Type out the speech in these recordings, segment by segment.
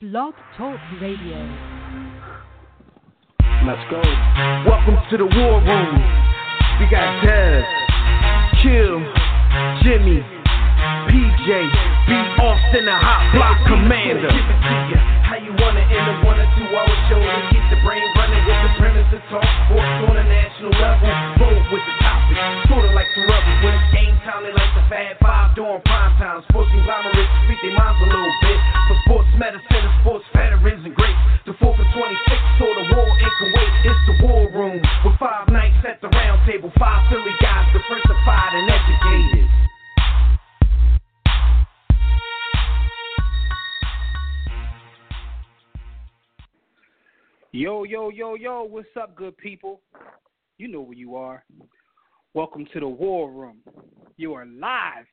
Blog Talk Radio. Let's go. Welcome to the War Room. We got Tez, Kill, Jimmy, PJ, B. Austin, the Hot Block Commander. How you want it in a one or two hour show to keep the brain running with the premise to talk sports on a national level. Bold with the topic, sorta like the rebels when it's game time. They like the Fab Five doing prime time. Sports conglomerates speak their minds a little bit. For sports medicine and sports veterans and greats. The 4 for 26 saw the war in Kuwait. It's the War Room with five nights at the round table. Five Philly guys, diversified and educated. Yo, yo, yo, yo, what's up, good people? You know where you are. Welcome to the War Room. You are live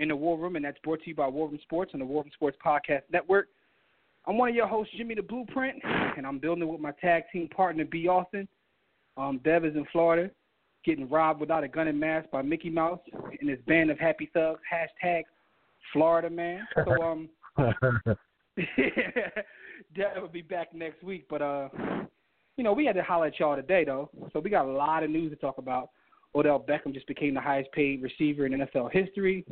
in the War Room, and that's brought to you by War Room Sports and the War Room Sports Podcast Network. I'm one of your hosts, Jimmy the Blueprint, and I'm building with my tag team partner, B. Austin. Um, Dev is in Florida, getting robbed without a gun and mask by Mickey Mouse and his band of happy thugs. Hashtag Florida man. So um, Dev will be back next week, but uh, you know we had to holler at y'all today though, so we got a lot of news to talk about. Odell Beckham just became the highest paid receiver in NFL history.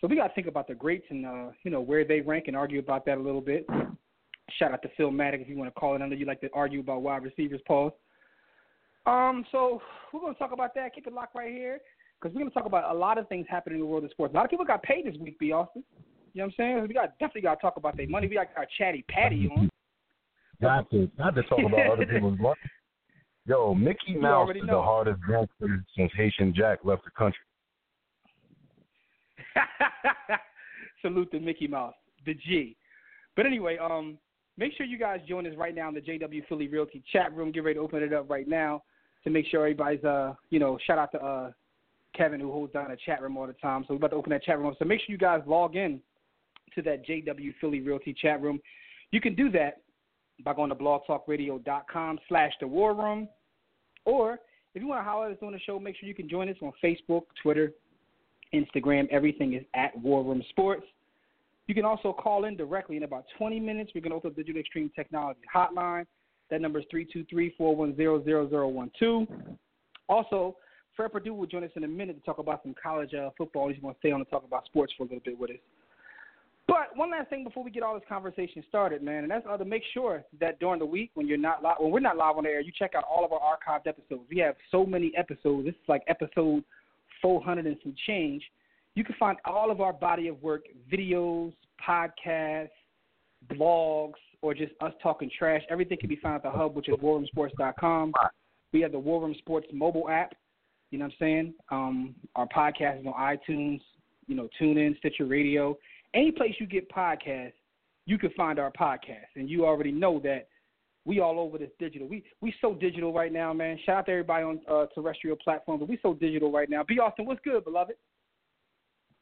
So we got to think about the greats and uh, you know where they rank and argue about that a little bit. Shout out to Phil Maddock if you want to call it. I know you like to argue about wide receivers, Paul. Um, so we're going to talk about that. Keep it locked right here because we're going to talk about a lot of things happening in the world of sports. A lot of people got paid this week, B. Austin. You know what I'm saying? We got definitely got to talk about their money. We got our chatty patty on. Got to, got to talk about other people's money. Yo, Mickey Mouse is know. the hardest gangster since Haitian Jack left the country. Salute to Mickey Mouse, the G. But anyway, um, make sure you guys join us right now in the JW Philly Realty chat room. Get ready to open it up right now to make sure everybody's uh, you know, shout out to uh Kevin who holds down the chat room all the time. So we're about to open that chat room. So make sure you guys log in to that JW Philly Realty chat room. You can do that by going to blogtalkradio.com slash the war room. Or if you want to holler at us on the show, make sure you can join us on Facebook, Twitter, Instagram. Everything is at War Room Sports. You can also call in directly in about 20 minutes. We're going to open up Digital Extreme Technology Hotline. That number is 323-410-0012. Also, Fred Purdue will join us in a minute to talk about some college uh, football. He's going to stay on and talk about sports for a little bit with us. But one last thing before we get all this conversation started, man, and that's uh, to make sure that during the week when you're not live, when we're not live on the air, you check out all of our archived episodes. We have so many episodes. This is like episode 400 and some change. You can find all of our body of work, videos, podcasts, blogs, or just us talking trash. Everything can be found at the hub, which is warroomsports.com. We have the War Room Sports mobile app. You know what I'm saying? Um, our podcast is on iTunes, you know, TuneIn, Stitcher Radio any place you get podcasts, you can find our podcast, and you already know that we all over this digital. We we so digital right now, man. Shout out to everybody on uh, terrestrial platforms, we so digital right now. B Austin, what's good, beloved?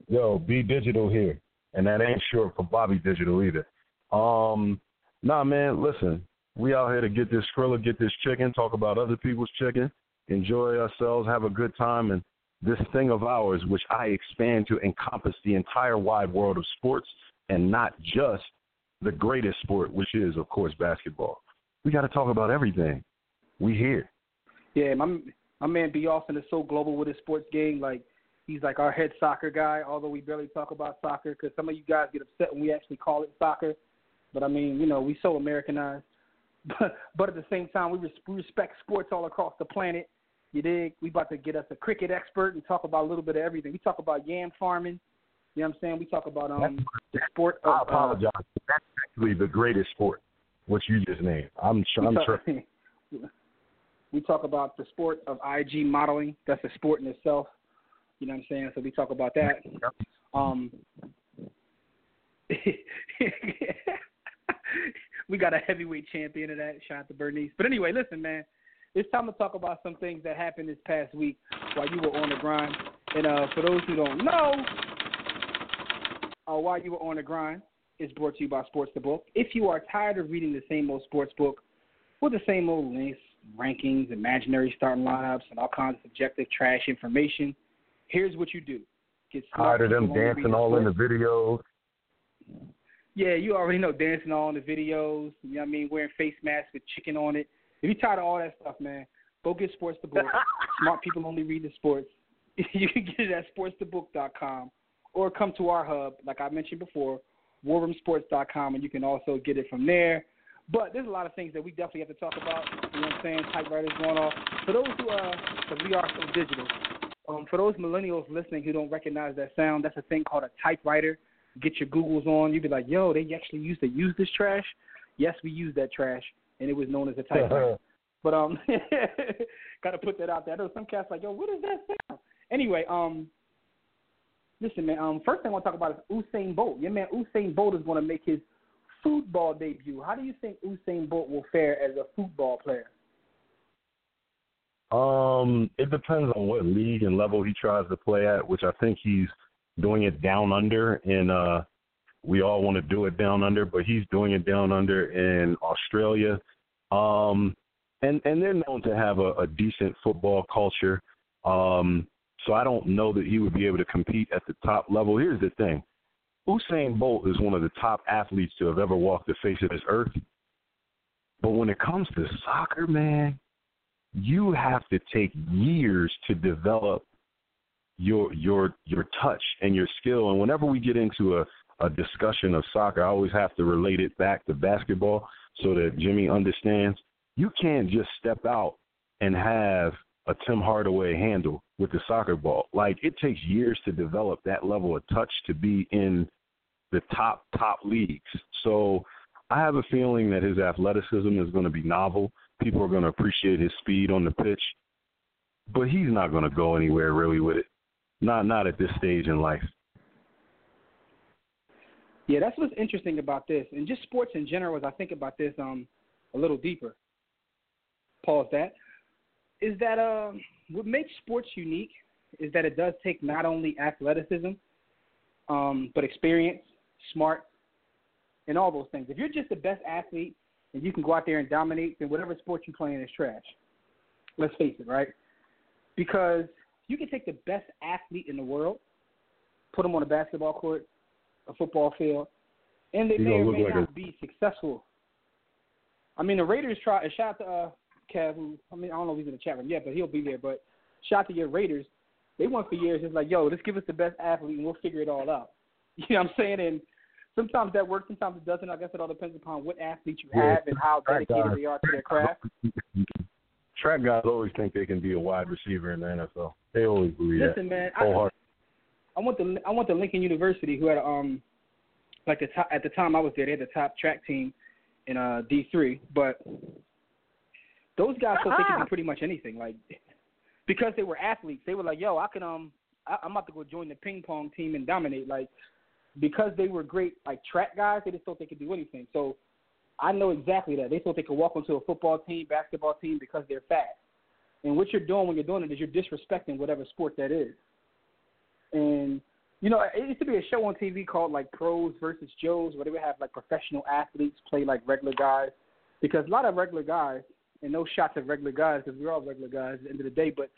Yo, be digital here, and that ain't short for Bobby Digital either. Um, nah, man, listen, we out here to get this skrilla, get this chicken, talk about other people's chicken, enjoy ourselves, have a good time, and this thing of ours, which I expand to encompass the entire wide world of sports and not just the greatest sport, which is, of course, basketball. We got to talk about everything. We here. Yeah, my my man B. Austin is so global with his sports game. Like he's like our head soccer guy. Although we barely talk about soccer because some of you guys get upset when we actually call it soccer. But I mean, you know, we so Americanized. But but at the same time, we, res- we respect sports all across the planet you dig? We about to get us a cricket expert and talk about a little bit of everything. We talk about yam farming. You know what I'm saying? We talk about um the sport. Of, I apologize. Uh, That's actually the greatest sport. What you just named. I'm sure. I'm sure. we talk about the sport of IG modeling. That's a sport in itself. You know what I'm saying? So we talk about that. Um, we got a heavyweight champion of that. Shout out to Bernice. But anyway, listen, man. It's time to talk about some things that happened this past week while you were on the grind. And uh, for those who don't know, uh, while you were on the grind, is brought to you by Sports the Book. If you are tired of reading the same old sports book with the same old links, rankings, imaginary starting lineups, and all kinds of subjective trash information, here's what you do. Get tired of them dancing all in the videos. Yeah, you already know dancing all in the videos. You know what I mean? Wearing face masks with chicken on it. If you're tired of all that stuff, man, go get Sports the Book. Smart people only read the sports. you can get it at sportsthebook.com or come to our hub, like I mentioned before, warroomsports.com, and you can also get it from there. But there's a lot of things that we definitely have to talk about. You know what I'm saying? Typewriters going off. For those who, uh, because we are so digital, um, for those millennials listening who don't recognize that sound, that's a thing called a typewriter. Get your Googles on. You'd be like, yo, they actually used to use this trash? Yes, we used that trash, and it was known as a typewriter. but um, gotta put that out there. I know some cats like, yo, what is that sound? Anyway, um, listen, man. Um, first thing I want to talk about is Usain Bolt. Your man Usain Bolt is going to make his football debut. How do you think Usain Bolt will fare as a football player? Um, it depends on what league and level he tries to play at, which I think he's doing it down under and uh we all want to do it down under, but he's doing it down under in Australia. Um and and they're known to have a, a decent football culture. Um so I don't know that he would be able to compete at the top level. Here's the thing. Usain Bolt is one of the top athletes to have ever walked the face of this earth. But when it comes to soccer, man, you have to take years to develop your your your touch and your skill. And whenever we get into a, a discussion of soccer, I always have to relate it back to basketball so that Jimmy understands. You can't just step out and have a Tim Hardaway handle with the soccer ball. Like it takes years to develop that level of touch to be in the top top leagues. So I have a feeling that his athleticism is going to be novel. People are going to appreciate his speed on the pitch, but he's not going to go anywhere really with it. Not not at this stage in life. Yeah, that's what's interesting about this, and just sports in general. As I think about this, um, a little deeper. Pause that. Is that um, what makes sports unique is that it does take not only athleticism, um, but experience, smart, and all those things. If you're just the best athlete and you can go out there and dominate, then whatever sport you're playing is trash. Let's face it, right? Because you can take the best athlete in the world, put them on a basketball court, a football field, and they may or may like not a... be successful. I mean, the Raiders try. A shout out to uh, Kev, who I mean, I don't know if he's in the chat room yet, but he'll be there. But shout to your Raiders. They won for years. It's like, yo, just give us the best athlete, and we'll figure it all out. You know what I'm saying? And sometimes that works, sometimes it doesn't. I guess it all depends upon what athlete you Yeah, have and how dedicated guys. they are to their craft. Track guys always think they can be a wide receiver in the NFL. They always believe that. Listen, man, I. I went to I went to Lincoln University, who had um like the top, at the time I was there, they had the top track team in uh D three, but those guys thought they could do pretty much anything, like because they were athletes. They were like, "Yo, I can um, I, I'm about to go join the ping pong team and dominate." Like because they were great like track guys, they just thought they could do anything. So I know exactly that they thought they could walk onto a football team, basketball team because they're fast. And what you're doing when you're doing it is you're disrespecting whatever sport that is. And you know, it used to be a show on TV called like Pros versus Joes, where they would have like professional athletes play like regular guys. Because a lot of regular guys, and no shots at regular guys, because we're all regular guys at the end of the day, but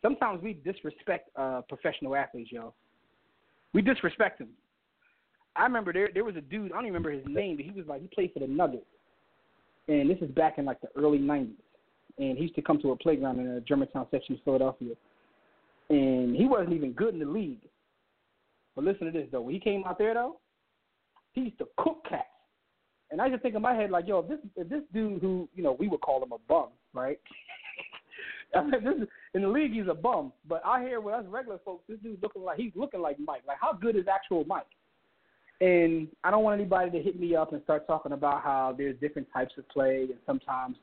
sometimes we disrespect uh, professional athletes, yo. We disrespect them. I remember there there was a dude, I don't even remember his name, but he was like he played for the Nuggets. And this is back in like the early nineties. And he used to come to a playground in the Germantown section of Philadelphia. And he wasn't even good in the league. But listen to this though. When he came out there though, he used to cook cats. And I just think in my head like, yo, if this if this dude who you know we would call him a bum, right? I mean, this is, in the league he's a bum, but I hear with us regular folks, this dude's looking like he's looking like Mike. Like how good is actual Mike? And I don't want anybody to hit me up and start talking about how there's different types of play and sometimes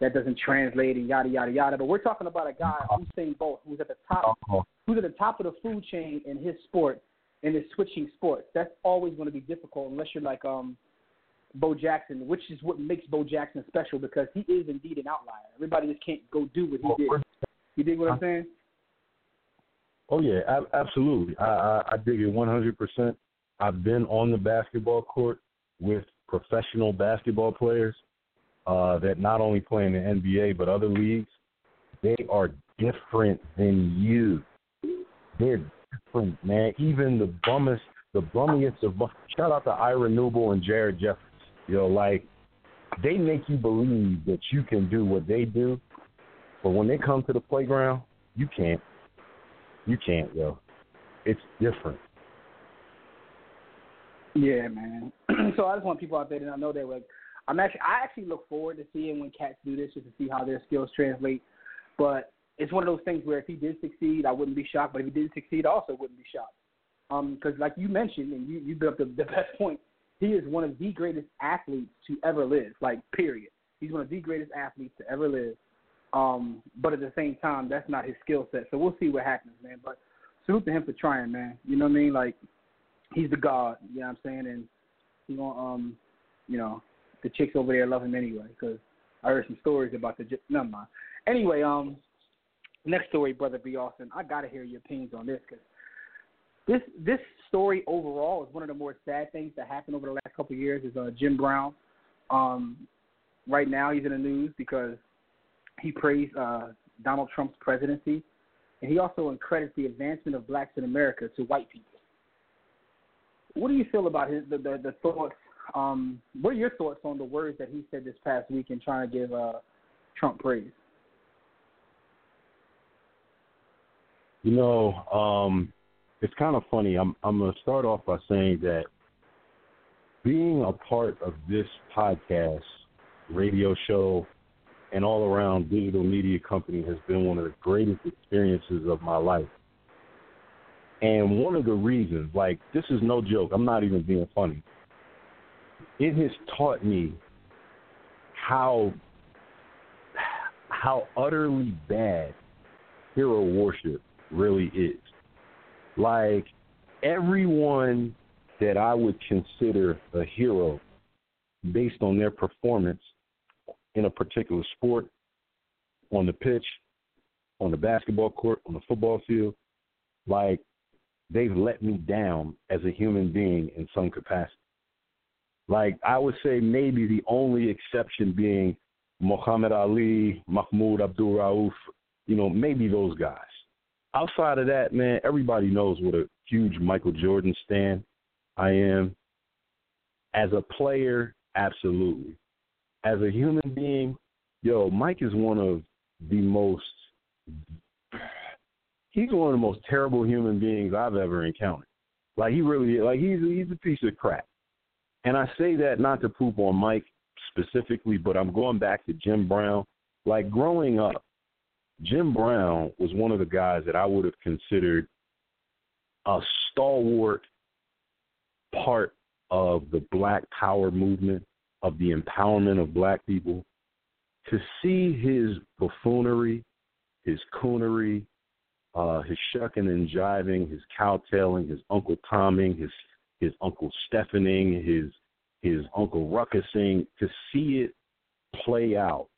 that doesn't translate and yada yada yada. But we're talking about a guy Usain Bolt who's at the top who's at the top of the food chain in his sport and is switching sports. That's always going to be difficult unless you're like um Bo Jackson, which is what makes Bo Jackson special because he is indeed an outlier. Everybody just can't go do what he did. You dig what I'm saying? Oh yeah, ab- absolutely. I, I I dig it 100. percent I've been on the basketball court with professional basketball players uh, that not only play in the NBA but other leagues. They are different than you. They're different, man. Even the bummest, the bummiest of bum- shout out to Ira Newble and Jared Jeffries. You know, like they make you believe that you can do what they do, but when they come to the playground, you can't. You can't, yo. It's different. Yeah, man. so I just want people out there to know that like I'm actually I actually look forward to seeing when cats do this just to see how their skills translate. But it's one of those things where if he did succeed, I wouldn't be shocked. But if he didn't succeed, I also wouldn't be shocked. Um, because like you mentioned, and you you built up the, the best point, he is one of the greatest athletes to ever live. Like period. He's one of the greatest athletes to ever live. Um, but at the same time, that's not his skill set. So we'll see what happens, man. But salute to him for trying, man. You know what I mean? Like he's the god. You know what I'm saying? And he gonna um, you know, the chicks over there love him anyway because I heard some stories about the. Never mind. Anyway, um, next story, brother B. Austin. I gotta hear your opinions on this because this this story overall is one of the more sad things that happened over the last couple of years. Is uh, Jim Brown. Um, right now he's in the news because he praised uh, Donald Trump's presidency, and he also credits the advancement of blacks in America to white people. What do you feel about his the the, the thoughts? Um, what are your thoughts on the words that he said this past week in trying to give uh, Trump praise? You know, um, it's kind of funny. I'm I'm gonna start off by saying that being a part of this podcast, radio show, and all around digital media company has been one of the greatest experiences of my life. And one of the reasons, like this is no joke, I'm not even being funny. It has taught me how how utterly bad hero worship really is. Like everyone that I would consider a hero based on their performance in a particular sport, on the pitch, on the basketball court, on the football field, like they've let me down as a human being in some capacity. Like I would say maybe the only exception being Muhammad Ali, Mahmoud Abdul Rauf, you know, maybe those guys. Outside of that, man, everybody knows what a huge Michael Jordan stan I am. As a player, absolutely. As a human being, yo, Mike is one of the most he's one of the most terrible human beings I've ever encountered. Like he really like he's he's a piece of crap. And I say that not to poop on Mike specifically, but I'm going back to Jim Brown. Like growing up, Jim Brown was one of the guys that I would have considered a stalwart part of the black power movement, of the empowerment of black people. To see his buffoonery, his coonery, uh, his shucking and jiving, his cowtailing, his Uncle Tomming, his his Uncle Stephaning, his his Uncle Ruckusing, to see it play out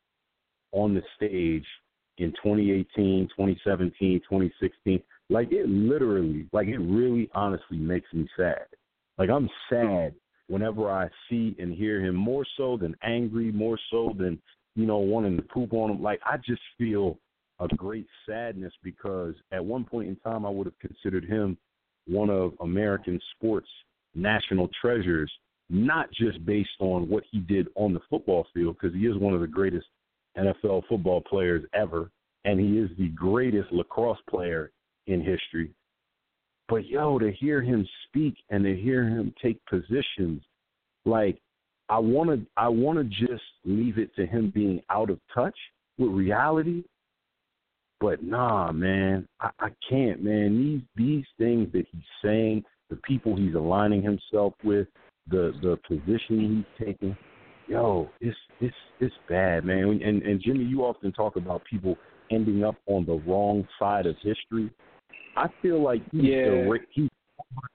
on the stage in 2018, 2017, 2016, like it literally, like it really honestly makes me sad. Like I'm sad whenever I see and hear him more so than angry, more so than, you know, wanting to poop on him. Like I just feel a great sadness because at one point in time I would have considered him one of American sports national treasures, not just based on what he did on the football field, because he is one of the greatest NFL football players ever, and he is the greatest lacrosse player in history. But yo, to hear him speak and to hear him take positions, like I want to, I want to just leave it to him being out of touch with reality. But nah, man, I, I can't, man. These these things that he's saying, the people he's aligning himself with, the the position he's taking, yo, it's it's it's bad, man. And and Jimmy, you often talk about people ending up on the wrong side of history. I feel like he's Yeah. erased, he's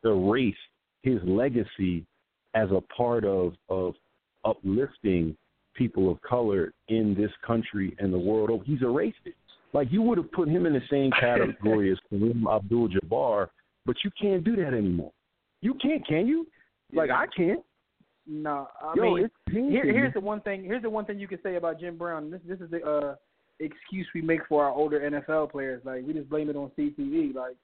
erased his legacy as a part of of uplifting people of color in this country and the world. Oh, he's erased it. Like you would have put him in the same category as Kareem Abdul-Jabbar, but you can't do that anymore. You can't, can you? Like I can't. No, I Yo, mean, it's here, here's the one thing. Here's the one thing you can say about Jim Brown. This this is the uh, excuse we make for our older NFL players. Like we just blame it on CTE. Like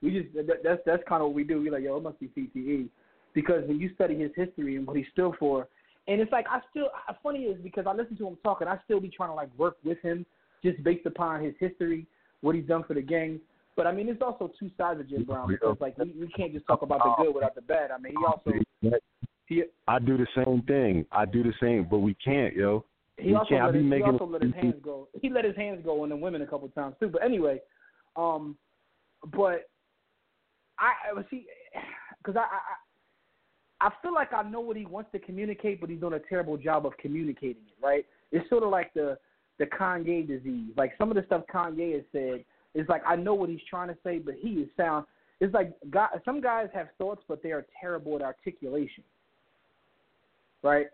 we just that, that's that's kind of what we do. We're like yo, it must be CTE because when you study his history and what he stood for, and it's like I still. Funny is because I listen to him talk and I still be trying to like work with him just based upon his history, what he's done for the game. But I mean, there's also two sides of Jim Brown because like we, we can't just talk about the good without the bad. I mean, he also he I do the same thing. I do the same, but we can't, yo. He we also, can't. Let his, he making also let his hands go. He let his hands go on the women a couple times too. But anyway, um, but I I- see because I, I I feel like I know what he wants to communicate, but he's doing a terrible job of communicating it. Right? It's sort of like the the Kanye disease. Like some of the stuff Kanye has said is like I know what he's trying to say, but he is sound. It's like God, some guys have thoughts, but they are terrible at articulation. Right?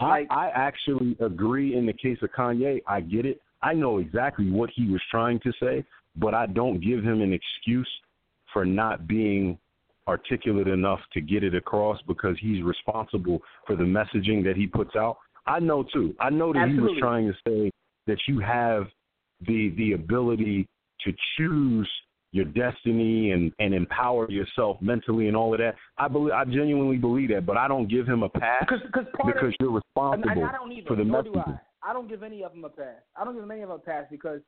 I, Like- I actually agree in the case of Kanye. I get it. I know exactly what he was trying to say, but I don't give him an excuse for not being articulate enough to get it across because he's responsible for the messaging that he puts out. I know too. I know that he was trying to say that you have the the ability to choose your destiny and and empower yourself mentally and all of that. I believe I genuinely believe that, but I don't give him a pass Because because part because of you're responsible and I don't either. for the nor do. I. I don't give any of them a pass. I don't give any of them a pass because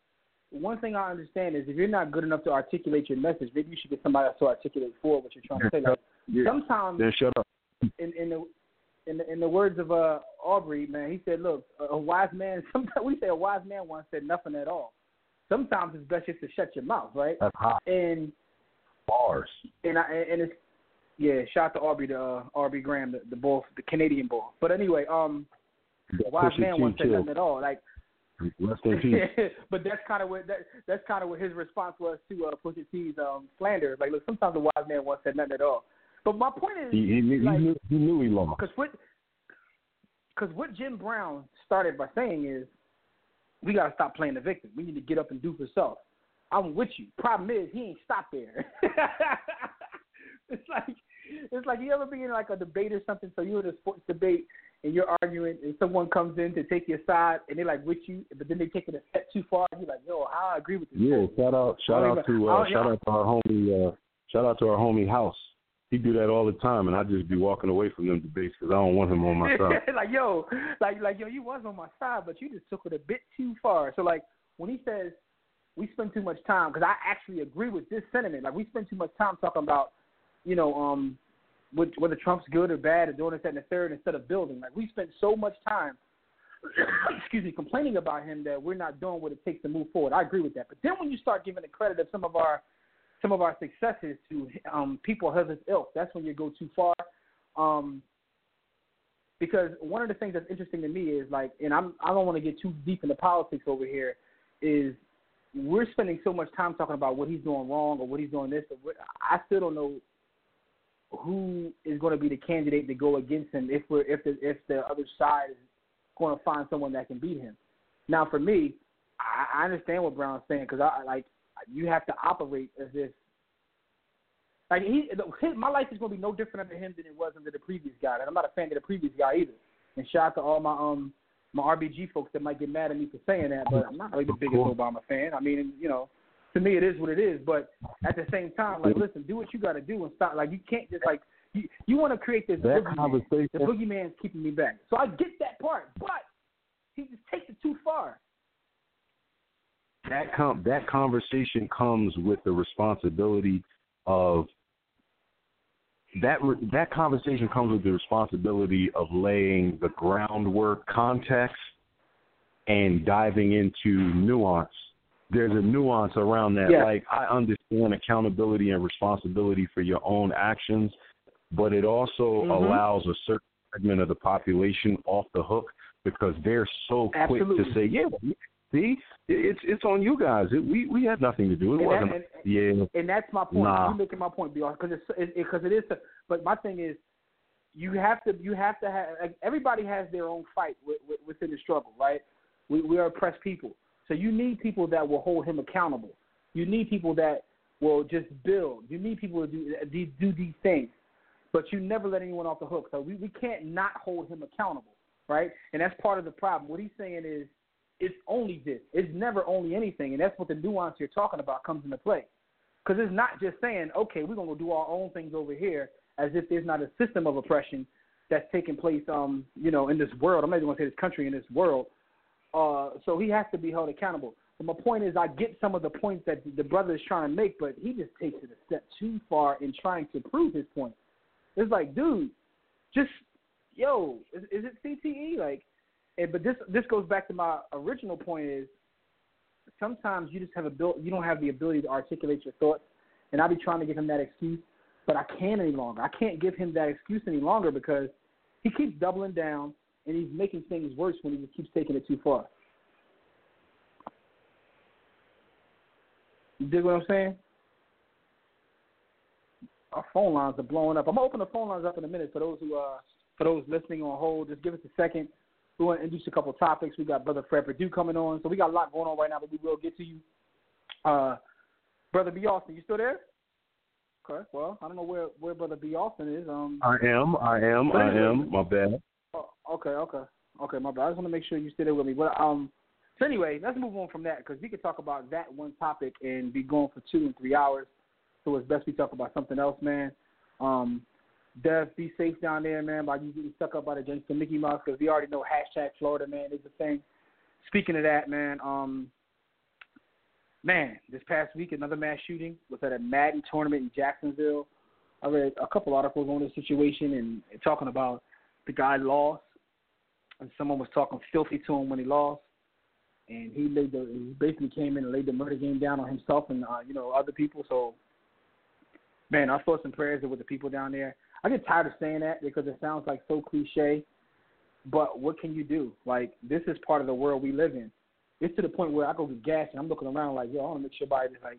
one thing I understand is if you're not good enough to articulate your message, maybe you should get somebody else to articulate for what you're trying to say. Like Yeah. sometimes, Then shut up. in in the in the, in the words of uh Aubrey, man, he said, "Look, a, a wise man. Sometimes we say a wise man once said nothing at all. Sometimes it's best just to shut your mouth, right? That's hot And bars. and I and it's yeah. Shout out to Aubrey, the uh, Aubrey Graham, the, the bull, the Canadian bull. But anyway, um, a wise man T once said killed. nothing at all. Like Rest in peace. but that's kind of what that, that's kind of what his response was to uh, Pusha T's um, slander. Like, look, sometimes the wise man once said nothing at all. But my point is, He, he, knew- like, he, knew, he knew he lost. because what because what Jim Brown started by saying is, we got to stop playing the victim. We need to get up and do for self. I'm with you. Problem is, he ain't stopped there. it's like it's like you ever be in like a debate or something. So you're in a sports debate and you're arguing, and someone comes in to take your side, and they're like with you, but then they take it a step too far. And you're like, yo, I agree with this. Yeah, fool. shout out, shout out to uh, shout out to our homie, uh, shout out to our homie House. He do that all the time, and I just be walking away from them debates because I don't want him on my side. like yo, like like yo, you was on my side, but you just took it a bit too far. So like when he says we spend too much time, because I actually agree with this sentiment. Like we spend too much time talking about, you know, um, what, whether Trump's good or bad or doing this that, and the third instead of building. Like we spend so much time, excuse me, complaining about him that we're not doing what it takes to move forward. I agree with that. But then when you start giving the credit of some of our some of our successes to um, people of his ilk, that's when you go too far. Um, because one of the things that's interesting to me is like, and I'm I don't want to get too deep into politics over here, is we're spending so much time talking about what he's doing wrong or what he's doing this. Or what, I still don't know who is going to be the candidate to go against him if we're if the if the other side is going to find someone that can beat him. Now, for me, I, I understand what Brown's saying because I like you have to operate as if like he, his, my life is going to be no different under him than it was under the previous guy, and I'm not a fan of the previous guy either. And shout out to all my um my RBG folks that might get mad at me for saying that, but I'm not really the biggest Obama fan. I mean, you know, to me it is what it is. But at the same time, like, listen, do what you got to do and stop. Like, you can't just like you you want to create this That boogeyman. conversation- The boogeyman's keeping me back. So I get that part, but he just takes it too far. That com- that conversation comes with the responsibility of that re- that conversation comes with the responsibility of laying the groundwork, context, and diving into nuance. There's a nuance around that. Yeah. Like I understand accountability and responsibility for your own actions, but it also Mhm. allows a certain segment of the population off the hook because they're so quick Absolutely. to say, "Yeah, see, it's it's on you guys. It, we we had nothing to do. It And wasn't. and- yeah, And that's my point. Nah. You're making my point, because it's because it, 'cause it is. But my thing is, you have to you have to have like, everybody has their own fight with, with, within the struggle, right? We we are oppressed people, so you need people that will hold him accountable. You need people that will just build. You need people to do do, do these things, but you never let anyone off the hook. So we we can't not hold him accountable, right? And that's part of the problem. What he's saying is it's only this. It's never only anything, and that's what the nuance you're talking about comes into play. Because it's not just saying, okay, we're gonna do our own things over here, as if there's not a system of oppression that's taking place, um, you know, in this world. I'm not even gonna say this country in this world. Uh, so he has to be held accountable. But my point is, I get some of the points that the brother is trying to make, but he just takes it a step too far in trying to prove his point. It's like, dude, just yo, is, is it CTE? Like, and, but this this goes back to my original point is sometimes you just have a built you don't have the ability to articulate your thoughts, and I'll be trying to give him that excuse, but I can't any longer. I can't give him that excuse any longer because he keeps doubling down and he's making things worse when he just keeps taking it too far. You dig what I'm saying? Our phone lines are blowing up. I'm gonna open the phone lines up in a minute for those who uh for those listening on hold. Just give us a second we want to introduce a couple of topics. We got Brother Fred Perdue coming on, so we got a lot going on right now, but we will get to you. Uh, Brother B. Austin, you still there? Okay. Well, I don't know where where Brother B. Austin is. Um, I am. I am. I am. My bad. Oh, okay. Okay. Okay. My bad. I just want to make sure you stay there with me. But um, so anyway, let's move on from that because we could talk about that one topic and be going for two and three hours. So it's best we talk about something else, man. Um, Dev, be safe down there, man, by you getting stuck up by the gangster Mickey Mouse, because we already know hashtag Florida, man, is a thing. Speaking of that, man, um, man, this past week another mass shooting was at a Madden tournament in Jacksonville. I read a couple articles on the situation and, and talking about the guy lost, and someone was talking filthy to him when he lost, and he laid the he basically came in and laid the murder game down on himself and uh, you know other people. So, man, our thoughts and prayers are with the people down there. I get tired of saying that because it sounds like so cliche. But what can you do? Like this is part of the world we live in. It's to the point where I go get gas and I'm looking around like, yo, I want to make sure everybody like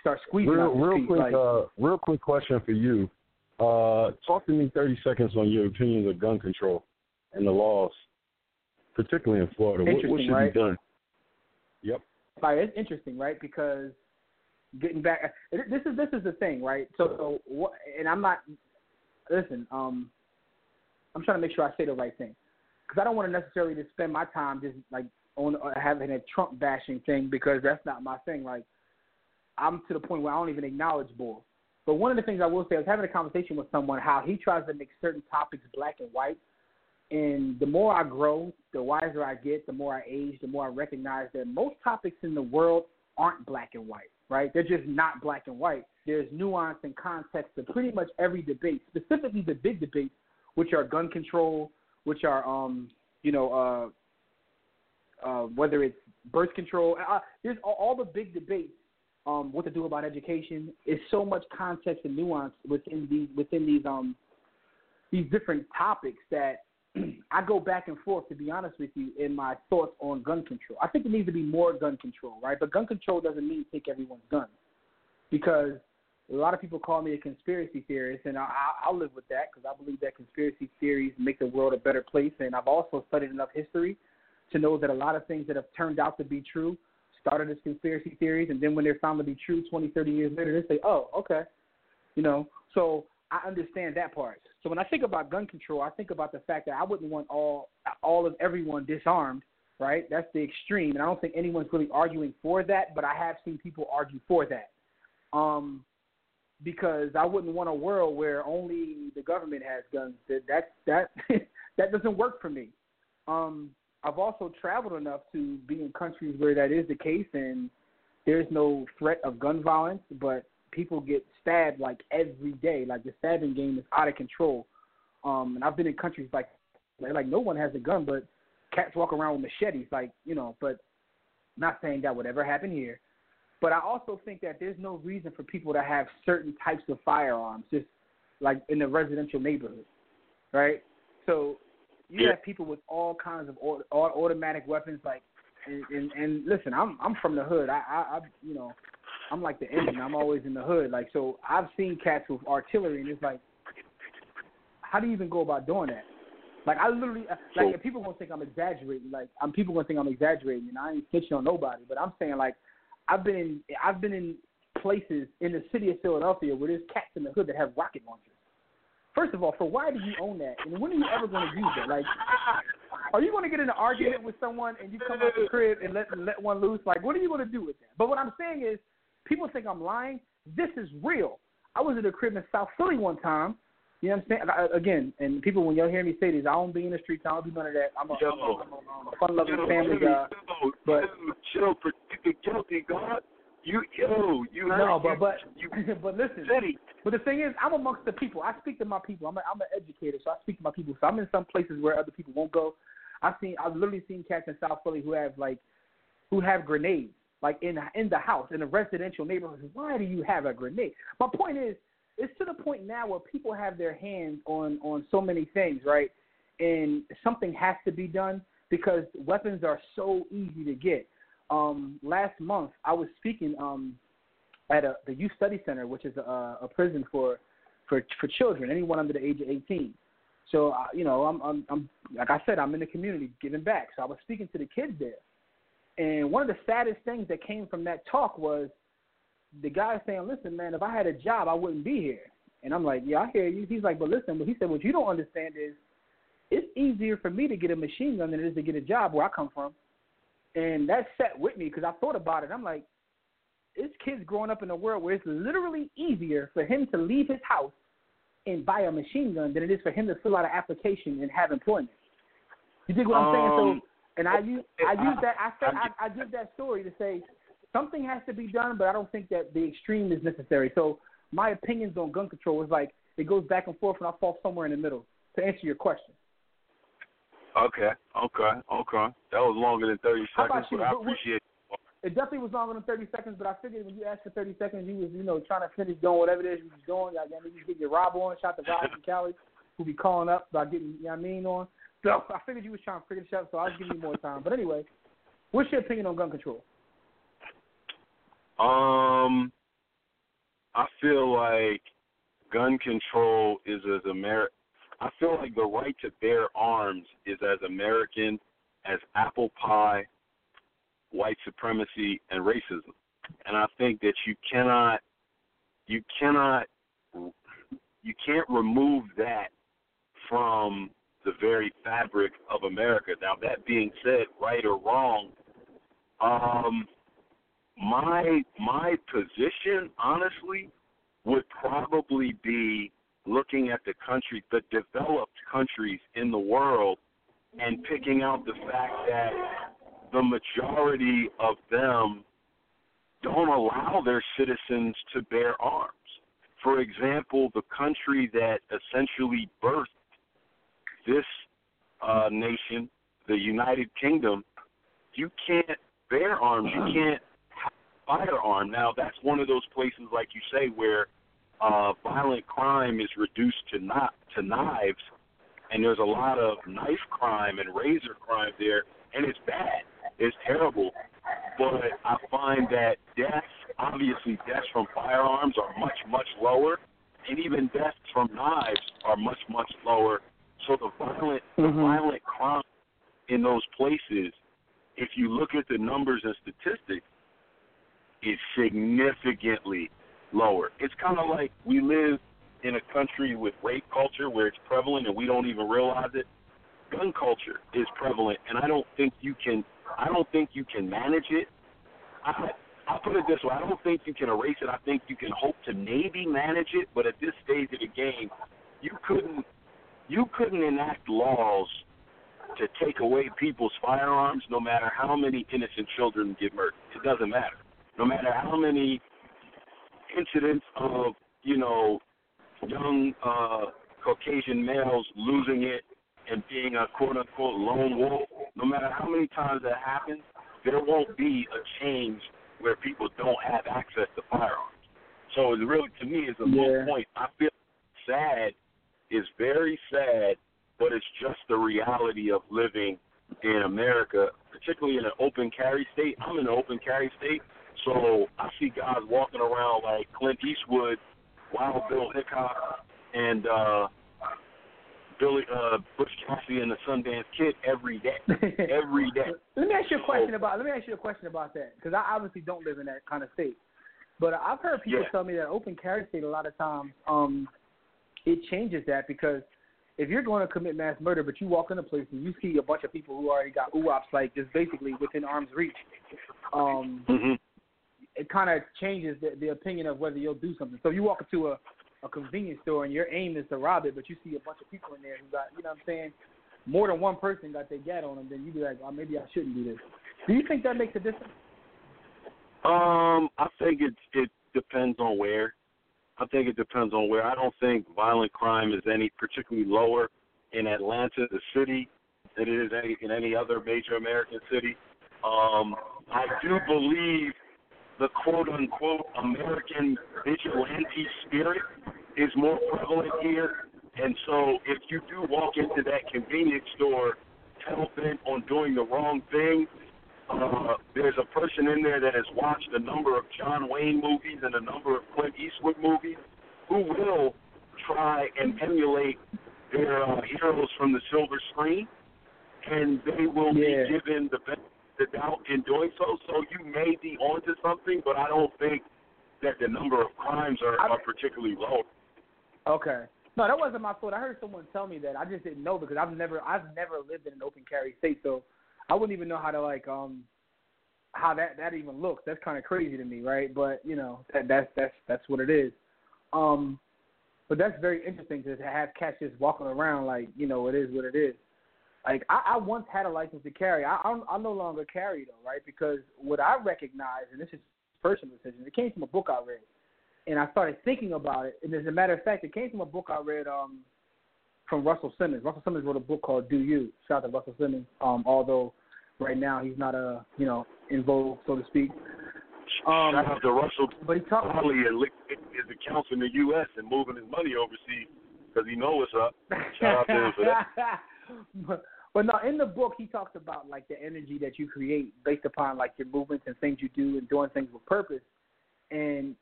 start squeezing real, real feet, quick, like, uh, real quick question for you. Uh, talk to me 30 seconds on your opinions of gun control and the laws, particularly in Florida. What, what should right? be done? Yep. Like it's interesting, right? Because getting back, this is this is the thing, right? So, so what? And I'm not listen, um, I'm trying to make sure I say the right thing because I don't want to necessarily just spend my time just like on uh, having a Trump bashing thing because that's not my thing. Like I'm to the point where I don't even acknowledge bull. But one of the things I will say, I was having a conversation with someone how he tries to make certain topics black and white. And the more I grow, the wiser I get, the more I age, the more I recognize that most topics in the world aren't black and white, right? They're just not black and white there's nuance and context to pretty much every debate, specifically the big debates, which are gun control, which are um, you know, uh, uh, whether it's birth control. Uh, there's all, all the big debates. Um, what to do about education is so much context and nuance within these within these um these different topics that I go back and forth to be honest with you in my thoughts on gun control. I think there needs to be more gun control, right? But gun control doesn't mean take everyone's guns because a lot of people call me a conspiracy theorist, and I, I'll live with that because I believe that conspiracy theories make the world a better place. And I've also studied enough history to know that a lot of things that have turned out to be true started as conspiracy theories, and then when they're found to be true 20, 30 years later, they say, oh, okay. You know, so I understand that part. So when I think about gun control, I think about the fact that I wouldn't want all all of everyone disarmed, right? That's the extreme, and I don't think anyone's really arguing for that. But I have seen people argue for that. Um, because I wouldn't want a world where only the government has guns. That that that that doesn't work for me. Um, I've also traveled enough to be in countries where that is the case, and there's no threat of gun violence, but people get stabbed like every day. Like the stabbing game is out of control. Um, and I've been in countries like like no one has a gun, but cats walk around with machetes. Like you know, but not saying that would ever happen here. But I also think that there's no reason for people to have certain types of firearms, just like in the residential neighborhood, right? So you yeah. have people with all kinds of all automatic weapons, like, and, and, and listen, I'm I'm from the hood. I, I I you know, I'm like the engine. I'm always in the hood. Like so, I've seen cats with artillery, and it's like, how do you even go about doing that? Like I literally, uh, like if people gonna think I'm exaggerating, like I'm people gonna think I'm exaggerating, and I ain't snitching on nobody. But I'm saying like I've been in, I've been in places in the city of Philadelphia where there's cats in the hood that have rocket launchers. First of all, for why do you own that, and when are you ever going to use it? Like, are you going to get in an argument with someone and you come out the crib and let let one loose? Like, what are you going to do with that? But what I'm saying is, people think I'm lying. This is real. I was at a crib in South Philly one time. You know what I'm saying? I, again, and people, when y'all hear me say this, I don't be in the streets. I don't do none of that. I'm a, Yo, I'm a, I'm a fun-loving yo, family yo, guy. yo, but- chill, for you guilty, God. You, yo, you No, but but you but listen. it. But the thing is, I'm amongst the people. I speak to my people. I'm a, I'm an educator, so I speak to my people. So I'm in some places where other people won't go. I've seen, I've literally seen cats in South Philly who have like, who have grenades like in in the house in a residential neighborhood. Why do you have a grenade? My point is, it's to the point now where people have their hands on on so many things, right? And something has to be done because weapons are so easy to get. Um, last month, I was speaking um, at a, the Youth Study Center, which is a, a prison for, for for children, anyone under the age of 18. So, uh, you know, I'm, I'm, I'm like I said, I'm in the community giving back. So I was speaking to the kids there, and one of the saddest things that came from that talk was the guy saying, "Listen, man, if I had a job, I wouldn't be here." And I'm like, "Yeah, I hear you." He's like, "But listen," but he said, "What you don't understand is, it's easier for me to get a machine gun than it is to get a job where I come from." And that set with me because I thought about it. I'm like, this kid's growing up in a world where it's literally easier for him to leave his house and buy a machine gun than it is for him to fill out an application and have employment. You dig what I'm saying? Um, So, and I use I use that I say I- I, I give that story to say something has to be done, but I don't think that the extreme is necessary. So my opinions on gun control is like it goes back and forth, and I fall somewhere in the middle. To answer your question, Okay, okay, okay. That was longer than 30 seconds, but I appreciate it definitely was longer than 30 seconds, but I figured when you asked for 30 seconds, you was you know trying to finish doing whatever it is you was doing. Like, I mean, you get your Rob on, shout to Rob from Cali, who be calling up about getting you know what I mean on. So I figured you was trying to figure this out, so I was giving you more time. But anyway, what's your opinion on gun control? Um, I feel like gun control is as Amer. I feel like the right to bear arms is as American as apple pie, white supremacy, and racism. And I think that you cannot, you cannot, you can't remove that from the very fabric of America. Now, that being said, right or wrong, um, my my position, honestly, would probably be looking at the country, the developed countries in the world, and picking out the fact that the majority of them don't allow their citizens to bear arms. For example, the country that essentially birthed this uh, nation, the United Kingdom, you can't bear arms. You can't have a firearm. Now, that's one of those places, like you say, where uh, violent crime is reduced to not to knives, and there's a lot of knife crime and razor crime there, and it's bad. It's terrible. But I find that deaths, obviously, deaths from firearms are much much lower, and even deaths from knives are much much lower. So the violent the violent crime in those places, if you look at the numbers and statistics, is significantly lower. It's kind of like we live in a country with rape culture where it's prevalent and we don't even realize it. Gun culture is prevalent, and I don't think you can. I don't think you can manage it. I I'll put it this way: I don't think you can erase it. I think you can hope to maybe manage it, but at this stage of the game, you couldn't you couldn't enact laws to take away people's firearms, no matter how many innocent children get murdered. It doesn't matter. No matter how many incidents of you know young uh, Caucasian males losing it and being a quote unquote lone wolf, no matter how many times that happens, there won't be a change where people don't have access to firearms. So it really, to me, is a Yeah. point. I feel sad. It's very sad, but it's just the reality of living in America, particularly in an open carry state. I'm in an open carry state, so I see guys walking around like Clint Eastwood, Wild Bill Hickok, and uh, Billy uh, Butch Cassidy and the Sundance Kid every day, every day. let me ask you a question about. Let me ask you a question about that because I obviously don't live in that kind of state, but I've heard people Yeah. tell me that open carry state a lot of times um, it changes that because if you're going to commit mass murder, but you walk in a place and you see a bunch of people who already got UOPs like just basically within arm's reach, um, hmm it kind of changes the, the opinion of whether you'll do something. So you walk into a, a convenience store and your aim is to rob it, but you see a bunch of people in there who got, you know what I'm saying, more than one person got their gat on them, then you be like, oh, maybe I shouldn't do this. Do you think that makes a difference? Um, I think it it depends on where. I think it depends on where. I don't think violent crime is any particularly lower in Atlanta, the city, than it is any, in any other major American city. Um, I do believe the quote unquote American vigilante spirit is more prevalent here. And so if you do walk into that convenience store hell bent on doing the wrong thing, uh, there's a person in there that has watched a number of John Wayne movies and a number of Clint Eastwood movies who will try and emulate their uh, heroes from the silver screen, and they will Yeah. be given the of the doubt in doing so. So you may be onto something, but I don't think that the number of crimes are, are particularly low. Okay. No, that wasn't my fault. I heard someone tell me that. I just didn't know because I've never I've never lived in an open carry state, so I wouldn't even know how to like um how that that even looks. That's kind of crazy to me, right? But you know that that's that's that's what it is. Um, but that's very interesting to have cats just walking around like you know it is what it is. Like I, I once had a license to carry. I I'm, I no longer carry though, right? Because what I recognize, and this is personal decision, it came from a book I read and I started thinking about it. And as a matter of fact, it came from a book I read um, from Russell Simmons. Russell Simmons wrote a book called Do You. Shout out to Russell Simmons. Um, although right now he's not a you know in vogue, so to speak. Um, Shout out to Russell but he talked. Probably is his accounts in the U.S. and moving his money overseas because he knows what's up. Shout out to him for that. but, but no, in the book he talks about like the energy that you create based upon like your movements and things you do and doing things with purpose. And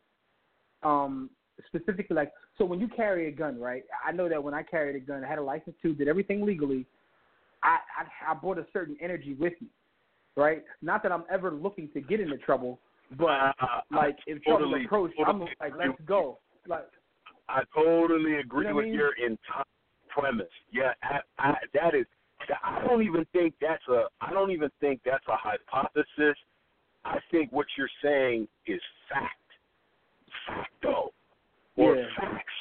um specifically like so when you carry a gun, right? I know that when I carried a gun, I had a license too, did everything legally. I, I I brought a certain energy with me, right? Not that I'm ever looking to get into trouble, but I- like if trouble totally- approached, I'm like, let's go. Like I totally agree You know with I mean? your entire premise. Yeah, I, I, that is. I don't even think that's a. I don't even think that's a hypothesis. I think what you're saying is fact, facto, or Yeah. facts.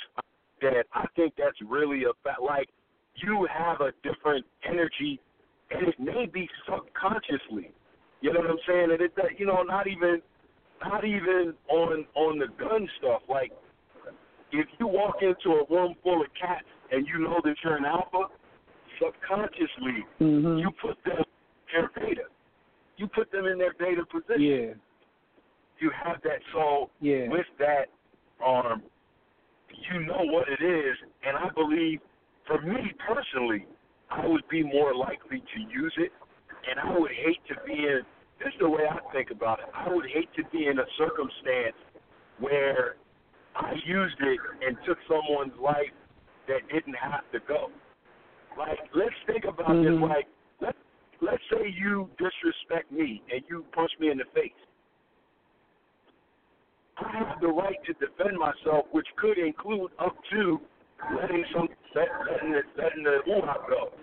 That I think that's really a fact. Like you have a different energy, and it may be subconsciously. You know what I'm saying? And it, that you know, not even, not even on on the gun stuff. Like if you walk into a room full of cats and you know that you're an alpha, subconsciously mm-hmm. you put them in their beta. You put them in their beta position. yeah, You have that so yeah. with that arm, you know what it is, and I believe for me personally, I would be more likely to use it and I would hate to be in this is the way I think about it. I would hate to be in a circumstance where I used it and took someone's life that didn't have to go. Like, let's think about Mhm. this. Like, let let's say you disrespect me and you punch me in the face. I have the right to defend myself, which could include up to letting some let, letting the letting the UHA go.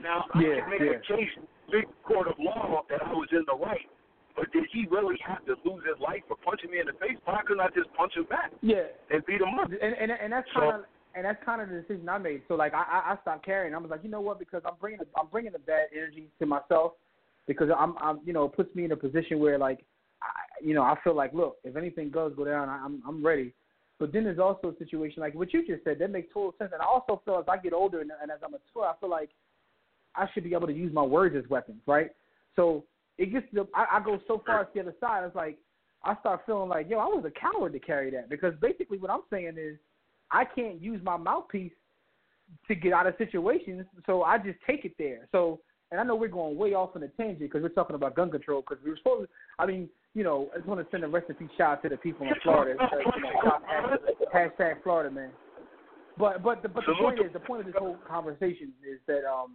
Now, I can make yeah. a case, big court of law, that I was in the right. But did he really have to lose his life for punching me in the face? Why couldn't I just punch him back Yeah, and beat him up? and and and that's kind of and that's kind of the decision I made. So like I I I stopped carrying. I was like, you know what? Because I'm bringing a, I'm bringing a bad energy to myself because I'm I'm you know it puts me in a position where like I, you know I feel like look if anything does go down I- I'm I'm ready. But then there's also a situation like what you just said that makes total sense. And I also feel as I get older and, and as I'm mature, I feel like I should be able to use my words as weapons, right? So it gets to the, I, I go so far to the other side. It's like I start feeling like, yo, I was a coward to carry that because basically what I'm saying is I can't use my mouthpiece to get out of situations, so I just take it there. So, and I know we're going way off on a tangent because we're talking about gun control because we were supposed. To, I mean, you know, I just want to send a recipe shout out to the people in Florida. You know, shout- hashtag Florida, man. But but the, but the point is the point of this whole conversation is that um,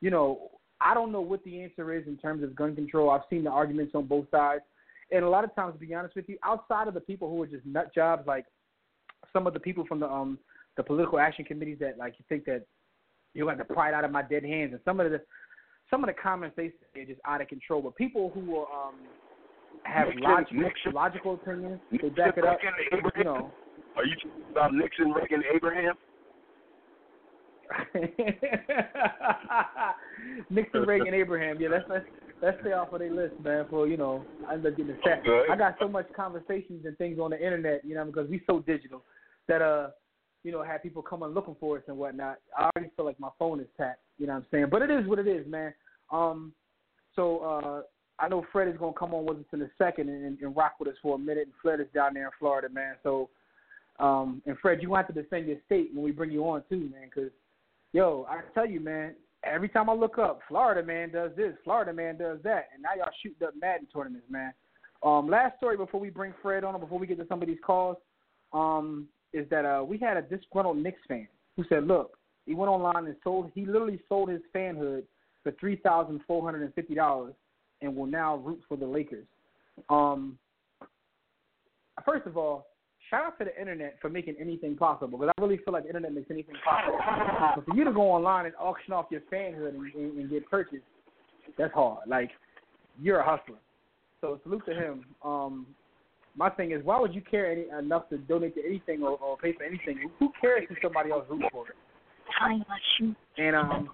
you know, I don't know what the answer is in terms of gun control. I've seen the arguments on both sides, and a lot of times, to be honest with you, outside of the people who are just nut jobs, like some of the people from the um the political action committees that like you think that you got the pride out of my dead hands, and some of the some of the comments they say are just out of control. But people who are um have Nixon- logical Nixon- logical opinions, they Nixon, back it up. You know. Are you talking about Nixon, Reagan, Abraham? Nixon, Reagan, Abraham. Yeah, let's let's let's stay off of their list, man. For you know, I end up getting attacked. Okay. I got so much conversations and things on the internet, you know, because we so digital that uh, you know, have people coming looking for us and whatnot. I already feel like my phone is tapped. You know what I'm saying? But it is what it is, man. Um, so uh, I know Fred is gonna come on with us in a second and, and rock with us for a minute. And Fred is down there in Florida, man. So. Um, and Fred, you want to defend your state when we bring you on too, man. Because, yo, I tell you, man, every time I look up, Florida man does this, Florida man does that, and now y'all shooting up Madden tournaments, man. Um, last story before we bring Fred on, before we get to some of these calls, um, is that uh, we had a disgruntled Knicks fan who said, look, he went online and sold, he literally sold his fanhood for three thousand four hundred and fifty dollars, and will now root for the Lakers. Um, first of all, shout out to the internet for making anything possible because I really feel like the internet makes anything possible. But for you to go online and auction off your fanhood and, and, and get purchased, that's hard. Like you're a hustler. So salute to him. Um, my thing is, why would you care any, enough to donate to anything or, or pay for anything? Who cares if somebody else roots for it? And um,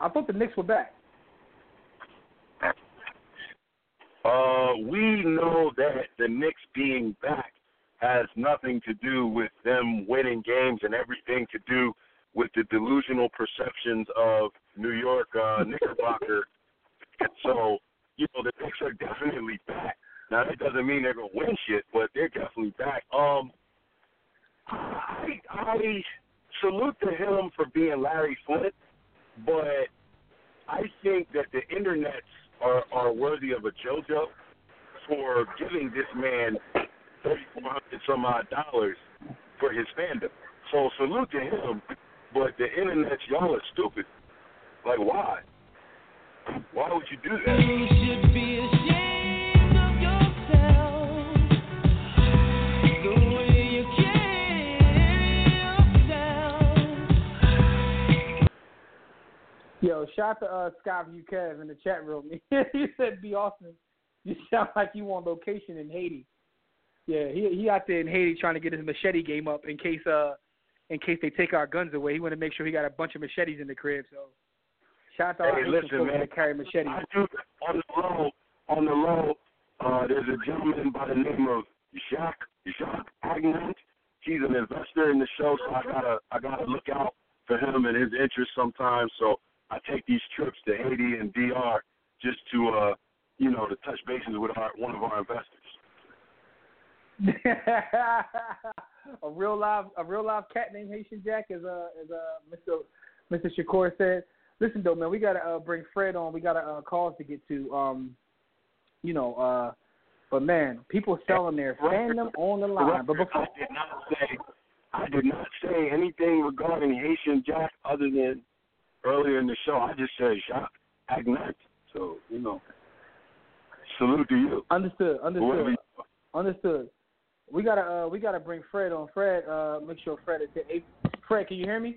I thought the Knicks were back. Uh, we know that the Knicks being back has nothing to do with them winning games and everything to do with the delusional perceptions of New York uh, Knickerbocker. so, you know, the Knicks are definitely back. Now, that doesn't mean they're to win shit, but they're definitely back. Um, I, I salute to him for being Larry Flynt, but I think that the internets are, are worthy of a JoJo for giving this man thirty four hundred some odd dollars for his fandom. So salute to him, but the internet's y'all are stupid. Like why? Why would you do that? You should be ashamed of yourself. The way you carry yourself. Yo, shout out to uh, Skyview Kev in the chat room. he said, "Be awesome." you sound like you on location in Haiti." Yeah, he he out there in Haiti trying to get his machete game up in case uh in case they take our guns away. He want to make sure he got a bunch of machetes in the crib. So shout out to Hey, Haitian listen, man. that carry machetes. I do on the low. On the low, uh, there's a gentleman by the name of Jacques Jacques Agnant. He's an investor in the show, so I gotta I gotta look out for him and his interests sometimes. So I take these trips to Haiti and DR just to uh you know to touch bases with our one of our investors. a real live a real live cat named Haitian Jack as uh as uh Mr. Mr. Shakur said. Listen though, man, we gotta uh, bring Fred on. We got a uh, calls to get to. Um, you know, uh, but man, people selling their fandom on the line. But before, I did not say I did not say anything regarding Haitian Jack other than earlier in the show. I just said Jacques Agnant. So you know, salute to you. understood, understood, understood. We gotta uh, we gotta bring Fred on. Fred, uh, make sure Fred is here. Fred, can you hear me?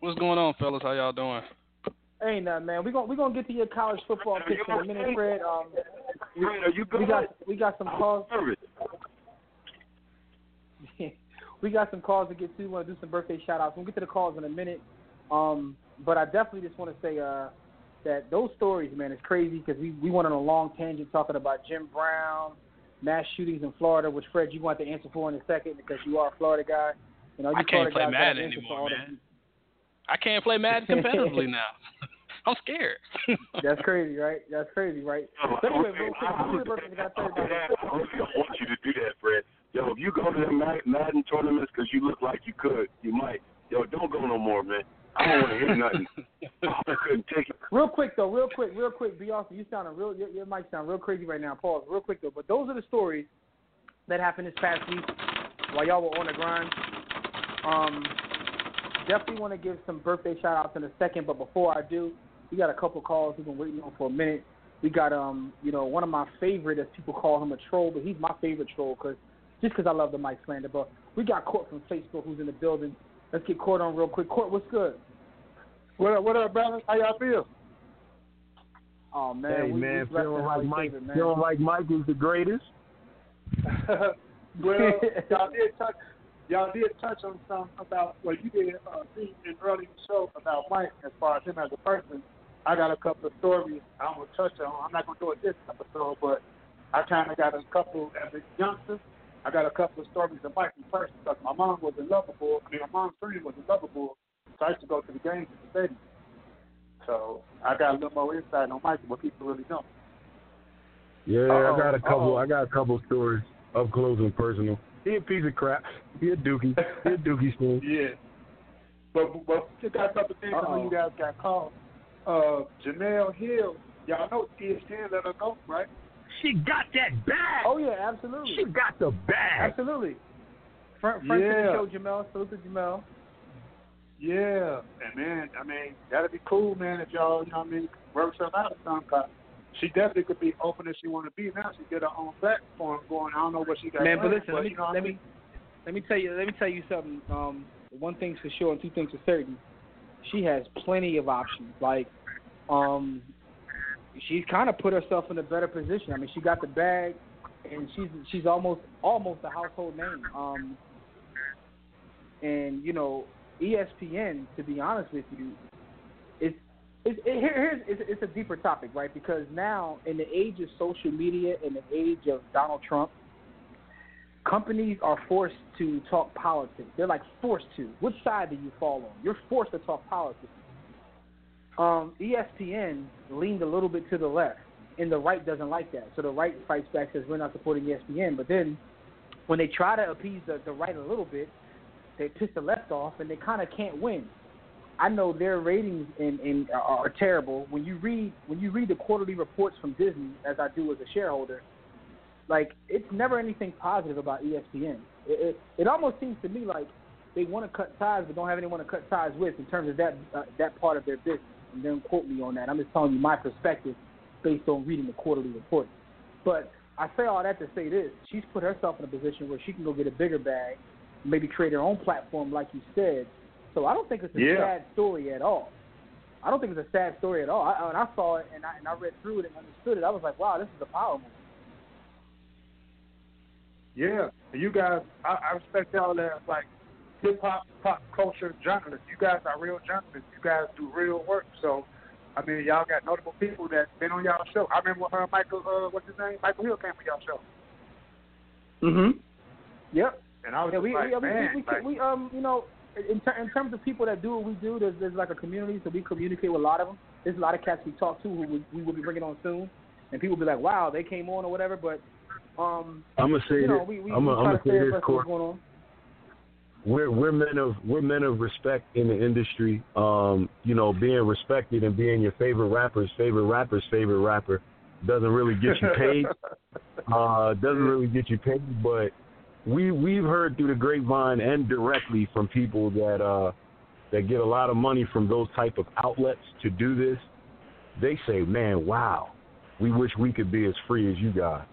What's going on, fellas? How y'all doing? Ain't nothing, man. We gonna we gonna get to your college football picks in a minute, Fred. Um, we, Fred, are you good? we got we got some calls. We got some calls to get to. We want to do some birthday shout outs. We'll get to the calls in a minute. Um, but I definitely just want to say uh, that those stories, man, is crazy because we, we went on a long tangent talking about Jim Brown, mass shootings in Florida, which Fred, you want to answer for in a second because you are a Florida guy. You know, you I can't Florida play guys Madden an answer for anymore, man. I can't play Madden competitively now. I'm scared. That's crazy, right? That's crazy, right? Yo, So anyway, okay, real quick, I- who the birthday got I- Thursday? I don't want you to do that, Fred. Yo, if you go to the Mad- Madden tournaments because you look like you could, you might. Yo, don't go no more, man. I don't want to hear nothing. I couldn't take it. Real quick though, real quick, real quick. Be awesome. You sounding real. Your, your mic sound real crazy right now. Pause. Real quick though. But those are the stories that happened this past week while y'all were on the grind. Um, definitely want to give some birthday shout outs in a second, but before I do, we got a couple calls we've been waiting on for a minute. We got um, you know, one of my favorite, as people call him a troll, but he's my favorite troll because just because I love the Mike slander. But we got Court from Facebook who's in the building. Let's get Court on real quick. Court, what's good? What up, what up, brother? How y'all feel? Oh man, hey we, man, we feeling like Mike, favorite, feeling like Mike is the greatest. well, y'all did touch y'all did touch on some about what you did uh, see in early show about Mike as far as him as a person. I got a couple of stories I'm gonna touch on. I'm not gonna do it this episode, but I kind of got a couple as a youngster. I got a couple of stories of Mike in person because my mom was in Luvabulls. I mean, my mom's friend was in Luvabulls, so I used to go to the games at the stadium. So I got a little more insight on than what people really know. Yeah, Uh-oh, I got a couple. uh-oh. I got a couple stories up close and personal. He a piece of crap. He a dookie. He a dookie spoon. Yeah. But but just got a couple things when you guys got called. Uh, Jemele Hill, y'all know ESPN let her go, right? She got that bag. Oh yeah, absolutely. She got the bag. Absolutely. Friend, friend Yeah. to the show, Jemele. Salute to Jemele. Yeah. And man, I mean, that'd be cool, man, if y'all, you know what I mean, work something out or something. 'cause she definitely could be open as she want to be now. She get her own platform going. I don't know what she got. Man, but planned, listen, let me you know what I let me let me tell you let me tell you something. Um, one thing's for sure and two things for certain. She has plenty of options. Like, um, she's kind of put herself in a better position. I mean, she got the bag, and she's she's almost almost a household name. Um, and you know, ESPN, to be honest with you, it's it's it, here, here's it's, it's a deeper topic, right? Because now, in the age of social media, in the age of Donald Trump, companies are forced to talk politics. They're like forced to. Which side do you fall on? You're forced to talk politics. Um, ESPN leaned a little bit to the left, and the right doesn't like that. So the right fights back, says we're not supporting ESPN. But then, when they try to appease the, the right a little bit, they piss the left off, and they kind of can't win. I know their ratings in, in are, terrible. When you read when you read the quarterly reports from Disney, as I do as a shareholder, like it's never anything positive about ESPN. It, it, it almost seems to me like they want to cut ties, but don't have anyone to cut ties with in terms of that uh, that part of their business. And don't quote me on that. I'm just telling you my perspective based on reading the quarterly reports. But I say all that to say this: she's put herself in a position where she can go get a bigger bag, maybe create her own platform, like you said. So I don't think it's a Yeah. sad story at all. I don't think it's a sad story at all. I, when I saw it and I, and I read through it and understood it, I was like, wow, this is a power move. Yeah, you guys, I, I respect y'all as like hip hop, pop culture journalists. You guys are real journalists. You guys do real work. So, I mean, y'all got notable people that been on y'all show. I remember when uh, Michael, uh, what's his name? Michael Hill came on y'all show, Mm-hmm. Yep. and I was Yeah, just we, like, we, we, man, we, like, we, um, you know, in, ter- in terms of people that do what we do, there's, there's like a community, so we communicate with a lot of them. There's a lot of cats we talk to who we, we will be bringing on soon, and people will be like, wow, they came on or whatever. But, um, I'm gonna say you know, this. we, we, I'm gonna, try I'm to gonna say this, of Court. what's going on. We're we're men of we're men of respect in the industry. Um, you know, being respected and being your favorite rapper's favorite rapper's favorite rapper doesn't really get you paid. uh, doesn't really get you paid, but we we've heard through the grapevine and directly from people that uh that get a lot of money from those type of outlets to do this. They say, "Man, wow, we wish we could be as free as you guys.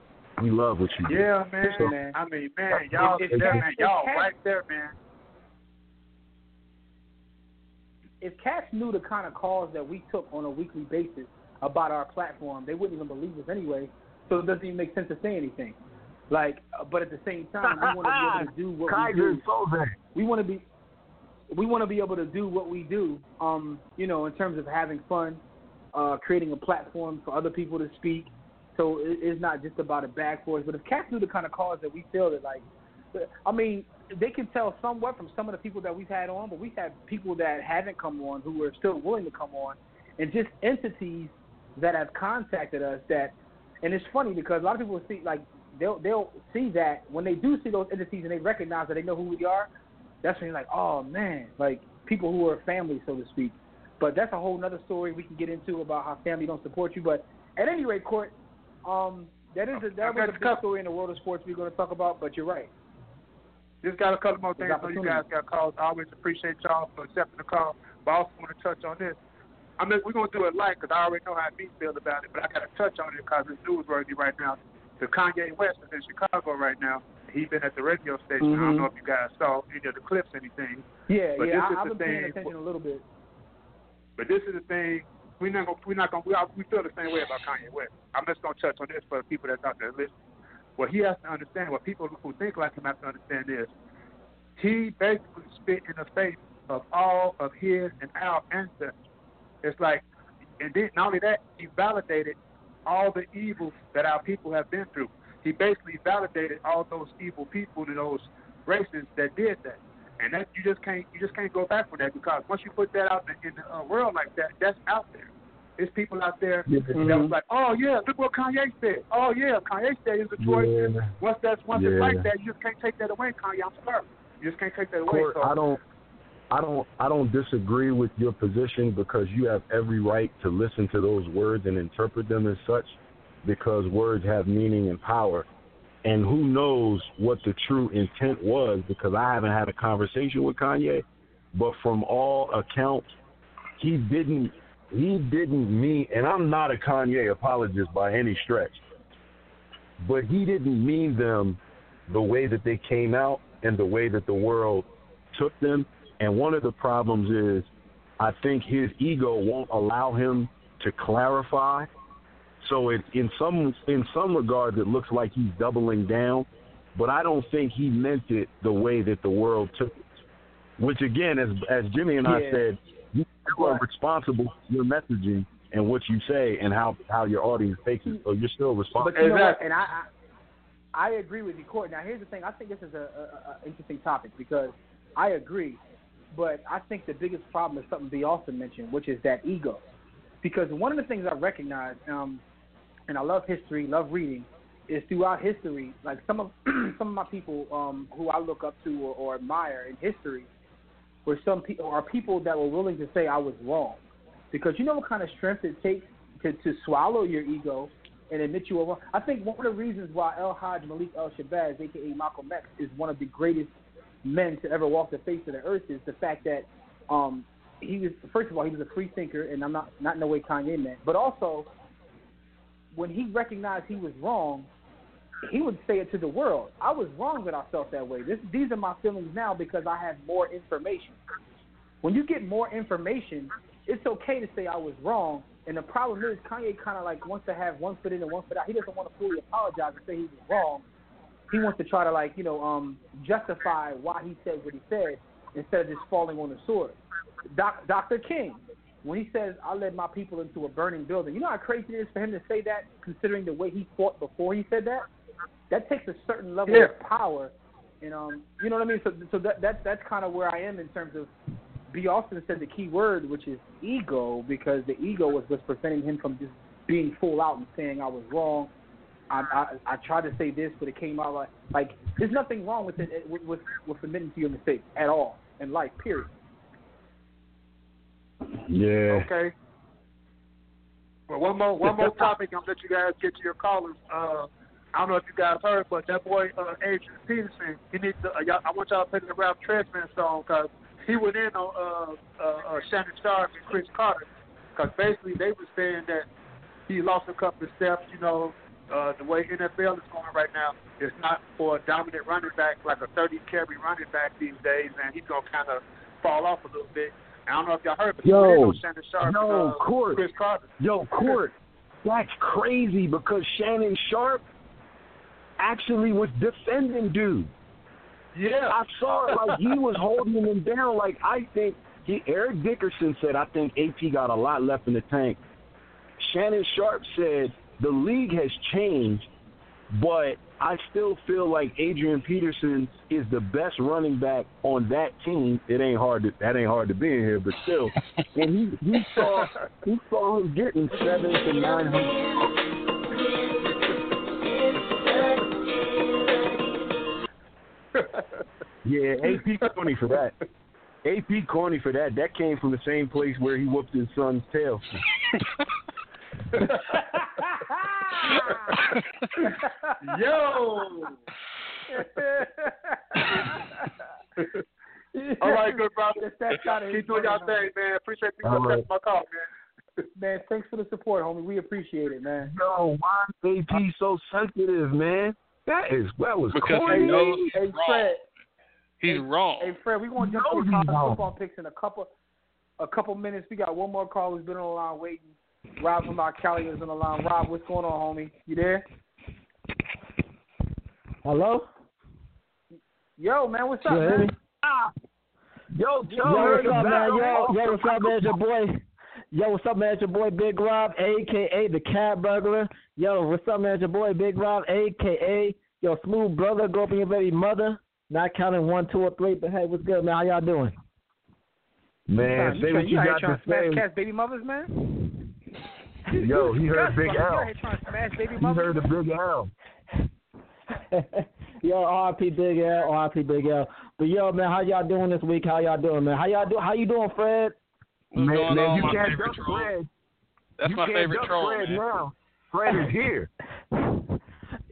We love what you do." yeah, man. Listen, man. I mean, man, y'all, If- yeah, if- man, y'all Cat- right there, man. If cats knew the kind of calls that we took on a weekly basis about our platform, they wouldn't even believe us anyway. So it doesn't even make sense to say anything. Like, uh, but at the same time, we want to be able to do what we do. Soze. we want to be we want to be able to do what we do um you know in terms of having fun uh creating a platform for other people to speak so it, it's not just about a bag for us but if cats knew the kind of cause that we feel that like i mean they can tell somewhat from some of the people that we've had on but we've had people that haven't come on who are still willing to come on and just entities that have contacted us that and it's funny because a lot of people see like they'll they'll see that when they do see those entities and they recognize that they know who we are that's when you're like, oh man, like people who are family, so to speak. But that's a whole other story we can get into about how family don't support you. But at any rate, Court, um, that is a, that was a big story in the world of sports we're going to talk about. But you're right. Just got a couple more things. So you guys got calls. I always appreciate y'all for accepting the call. But I also want to touch on this. I mean, we're gonna do it light because I already know how me feel about it. But I got to touch on it because it's newsworthy right now. The Kanye West is in Chicago right now. He's been at the radio station. I don't Mhm. know if you guys saw any of the clips, anything. Yeah, But yeah, this is I, I've the been paying attention a little bit. But this is the thing. We're not gonna. We're not gonna. We, are, we feel the same way about Kanye West. I'm just gonna touch on this for the people that's out there listening. What he has to understand, what people who think like him have to understand is, he basically spit in the face of all of his and our ancestors. It's like, and then not only that, he validated all the evils that our people have been through. He basically validated all those evil people and those races that did that. And that you just can't you just can't go back from that because once you put that out in the, in the uh, world like that, that's out there. There's people out there that was like, oh yeah, look what Kanye said. Oh yeah, Kanye said is a choice. Yeah. Once that's once it's like that, you just can't take that away, Kanye. I'm sorry, you just can't take that away. Court, so I don't, I don't, I don't disagree with your position because you have every right to listen to those words and interpret them as such, because words have meaning and power, and who knows what the true intent was? Because I haven't had a conversation with Kanye, but from all accounts, he didn't, he didn't mean, and I'm not a Kanye apologist by any stretch, but he didn't mean them the way that they came out and the way that the world took them. And one of the problems is I think his ego won't allow him to clarify. So it, in some in some regards, it looks like he's doubling down, but I don't think he meant it the way that the world took it. Which again, as as Jimmy and I said, you are responsible for your messaging and what you say and how how your audience takes it. So you're still responsible. But you know what? And I, I I agree with you, Court. Now here's the thing. I think this is a, a, a interesting topic because I agree, but I think the biggest problem is something B also mentioned, which is that ego. Because one of the things I recognize, um, and I love history, love reading, is throughout history, like some of some of my people um, who I look up to or, or admire in history, were some people are people that were willing to say I was wrong, because you know what kind of strength it takes to to swallow your ego and admit you were wrong. I think one of the reasons why El Hajj Malik El Shabazz, aka Malcolm X, is one of the greatest men to ever walk the face of the earth is the fact that um, he was first of all he was a free thinker, and I'm not not in the way Kanye meant, but also when he recognized he was wrong, he would say it to the world. I was wrong that I felt that way. This, these are my feelings now because I have more information. When you get more information, it's okay to say I was wrong. And the problem is Kanye kind of like wants to have one foot in and one foot out. He doesn't want to fully apologize and say he was wrong. He wants to try to like you know um, justify why he said what he said instead of just falling on the sword. Doc, Dr. King, when he says I led my people into a burning building, you know how crazy it is for him to say that, considering the way he fought before he said that. That takes a certain level Yeah. of power, and um, you know what I mean. So, so that, that that's kind of where I am in terms of. B. Austin said the key word, which is ego, because the ego was what's preventing him from just being full out and saying I was wrong. I, I I tried to say this, but it came out like like there's nothing wrong with it with with, with admitting to your mistakes at all in life. Period. Yeah. Okay. Well, one more one more topic. I'm let you guys get to your callers. Uh, I don't know if you guys heard, but that boy uh, Adrian Peterson, he needs to. Uh, y'all, I want y'all to play the Ralph Tresvant song because he went in on uh, uh, uh, Shannon Sharpe and Cris Carter because basically they were saying that he lost a couple of steps. You know, uh, the way NFL is going right now, it's not for a dominant running back like a 30 carry running back these days, and he's gonna kind of fall off a little bit. I don't know if y'all heard, but he Yo, on Shannon Sharpe and uh, Court. Cris Carter. Yo, Court, that's crazy because Shannon Sharpe actually was defending dude. Yeah. I saw it like he was holding him down. Like I think he Eric Dickerson said I think AP got a lot left in the tank. Shannon Sharpe said the league has changed, but I still feel like Adrian Peterson is the best running back on that team. It ain't hard to that ain't hard to be in here, but still. and he he saw he saw him getting seven to nine hundred. Yeah, AP corny for that. AP corny for that. That came from the same place where he whooped his son's tail. Yo. snatched out of his Keep doing y'all thing, man. Appreciate you All for right. taking my call, man. Man, thanks for the support, homie. We appreciate it, man. Yo, why is AP so sensitive, man? That is that was Because he corny. knows he's Hey, wrong. Fred. He's wrong. Hey, Fred, we're gonna jump No, to he's college not. football picks in a couple, a couple minutes. We got one more call who's been on the line waiting. Rob from our Cali is on the line. Rob, what's going on, homie? You there? Hello? Yo, man, what's up, man? me? Ah. Yo, Yo, what's up, man? Yo, yo, what's up, man? It's your boy. Yo, what's up, man? It's your boy Big Rob, aka the Cat Burglar. Yo, what's up, man? It's your boy Big Rob, aka your smooth brother. Go up in your baby mother. Not counting one, two, or three, but hey, what's good, man? How y'all doing? Man, you say trying, what you you got trying to to smash say. cats baby mothers, man? Yo, he heard Gus, Big You L. here trying to smash baby He heard the Big L. yo, RP Big L, RP Big L. But yo, man, how y'all doing this week? How y'all doing, man? How y'all do? How you doing, Fred? What's Man, going man, on, you my can't favorite duck troll? Fred. That's you my favorite troll, Fred man. now. Fred is here.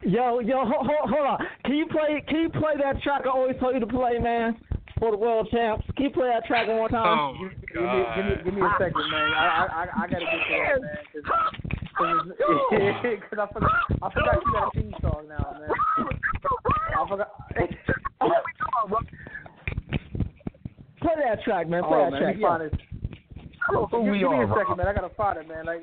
Yo, yo, hold, hold, hold on. Can you play? Can you play that track I always told you to play, man? For the world champs. Can you play that track one more time? Oh my Give me, give me, give me a second, man. I, I, I, I gotta get to that, man. Cause, cause, cause I forgot, I forgot you got a theme song now, man. I forgot. Bro Play that track, man. Play Oh that man, track. yeah. find it. Who Give, we give me are, a second, Rob? man. I gotta find it, man. Like,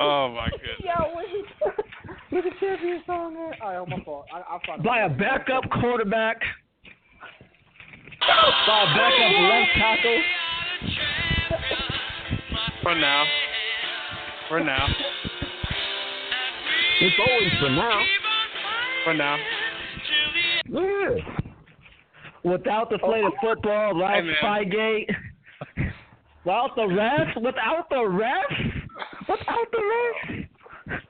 Oh my goodness. yo, where's the, where's the champion song, man? All right, oh, my fault. I, I'll find it. By a backup quarterback. A backup left tackle. For now. For now. It's always for now. For now. Yeah. Without the slate of football, Hey, Ralph man. Spygate. Without the refs. Without the refs. Without the refs.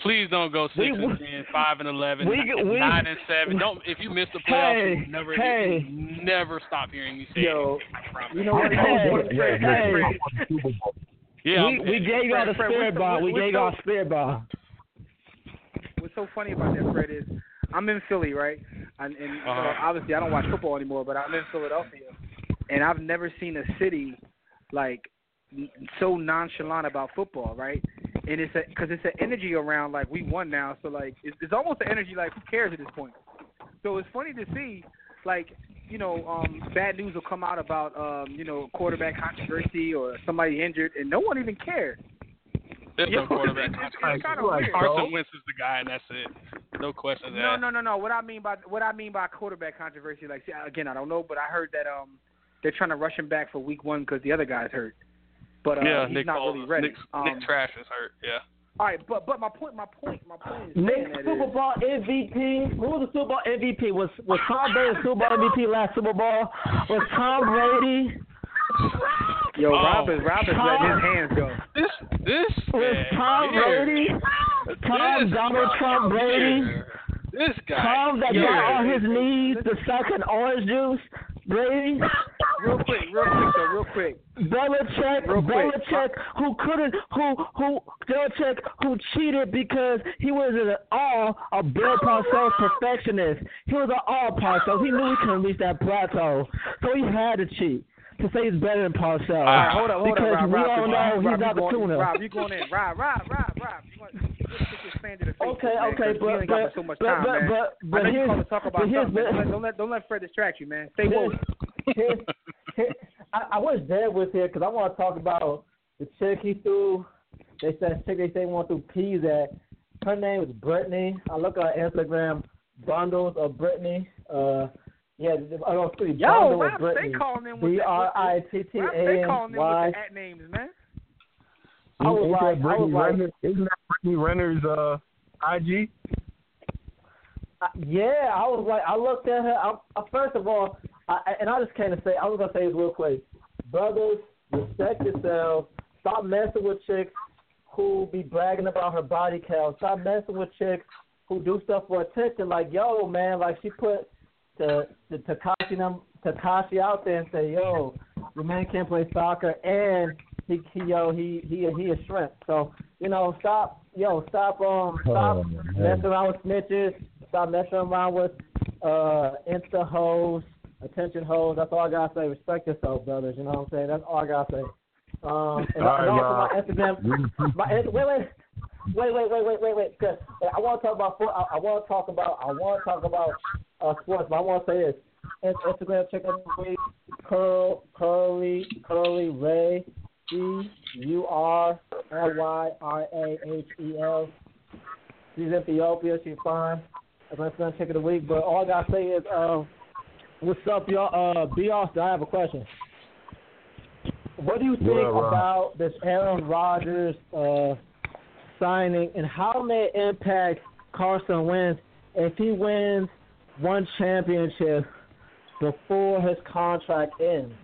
Please don't go six We- and ten, five and eleven, we- we- nine and seven. Don't if you miss the playoffs, Hey, you never hey. you never stop hearing me say Yo, it. I you know what? Hey, what yeah, hey. yeah. Super Bowl. Yeah, we, we gave y'all the Fred, Fred, spirit ball. We gave the- y'all a spirit ball. what's so funny about that, Fred, is I'm in Philly, right? And, and Uh-huh. uh, obviously I don't watch football anymore, but I'm in Philadelphia, and I've never seen a city like so nonchalant about football, right? And it's because it's an energy around like we won now, so like it's, it's almost an energy like who cares at this point. So it's funny to see, like you know, um, bad news will come out about um, you know quarterback controversy or somebody injured, and no one even cared. There's Yo, no quarterback. it's- it's controversy. kinda Right, Carson Wentz is the guy, and that's it. No questions No, asked. no, no, no. What I mean by what I mean by quarterback controversy, like see, again, I don't know, but I heard that um they're trying to rush him back for week one because the other guy's hurt. But uh, yeah, he's Nick not Foles really is- ready. Nick, um, Nick Trash is hurt. Yeah. all right, but but my point, my point, my point is Nick saying that Super is, Bowl MVP. Who was the Super Bowl MVP? Was was Tom Brady the Super Bowl MVP last Super Bowl? Was Tom Brady? yo, Oh. Rob is Rob is letting his hands go. This this Was man Tom here. Brady? Tom This Donald Trump Brady? This guy. Tom that here. got on his knees to sucking orange juice? Brady? Real quick, real quick, though, real quick. Belichick, Real quick. Belichick, who couldn't, who, who, Belichick, who cheated because he was an all a Bill Parcells perfectionist. He was an all Parcells. He knew he couldn't reach that plateau, so he had to cheat to say he's better than Parcells. All right, hold up, hold up, because Rob. we Rob, all Rob, know Rob, he's you not the going, tuna. Rob, you going in? Rob, Rob, Rob, Rob. You want you want to get fan to the face, Okay, man, okay, but we but so much but, time, but, man. but but you here's to talk about but here's man. Don't let, don't let don't let Fred distract you, man. Stay woke. I, I wish Dad was here because I want to talk about the chick he threw. They said chick they say want to peas at. Her name is Brittany. I look at her Instagram bundles of Brittany. Uh, yeah, I don't see Yo, bundle of Brittany. stay calling them with B R I T T A N calling them with the at names, man. I was like, that I was Brittany like, Renner? Isn't that Brittany Renner's uh, IG? I- yeah, I was like, I looked at her. I, I, first of all, I, and I just came to say, I was gonna say this real quick, brothers, respect yourselves. Stop messing with chicks who be bragging about her body count. Stop messing with chicks who do stuff for attention. Like, yo, man, like she put the the Takashi Takashi out there and say, yo, your man can't play soccer and he, he yo he he he a shrimp. So you know stop yo stop um stop oh, messing around with snitches. Stop messing around with uh insta hoes, attention hoes. That's all I gotta say. Respect yourself, brothers. You know what I'm saying? That's all I gotta say. Um, and, all and right, also my Instagram. My wait wait. Wait, wait, wait, wait, wait, wait. Cause I want to talk about. I, I want to talk about. I want to talk about uh, sports. But I want to say this: Instagram, check out Curl, Curly, Curly Ray, C U R L Y R A H E L. She's Ethiopia. She's fine. That's my Instagram check of the week. But all I gotta say is, uh, what's up, y'all? Uh, B. Austin, I have a question. What do you think Rob? about this Aaron Rodgers uh, signing, and how may it impact Carson Wentz if he wins one championship before his contract ends?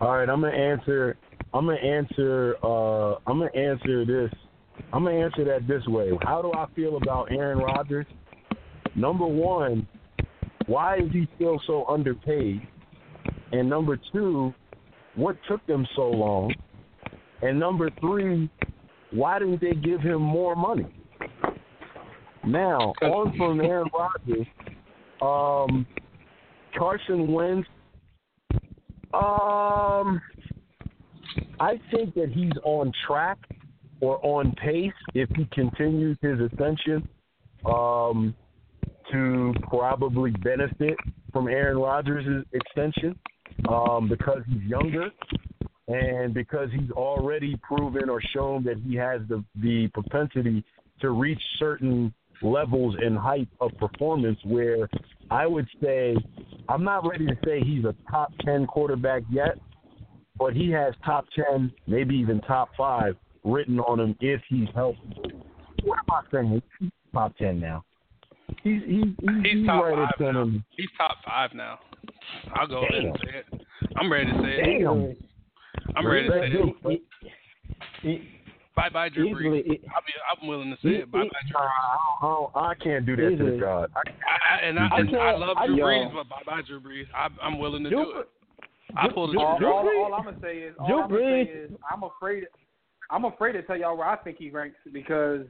All right, I'm gonna answer. I'm gonna answer. Uh, I'm gonna answer this. I'm gonna answer that this way. How do I feel about Aaron Rodgers? Number one, why is he still so underpaid? And number two, what took them so long? And number three, why didn't they give him more money? Now, on from Aaron Rodgers, um, Carson Wentz. Um, I think that he's on track or on pace if he continues his ascension um, to probably benefit from Aaron Rodgers' extension um, because he's younger and because he's already proven or shown that he has the, the propensity to reach certain levels and height of performance where I would say I'm not ready to say he's a top 10 quarterback yet, but he has top 10, maybe even top 5 written on him if he's healthy. What am I saying? He's top 10 now. He's he's he's, He's top right five now. on- He's top five now. I'll go ahead and say it. I'm ready to say it. Damn. I'm ready to say it. He- he- Bye bye Drew Brees. I'll be, I'm willing to say it. Bye bye Drew. I, don't- I can't do that to God. I, I, I, and I, I I love I- Drew. Brees, but bye bye Drew Brees. I, I'm willing to do it. I pulled a Drew- Drew all, Drew Brees. all, Brees- all I'm gonna say is, all Drew I'm gonna say is, I'm afraid. I'm afraid to tell y'all where I think he ranks because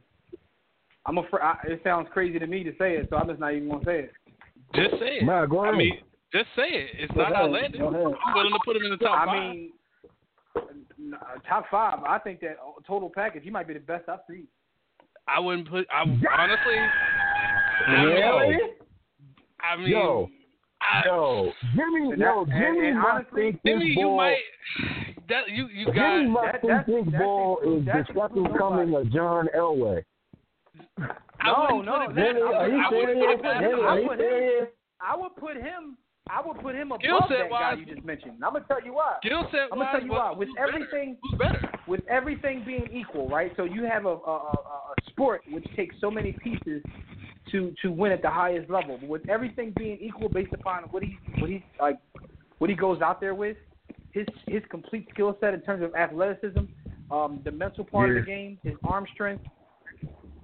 I'm afraid. I, it sounds crazy to me to say it, so I'm just not even gonna say it. Just say it. Man, go I mean, just say it. It's Go not ahead. outlandish. Go ahead. I'm willing to put him in the top I five. mean, top five. I think that uh, total package, he might be the best I've seen. I wouldn't put. I honestly. I mean, Really? I mean, Yo, I, yo, Jimmy, And yo, that- and- Jimmy and must honestly, think this Jimmy, you ball. might. That you you Jimmy got. must that- think this ball is the that's second coming nobody. of John Elway. I No, no, put Jimmy, are you I wouldn't serious? put it past Jimmy, him. I would- serious? I would put him. I would put him Skill above set that guy you just mentioned. I'm gonna tell you why. Skill set I'm gonna tell you wise, why. With who's better? everything, who's better? with everything being equal, right? So you have a, a, a, a sport which takes so many pieces to to win at the highest level. But with everything being equal, based upon what he what he like what he goes out there with, his his complete skill set in terms of athleticism, um, the mental part of the game, his arm strength.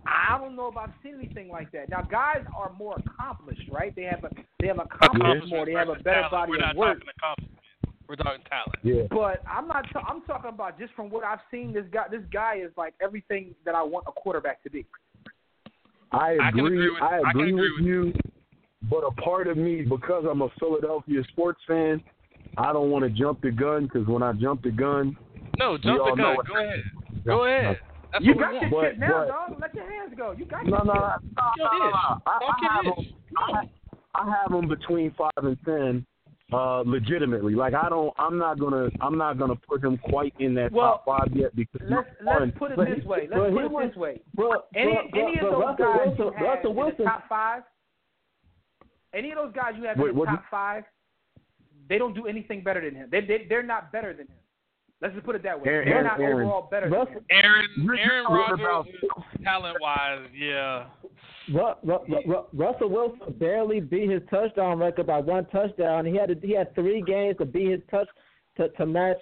I don't know if I've seen anything like that. Now, guys are more accomplished, right? They have a they have accomplished more. They have a versus better talent. body We're of work. talking accomplishment. We're talking talent. Yeah. But I'm not. i I'm talking about just from what I've seen. This guy. This guy is like everything that I want a quarterback to be. I I agree. agree with- I I agree, agree with, with you. But a part of me, because I'm a Philadelphia sports fan, I don't want to jump the gun because when I jump the gun, No, jump the gun. Go ahead. Go ahead. That's You got we your want. shit now, but- dog. Let your hands go. You got no, your no, shit. no, no, no, no. I, I have them. I, I have them between five and ten, uh, legitimately. Like I don't, I'm not gonna, I'm not gonna put him quite in that Well, top five yet because Let's one, let's put it but- this way. Let's put it was- this way. Bro, Any bro, any bro, of those Russell guys Wilson, you have Russell in the top five, any of those guys you have Wait, in the top you- five, they don't do anything better than him. They, they they're not better than him. Let's just put it that way. Aaron- they're not Aaron- overall better Russell- than him. Aaron Aaron talking Rodgers, talent wise, yeah. Ru- Ru- Ru- Ru- Russell Wilson barely beat his touchdown record by one touchdown. He had to, he had three games to beat his touch to to match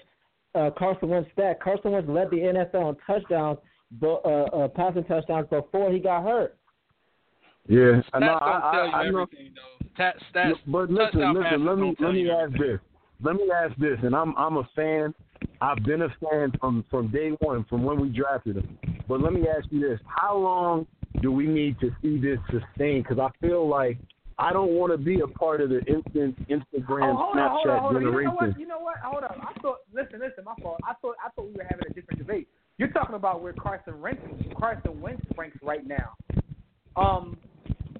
uh, Carson Wentz stat. Carson Wentz led the NFL in touchdowns, but, uh, uh, passing touchdowns before he got hurt. yeah, Stats no, don't I, tell you I know. though. Ta- stats, But listen, listen. Let me let me ask everything. this. Let me ask this, and I'm I'm a fan. I've been a fan from from day one, from when we drafted him. But let me ask you this: How long do we need to see this sustained? Because I feel like I don't want to be a part of the instant Instagram, Oh, hold on, Snapchat hold on, hold on. You know what? You know what? Hold up. I thought. Listen, listen. My fault. I thought. I thought we were having a different debate. You're talking about where Carson ranks. Carson Wentz ranks right now. Um,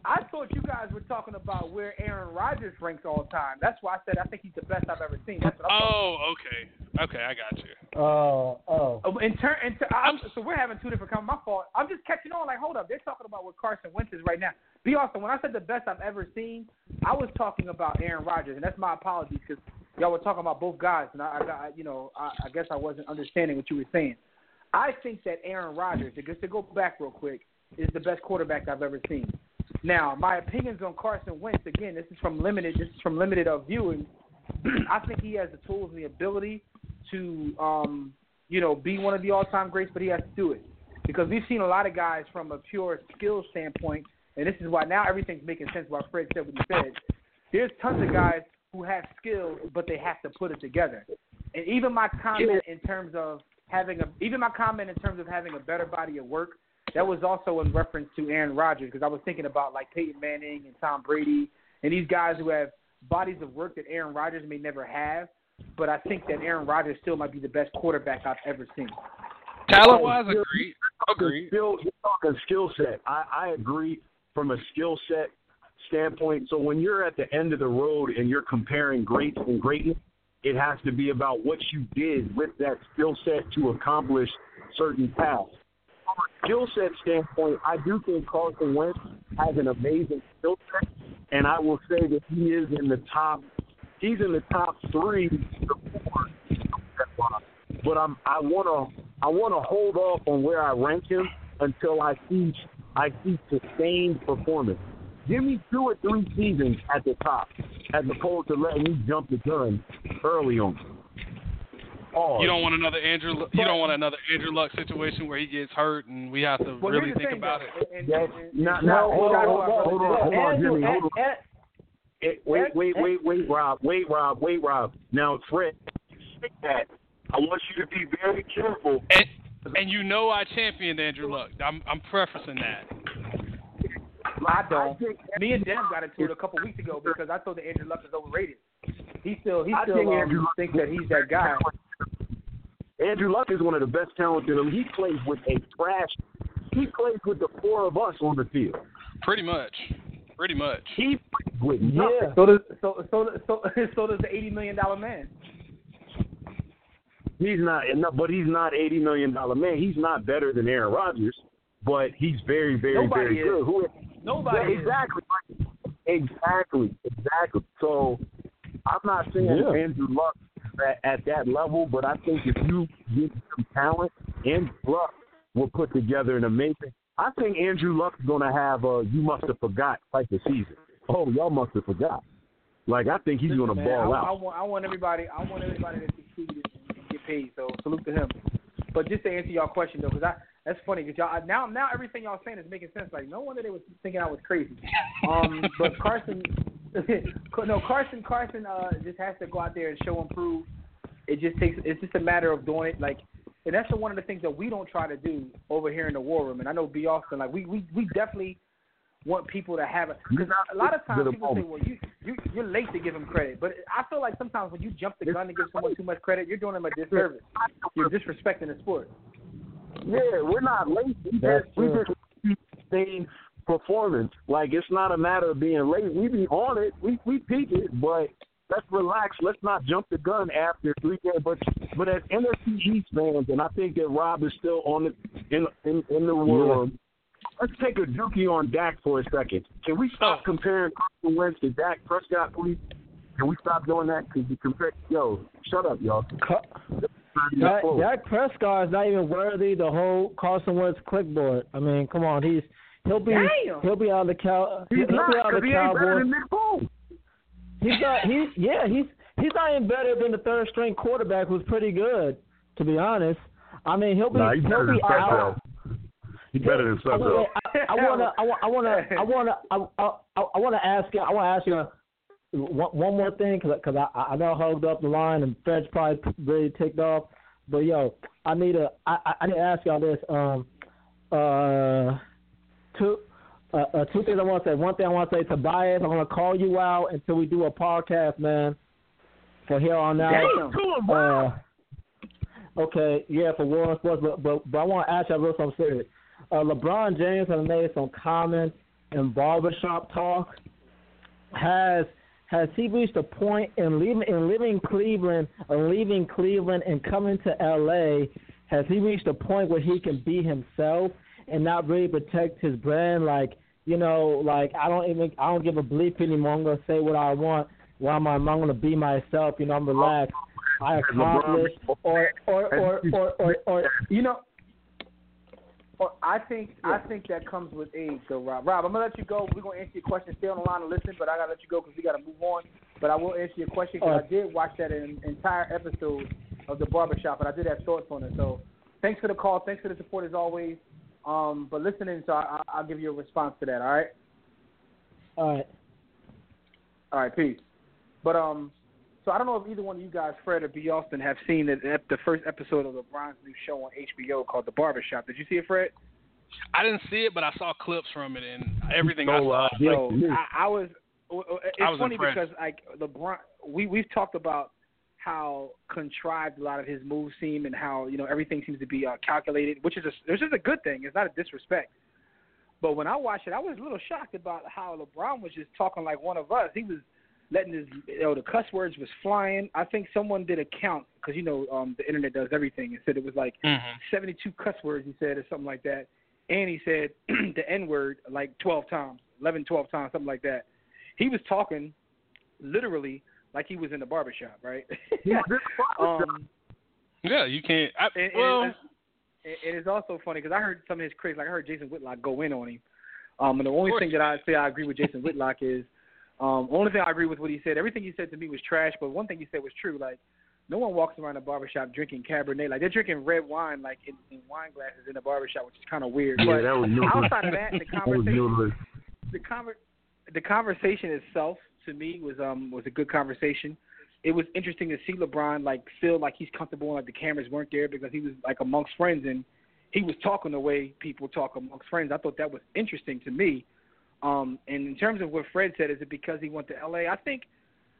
I thought you guys were talking about where Aaron Rodgers ranks all time. That's why I said I think he's the best I've ever seen. That's what I'm talking Oh, okay. Okay, I got you. Oh, oh. Oh, In turn, in tur- I'm, so we're having two different. Com- my fault. I'm just catching on. Like, hold up, they're talking about where Carson Wentz is right now. Be awesome. When I said the best I've ever seen, I was talking about Aaron Rodgers, and that's my apologies because y'all were talking about both guys, and I, I got, you know, I, I guess I wasn't understanding what you were saying. I think that Aaron Rodgers, just to go back real quick, is the best quarterback I've ever seen. Now, my opinions on Carson Wentz, again, this is from limited. This is from limited of viewing. I think he has the tools and the ability to, um, you know, be one of the all-time greats, but he has to do it because we've seen a lot of guys from a pure skill standpoint, and this is why now everything's making sense. Why Fred said what he said. There's tons of guys who have skills, but they have to put it together. And even my comment in terms of having a, even my comment in terms of having a better body of work, that was also in reference to Aaron Rodgers because I was thinking about like Peyton Manning and Tom Brady and these guys who have bodies of work that Aaron Rodgers may never have. But I think that Aaron Rodgers still might be the best quarterback I've ever seen. Talent wise, agreed. Agreed. Skill, you're talking skill set. I, I agree from a skill set standpoint. So when you're at the end of the road and you're comparing greats and greatness, it has to be about what you did with that skill set to accomplish certain tasks. A skill set standpoint, I do think Carson Wentz has an amazing skill set, and I will say that he is in the top. He's in the top three to four. But I'm I wanna I wanna hold off on where I rank him until I see I see sustained performance. Give me two or three seasons at the top, as opposed to letting me jump the gun early on. You don't want another Andrew. Lu- You don't want another Andrew Luck situation where he gets hurt and we have to Well, really think about though, it. and- That's not and- not hold on, hold on, hold on, hold on, Jimmy, hold on. and- and- Eh, wait, wait, wait, wait, Rob, wait, Rob, wait, Rob. Now, Fred, stick that. I want you to be very careful. And, and you know I championed Andrew Luck. I'm I'm prefacing that. I don't. Me and Dennis got into it a couple weeks ago because I thought that Andrew Luck is overrated. He still he I still think um, Andrew Luck- thinks that he's that guy. Andrew Luck is one of the best talents in him. He plays with a trash. He plays with the four of us on the field. Pretty much. Pretty much. He plays with nothing. Yeah. So does so so so so does the eighty million dollar man. He's not, no, but he's not eighty million dollar man. He's not better than Aaron Rodgers, but he's very, very, Nobody very is. good. Who? Nobody Yeah, is. exactly, exactly, exactly. So I'm not saying Yeah. Andrew Luck is at, at that level, but I think if you get some talent, Andrew Luck will put together an amazing. I think Andrew Luck's going to have a "you must have forgot" type of season. Oh, y'all must have forgot. Like I think he's going to Man, ball I, out. I want I want everybody I want everybody to succeed and, and get paid. So salute to him. But just to answer y'all question though, because I that's funny because y'all now now everything y'all saying is making sense. Like no wonder they was thinking I was crazy. Um, but Carson, no Carson Carson uh just has to go out there and show and prove. It just takes it's just a matter of doing it like. And that's one of the things that we don't try to do over here in the war room. And I know B. Austin, like we, we, we definitely want people to have it. Because a lot of times people say, well, you, you you're late to give him credit. But I feel like sometimes when you jump the gun to give someone too much credit, you're doing them a disservice. You're disrespecting the sport. Yeah, we're not late. We That's just we true. just keep performance. Like it's not a matter of being late. We be on it. We we peak it, but let's relax. Let's not jump the gun after three games. But but as NFC East fans, and I think that Rob is still on the in in, in the room. Let's take a dookie on Dak for a second. Can we stop oh. comparing Carson Wentz to Dak Prescott, please? Can we stop doing that? Because you compare. Yo, shut up, y'all. Dak, Dak Prescott is not even worthy to hold Carson Wentz clipboard. I mean, come on, he's he'll be Damn. he'll be out of the cow He's he'll not be out of because the he ain't better Cowboys. than Nick He's not. He's yeah. He's he's not even better than the third string quarterback, who's pretty good, to be honest. I mean, he'll be Nah, he's he'll than be out. Sudfeld. He's better than I wanna, I, I wanna, I wanna, I wanna, I, I, I wanna ask you. I wanna ask you one, one more thing, because I, I know I hugged up the line and Fred's probably really ticked off. But yo, I need to, I, I- I need to ask y'all this. Um, uh, two, uh, uh, two things I want to say. One thing I want to say, Tobias, I'm going to call you out until we do a podcast, man. For here on out. Damn. Uh, okay, yeah, for War on Sports, but, but, but I want to ask you a little something serious. Uh, LeBron James has made some comments in barbershop talk. Has has he reached a point in leaving in living Cleveland or leaving Cleveland and coming to LA? Has he reached a point where he can be himself and not really protect his brand? Like you know, like I don't even I don't give a bleep anymore. I'm gonna say what I want. Why am I? I'm gonna be myself. You know, I'm relaxed. I accomplished, or or or or or, or you know. Well, I think I think that comes with age, though, Rob. Rob, I'm gonna let you go. We're gonna answer your question. Stay on the line and listen, but I gotta let you go because we gotta move on. But I will answer your question because I did watch that in, entire episode of the barbershop, and I did have thoughts on it. So, thanks for the call. Thanks for the support as always. Um, but listening, so I, I'll give you a response to that. All right. All right. All right. Peace. But um, so I don't know if either one of you guys, Fred or B. Austin, have seen the, the first episode of LeBron's new show on HBO called The Barbershop. Did you see it, Fred? I didn't see it, but I saw clips from it and everything So, I saw. uh, Yo, I, I was. It's I was funny impressed. because like LeBron, we we've talked about how contrived a lot of his moves seem and how you know everything seems to be uh, calculated, which is a which is a good thing. It's not a disrespect. But when I watched it, I was a little shocked about how LeBron was just talking like one of us. He was letting his you know the cuss words was flying. I think someone did a count because you know um, the internet does everything and said it was like Mhm. 72 cuss words he said or something like that. And he said the N word like 12 times, 11, 12 times, something like that. He was talking literally like he was in the barbershop, right? um, Yeah, you can't. I, and, well, and, and it is also funny because I heard some of his critics, like I heard Jason Whitlock go in on him. Um, and the only thing that I say I agree with Jason Whitlock is, um, only thing I agree with what he said. Everything he said to me was trash, but one thing he said was true. Like, no one walks around a barbershop drinking Cabernet. Like they're drinking red wine, like in, in wine glasses in a barbershop, which is kind of weird. Yeah, but that was outside of that, the That was conversation, the conver- the conversation itself to me was um was a good conversation. It was interesting to see LeBron like feel like he's comfortable and like the cameras weren't there because he was like amongst friends and he was talking the way people talk amongst friends. I thought that was interesting to me. Um, and in terms of what Fred said, is it because he went to LA? I think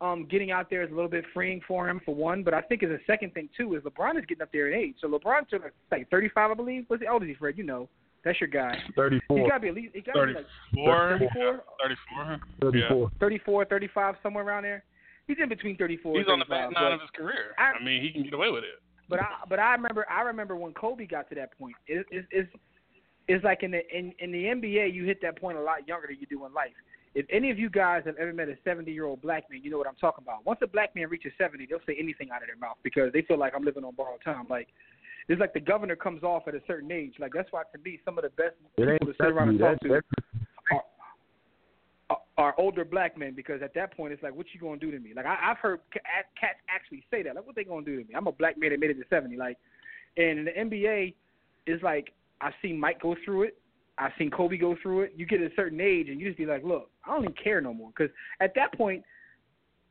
um, getting out there is a little bit freeing for him for one, but I think as a second thing too is LeBron is getting up there in age. So LeBron's sort like 35, I believe. What's the old Fred? You know, that's your guy. He's 34. got to be at least. He got to be like 34, 34, 34. 34. 34, 35, somewhere around there. He's in between 34. He's and on the back nine of his career. I- I, mean, he can get away with it. But I but I remember I remember when Kobe got to that point. It, it, it's it's like in the in, in the NBA you hit that point a lot younger than you do in life. If any of you guys have ever met a 70 year old black man, you know what I'm talking about. Once a black man reaches 70, they'll say anything out of their mouth because they feel like I'm living on borrowed time. Like it's like the governor comes off at a certain age. Like that's why to me some of the best people to sit around and talk to are, are, are older black men because at that point it's like, what you gonna do to me? Like I, I've heard ca- cats actually say that. Like, what they gonna do to me? I'm a black man that made it to 70. Like, and in the NBA, it's like I've seen Mike go through it. I've seen Kobe go through it. You get a certain age and you just be like, look, I don't even care no more because at that point,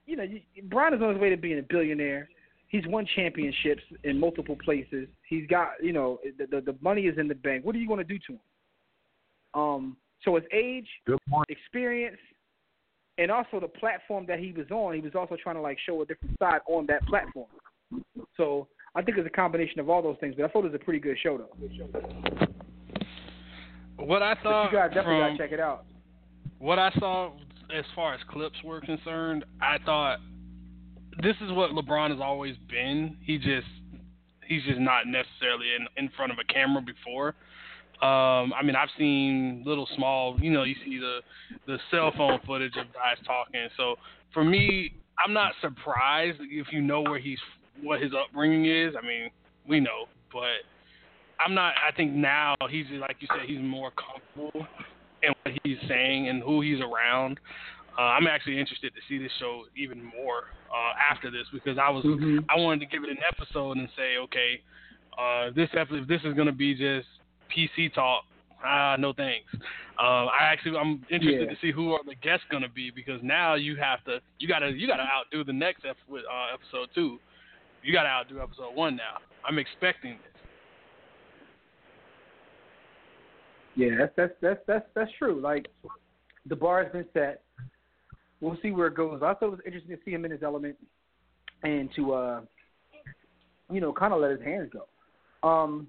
you know, Bron is on his way to being a billionaire. He's won championships in multiple places. He's got, you know, the the, the money is in the bank. What are you going to do to him? Um, so his age, good point. experience, and also the platform that he was on. He was also trying to like show a different side on that platform. So I think it's a combination of all those things. But I thought it was a pretty good show, though. What I But thought you guys definitely from gotta check it out. what I saw as far as clips were concerned, I thought this is what LeBron has always been. He just he's just not necessarily in in front of a camera before. Um, I mean, I've seen little small, you know, you see the the cell phone footage of guys talking. So for me, I'm not surprised if you know where he's what his upbringing is. I mean, we know, but I'm not. I think now he's like you said, he's more comfortable in what he's saying and who he's around. Uh, I'm actually interested to see this show even more uh, after this because I was I wanted to give it an episode and say, okay, uh, this episode, this is gonna be just PC talk, ah, no thanks. Uh, I actually I'm interested Yeah. to see who are the guests gonna be because now you have to you gotta you gotta outdo the next ep- uh, episode two. You gotta outdo episode one now. I'm expecting this. Yeah, that's that's that's that's that's true. Like the bar has been set. We'll see where it goes. I thought it was interesting to see him in his element and to uh you know, kind of let his hands go. Um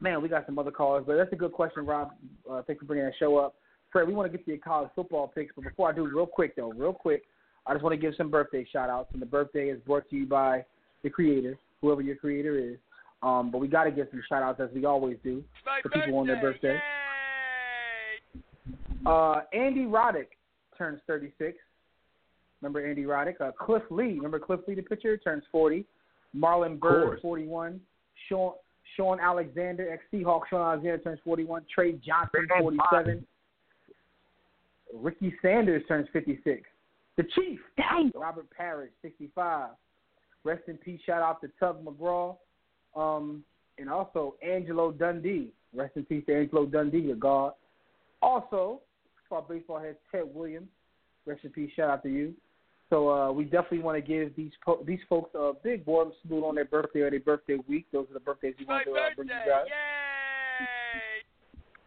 man, we got some other callers, but that's a good question, Rob. Uh, thanks for bringing that show up. Fred, we want to get to your college football picks, but before I do, real quick though, real quick, I just want to give some birthday shout outs. And the birthday is brought to you by the creator, whoever your creator is. Um, but we got to give some shout outs as we always do for people on their birthday. Uh, Andy Roddick turns 36. Remember Andy Roddick? Uh, Cliff Lee, remember Cliff Lee, the pitcher, turns 40. Marlon Byrd, 41. Sean Shaun Alexander, ex Seahawk Shaun Alexander turns 41. Trey Johnson, 47. Ricky Sanders turns 56. The Chief, Robert Parish, 65. Rest in peace. Shout out to Tug McGraw. Um, and also Angelo Dundee. Rest in peace to Angelo Dundee, your God. Also, for our baseball head, Ted Williams. Rest in peace. Shout out to you. So uh, we definitely want to give these po- these folks a big warm salute on their birthday or their birthday week. Those are the birthdays we want to uh, bring you guys.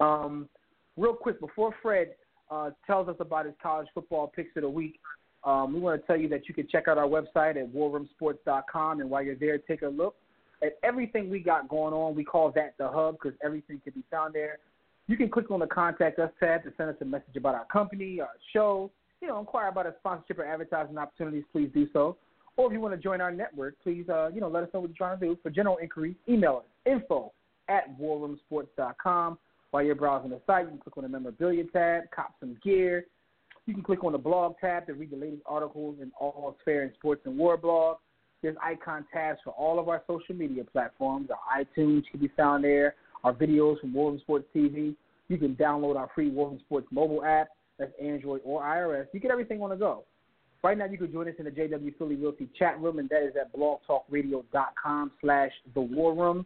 Um, real quick before Fred uh, tells us about his college football picks of the week, um, we want to tell you that you can check out our website at warroomsports.com, and while you're there, take a look at everything we got going on. We call that the hub because everything can be found there. You can click on the contact us tab to send us a message about our company, our show, you know, inquire about a sponsorship or advertising opportunities, please do so. Or if you want to join our network, please, uh, you know, let us know what you're trying to do. For general inquiries, email us, info at warroomsports.com. While you're browsing the site, you can click on the memorabilia tab, cop some gear. You can click on the blog tab to read the latest articles in all fair and sports and war blog. There's icon tabs for all of our social media platforms. Our iTunes can be found there. Our videos from Room Sports TV. You can download our free Room Sports mobile app. That's Android or iOS. You get everything on the go. Right now, you can join us in the JW Philly Realty chat room, and that is at blogtalkradio.com slash the war room.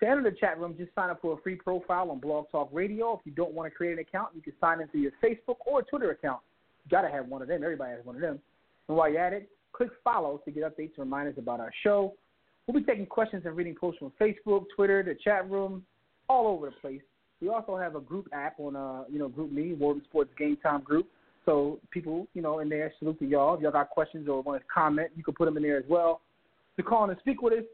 To enter the chat room, just sign up for a free profile on Blog Talk Radio. If you don't want to create an account, you can sign in through your Facebook or Twitter account. You got to have one of them. Everybody has one of them. And while you're at it, click follow to get updates and reminders about our show. We'll be taking questions and reading posts from Facebook, Twitter, the chat room, all over the place. We also have a group app on, uh, you know, Group Me, Room Sports Game Time Group. So people, you know, in there, salute to y'all. If y'all got questions or want to comment, you can put them in there as well. To call in and speak with us,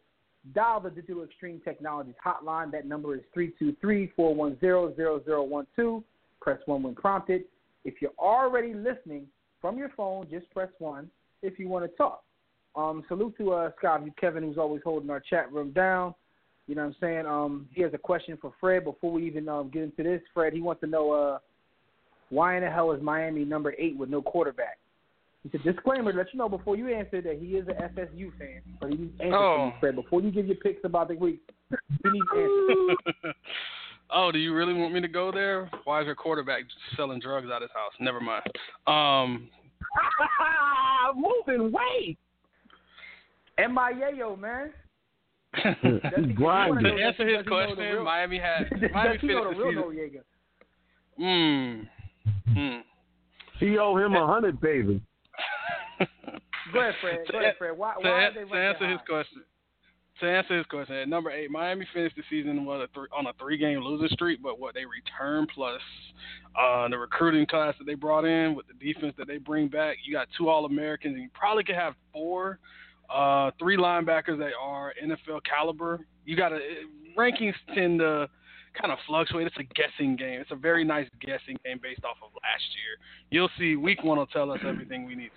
dial the Digital Extreme Technologies hotline. That number is 323-410-0012. Press 1 when prompted. If you're already listening from your phone, just press 1 if you want to talk. Um, salute to uh, Scott Kevin, who's always holding our chat room down. You know what I'm saying? Um, he has a question for Fred before we even um, get into this. Fred, he wants to know uh, why in the hell is Miami number eight with no quarterback? He said, disclaimer, let you know before you answer that he is an FSU fan, but he needs answers Oh. Fred. Before you give your picks about the week, he needs answers. oh, do you really want me to go there? Why is your quarterback selling drugs out his house? Never mind. Um, Moving weight. MIA, man. He's grinding. to answer his Does he know the question, real- Miami had Miami he know finished the the real season. Noriega? Mm. Mm. He owe him a hundred, baby. Go ahead, Fred. Go ahead, Fred. Why, to, why an- are they to answer his high? question, to answer his question, at number eight, Miami finished the season with a three, on a three-game losing streak, but what they return plus uh, the recruiting class that they brought in with the defense that they bring back, you got two All-Americans, and you probably could have four, uh, three linebackers that are NFL caliber. You got to rankings tend to kind of fluctuate. It's a guessing game. It's a very nice guessing game based off of last year. You'll see. Week one will tell us everything we need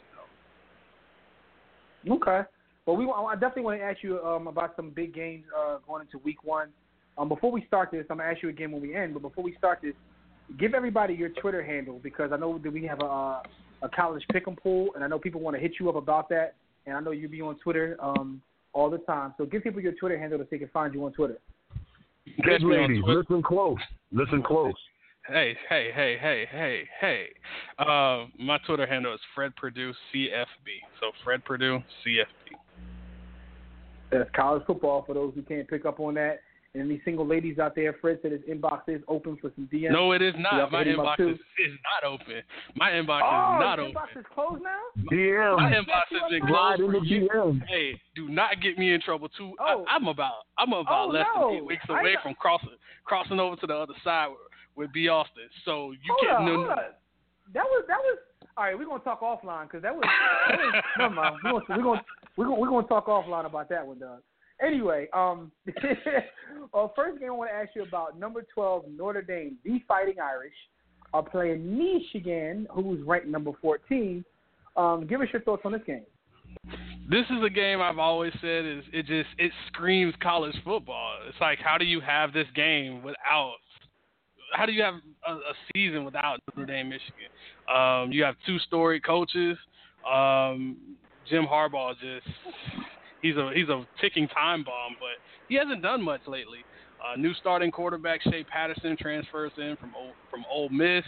to know. Okay. Well, we I definitely want to ask you um, about some big games uh, going into week one. Um, before we start this, I'm gonna ask you again when we end. But before we start this, give everybody your Twitter handle because I know that we have a a college pick'em pool, and I know people want to hit you up about that. And I know you be on Twitter um, all the time. So give people your Twitter handle so they can find you on Twitter. Good Catch ladies, listen close. Listen close. Hey, hey, hey, hey, hey, hey. Uh, my Twitter handle is Fred Purdue CFB. So Fred Purdue CFB. That's college football for those who can't pick up on that. And any single ladies out there, Fred said his inbox is open for some DMs. No, it is not. My hit him up inbox is, is not open. My inbox oh, is not his open. inbox is closed now. My DM. inbox has been closed in for the years. DM. Hey, do not get me in trouble too. Oh. I, I'm about I'm about Oh, less no. than eight weeks away know- from crossing crossing over to the other side with, with B Austin. So you hold can't on, no, hold no. on. That was that was all right. We're gonna talk offline because that was, that was never mind. We're gonna we're gonna we're gonna, we're gonna talk offline about that one, Doug. Anyway, um, uh, first game I want to ask you about number twelve Notre Dame, the Fighting Irish, are playing Michigan, who's ranked number fourteen. Um, give us your thoughts on this game. This is a game I've always said is it just it screams college football. It's like how do you have this game without how do you have a, a season without Notre Dame, Michigan? Um, you have two storied coaches. Um, Jim Harbaugh just he's a he's a ticking time bomb, but he hasn't done much lately. Uh, new starting quarterback Shea Patterson transfers in from Ole, from Ole Miss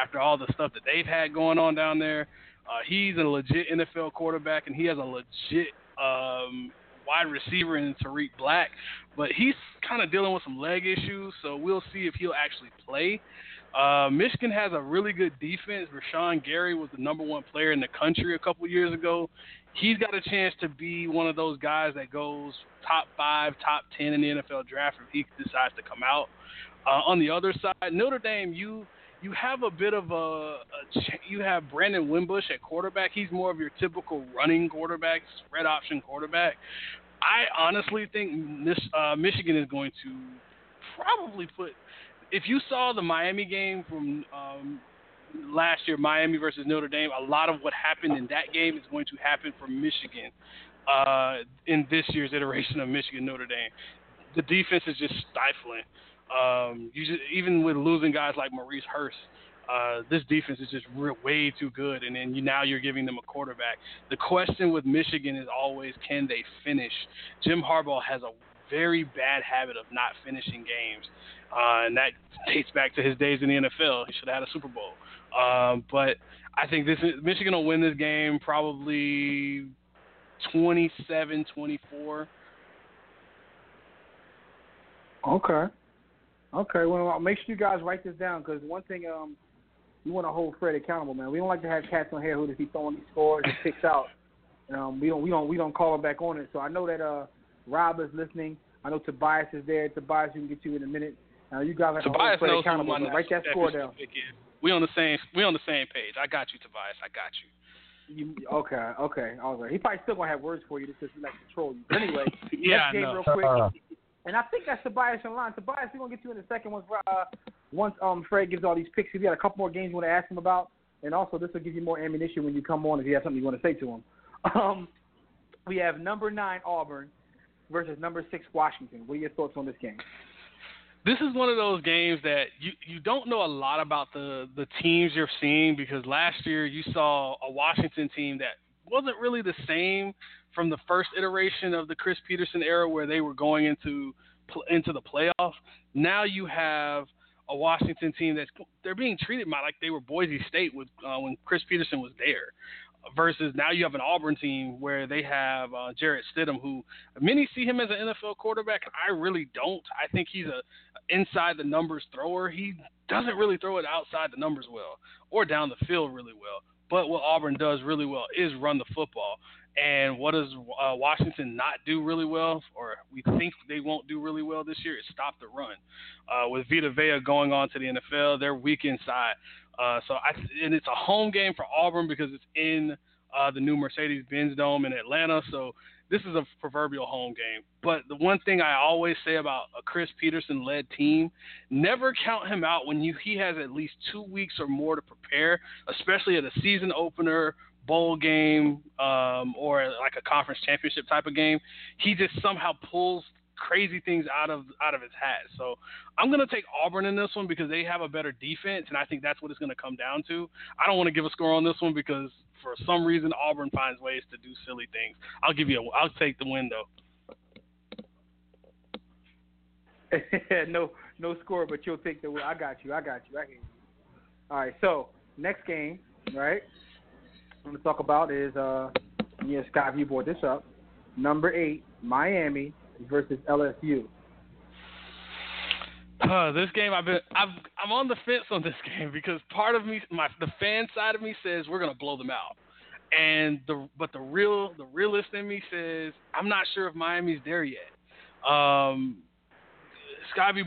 after all the stuff that they've had going on down there. Uh, he's a legit NFL quarterback, and he has a legit um, wide receiver in Tarik Black, but he's kind of dealing with some leg issues, so we'll see if he'll actually play. Uh, Michigan has a really good defense. Rashan Gary was the number one player in the country a couple years ago. He's got a chance to be one of those guys that goes top five, top ten in the NFL draft if he decides to come out. Uh, on the other side, Notre Dame, you you have a bit of a, a ch- you have Brandon Wimbush at quarterback. He's more of your typical running quarterback, spread option quarterback. I honestly think this, uh, Michigan is going to probably put. If you saw the Miami game from um, last year, Miami versus Notre Dame, a lot of what happened in that game is going to happen for Michigan uh, in this year's iteration of Michigan Notre Dame. The defense is just stifling. Um, you just, even with losing guys like Maurice Hurst, uh, this defense is just re- way too good. And then you, now you're giving them a quarterback. The question with Michigan is always, can they finish? Jim Harbaugh has a very bad habit of not finishing games, uh, and that dates back to his days in the NFL. He should have had a Super Bowl. Um, but I think this is, Michigan will win this game probably 27-24. Okay. Okay. Well, make sure you guys write this down because one thing um, you want to hold Fred accountable, man. We don't like to have cats on here who just be throwing these scores and picks out. Um, we don't we don't we don't call him back on it. So I know that uh, Rob is listening. I know Tobias is there. Tobias, we can get you in a minute. Uh, you guys have to hold Tobias knows accountable. my So write that score down. championship pick is. We on the same we on the same page. I got you, Tobias. I got you. You, okay, okay, all right. He probably still gonna have words for you just because he likes to troll you. But anyway, Yeah, next game I know. real quick. And I think that's Tobias in line. Tobias, we're gonna get you in a second once uh, once um Fred gives all these picks. If you got a couple more games you want to ask him about, and also this will give you more ammunition when you come on if you have something you want to say to him. Um, we have number nine Auburn versus number six Washington. What are your thoughts on this game? This is one of those games that you you don't know a lot about the the teams you're seeing because last year you saw a Washington team that wasn't really the same from the first iteration of the Chris Petersen era where they were going into into the playoffs. Now you have a Washington team that's they're being treated my- like they were Boise State with uh, when Chris Petersen was there. Versus now you have an Auburn team where they have uh, Jarrett Stidham, who many see him as an NFL quarterback. I really don't. I think he's a inside the numbers thrower. He doesn't really throw it outside the numbers well or down the field really well. But what Auburn does really well is run the football. And what does uh, Washington not do really well, or we think they won't do really well this year, is stop the run. Uh, with Vita Vea going on to the NFL, they're weak inside. Uh, so I and it's a home game for Auburn because it's in uh, the new Mercedes-Benz Dome in Atlanta. So this is a proverbial home game. But the one thing I always say about a Chris Petersen led team, never count him out when you he has at least two weeks or more to prepare, especially at a season opener, bowl game, um, or like a conference championship type of game. He just somehow pulls crazy things out of out of his hat. So I'm gonna take Auburn in this one because they have a better defense, and I think that's what it's gonna come down to. I don't want to give a score on this one because for some reason Auburn finds ways to do silly things. I'll give you a I'll take the win though. no, no score, but you'll take the win. I got you. I got you. I hear you. All right. So next game, right? I'm gonna talk about is uh, yeah, Scott, you brought this up. Number eight, Miami versus LSU. Uh, this game, I've been, I've, I'm on the fence on this game because part of me, my, the fan side of me says we're gonna blow them out, and the, but the real, the realist in me says I'm not sure if Miami's there yet. Um,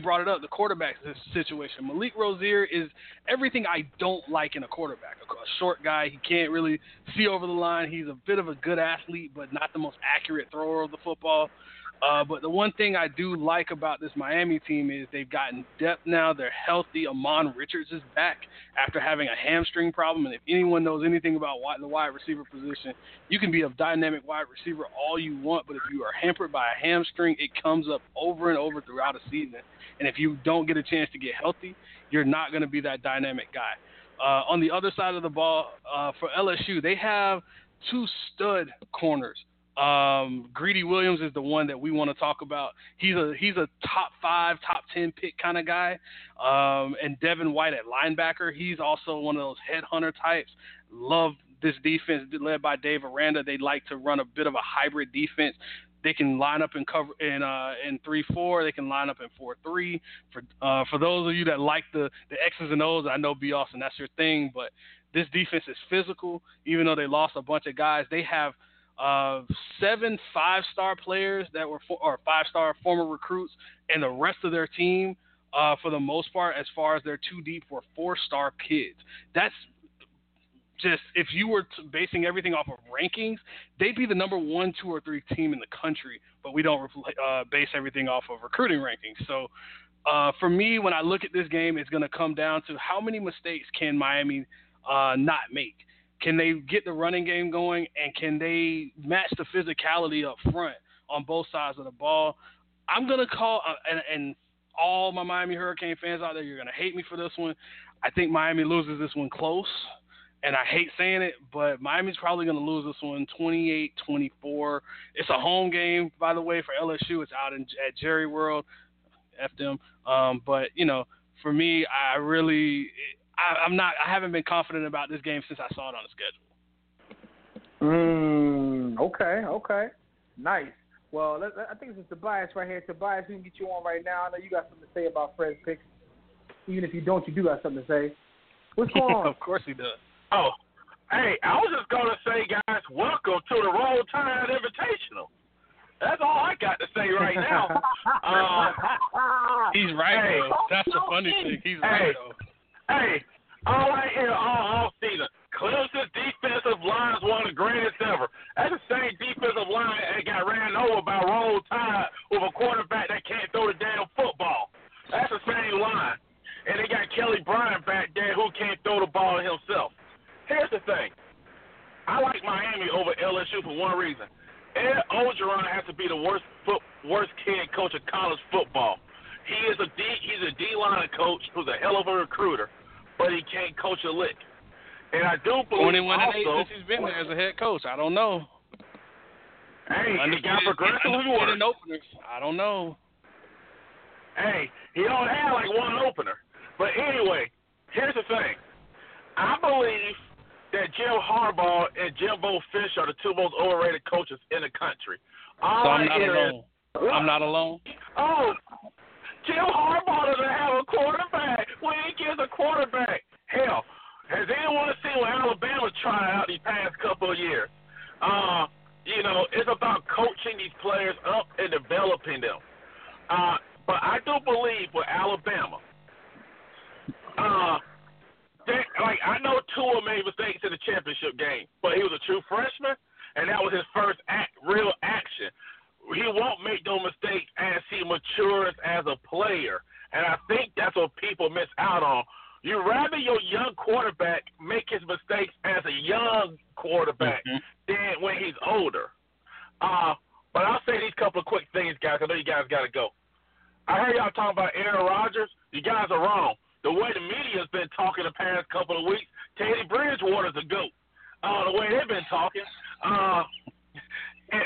brought it up, the quarterback situation. Malik Rosier is everything I don't like in a quarterback. A short guy, he can't really see over the line. He's a bit of a good athlete, but not the most accurate thrower of the football. Uh, but the one thing I do like about this Miami team is they've gotten depth now. They're healthy. Ahmmon Richards is back after having a hamstring problem. And if anyone knows anything about the wide receiver position, you can be a dynamic wide receiver all you want, but if you are hampered by a hamstring, it comes up over and over throughout a season. And if you don't get a chance to get healthy, you're not going to be that dynamic guy. Uh, on the other side of the ball, uh, for LSU, they have two stud corners um, Greedy Williams is the one that we want to talk about. He's a he's a top five, top ten pick kind of guy. Um, and Devin White at linebacker, he's also one of those headhunter types. Love this defense led by Dave Aranda. They like to run a bit of a hybrid defense. They can line up in cover in uh, in three four. They can line up in four three. For uh, for those of you that like the the X's and O's, I know B Austin, that's your thing. But this defense is physical. Even though they lost a bunch of guys, they have uh, seven five star players that were for, or five star former recruits, and the rest of their team, uh, for the most part, as far as they're too deep, were four star kids. That's just if you were basing everything off of rankings, they'd be the number one, two, or three team in the country. But we don't uh, base everything off of recruiting rankings. So uh, for me, when I look at this game, it's going to come down to how many mistakes can Miami uh, not make. Can they get the running game going, and can they match the physicality up front on both sides of the ball? I'm gonna call, uh, and, and all my Miami Hurricane fans out there, you're gonna hate me for this one. I think Miami loses this one close, and I hate saying it, but Miami's probably gonna lose this one 28-24. It's a home game, by the way, for LSU. It's out in, at Jerry World. F them. Um, but you know, for me, I really I, I'm not. I haven't been confident about this game since I saw it on the schedule. Mm, okay, okay, nice. Well, let, I think this is Tobias right here. Tobias, we can get you on right now. I know you got something to say about Fred's picks. Even if you don't, you do got something to say. What's going on? of course he does. Oh, hey, I was just gonna say, guys, welcome to the Roll Tide Invitational. That's all I got to say right now. uh, He's right, hey, though. That's the funny thing. He's hey, right, though. Hey, all I hear all, all season, Clemson's defensive line is one of the greatest ever. That's the same defensive line that got ran over by Roll Tide with a quarterback that can't throw the damn football. That's the same line. And they got Kelly Bryant back there who can't throw the ball himself. Here's the thing. I like Miami over LSU for one reason. Ed Orgeron has to be the worst foot, worst head coach of college football. He is a D he's a D line coach who's a hell of a recruiter, but he can't coach a lick. And I do believe Twenty one also, and eight since he's been there as a head coach. I don't know. Hey, he got progressively worse. openers. I don't know. Hey, he don't have like one opener. But anyway, here's the thing. I believe that Jim Harbaugh and Jimbo Fish are the two most overrated coaches in the country. All so I'm not is, alone. I'm not alone. Oh, Jim Harbaugh doesn't have a quarterback. When he gets a quarterback, hell, has anyone seen what Alabama tried out these past couple of years? Uh, you know, it's about coaching these players up and developing them. Uh, but I do believe with Alabama, uh, they, like I know Tua made mistakes in the championship game, but he was a true freshman, and that was his first act, real action he won't make no mistakes as he matures as a player. And I think that's what people miss out on. You rather your young quarterback make his mistakes as a young quarterback mm-hmm. than when he's older. Uh, but I'll say these couple of quick things, guys. I know you guys got to go. I heard y'all talking about Aaron Rodgers. You guys are wrong. The way the media's been talking the past couple of weeks, Teddy Bridgewater's a goat. Uh, the way they've been talking. Uh, and,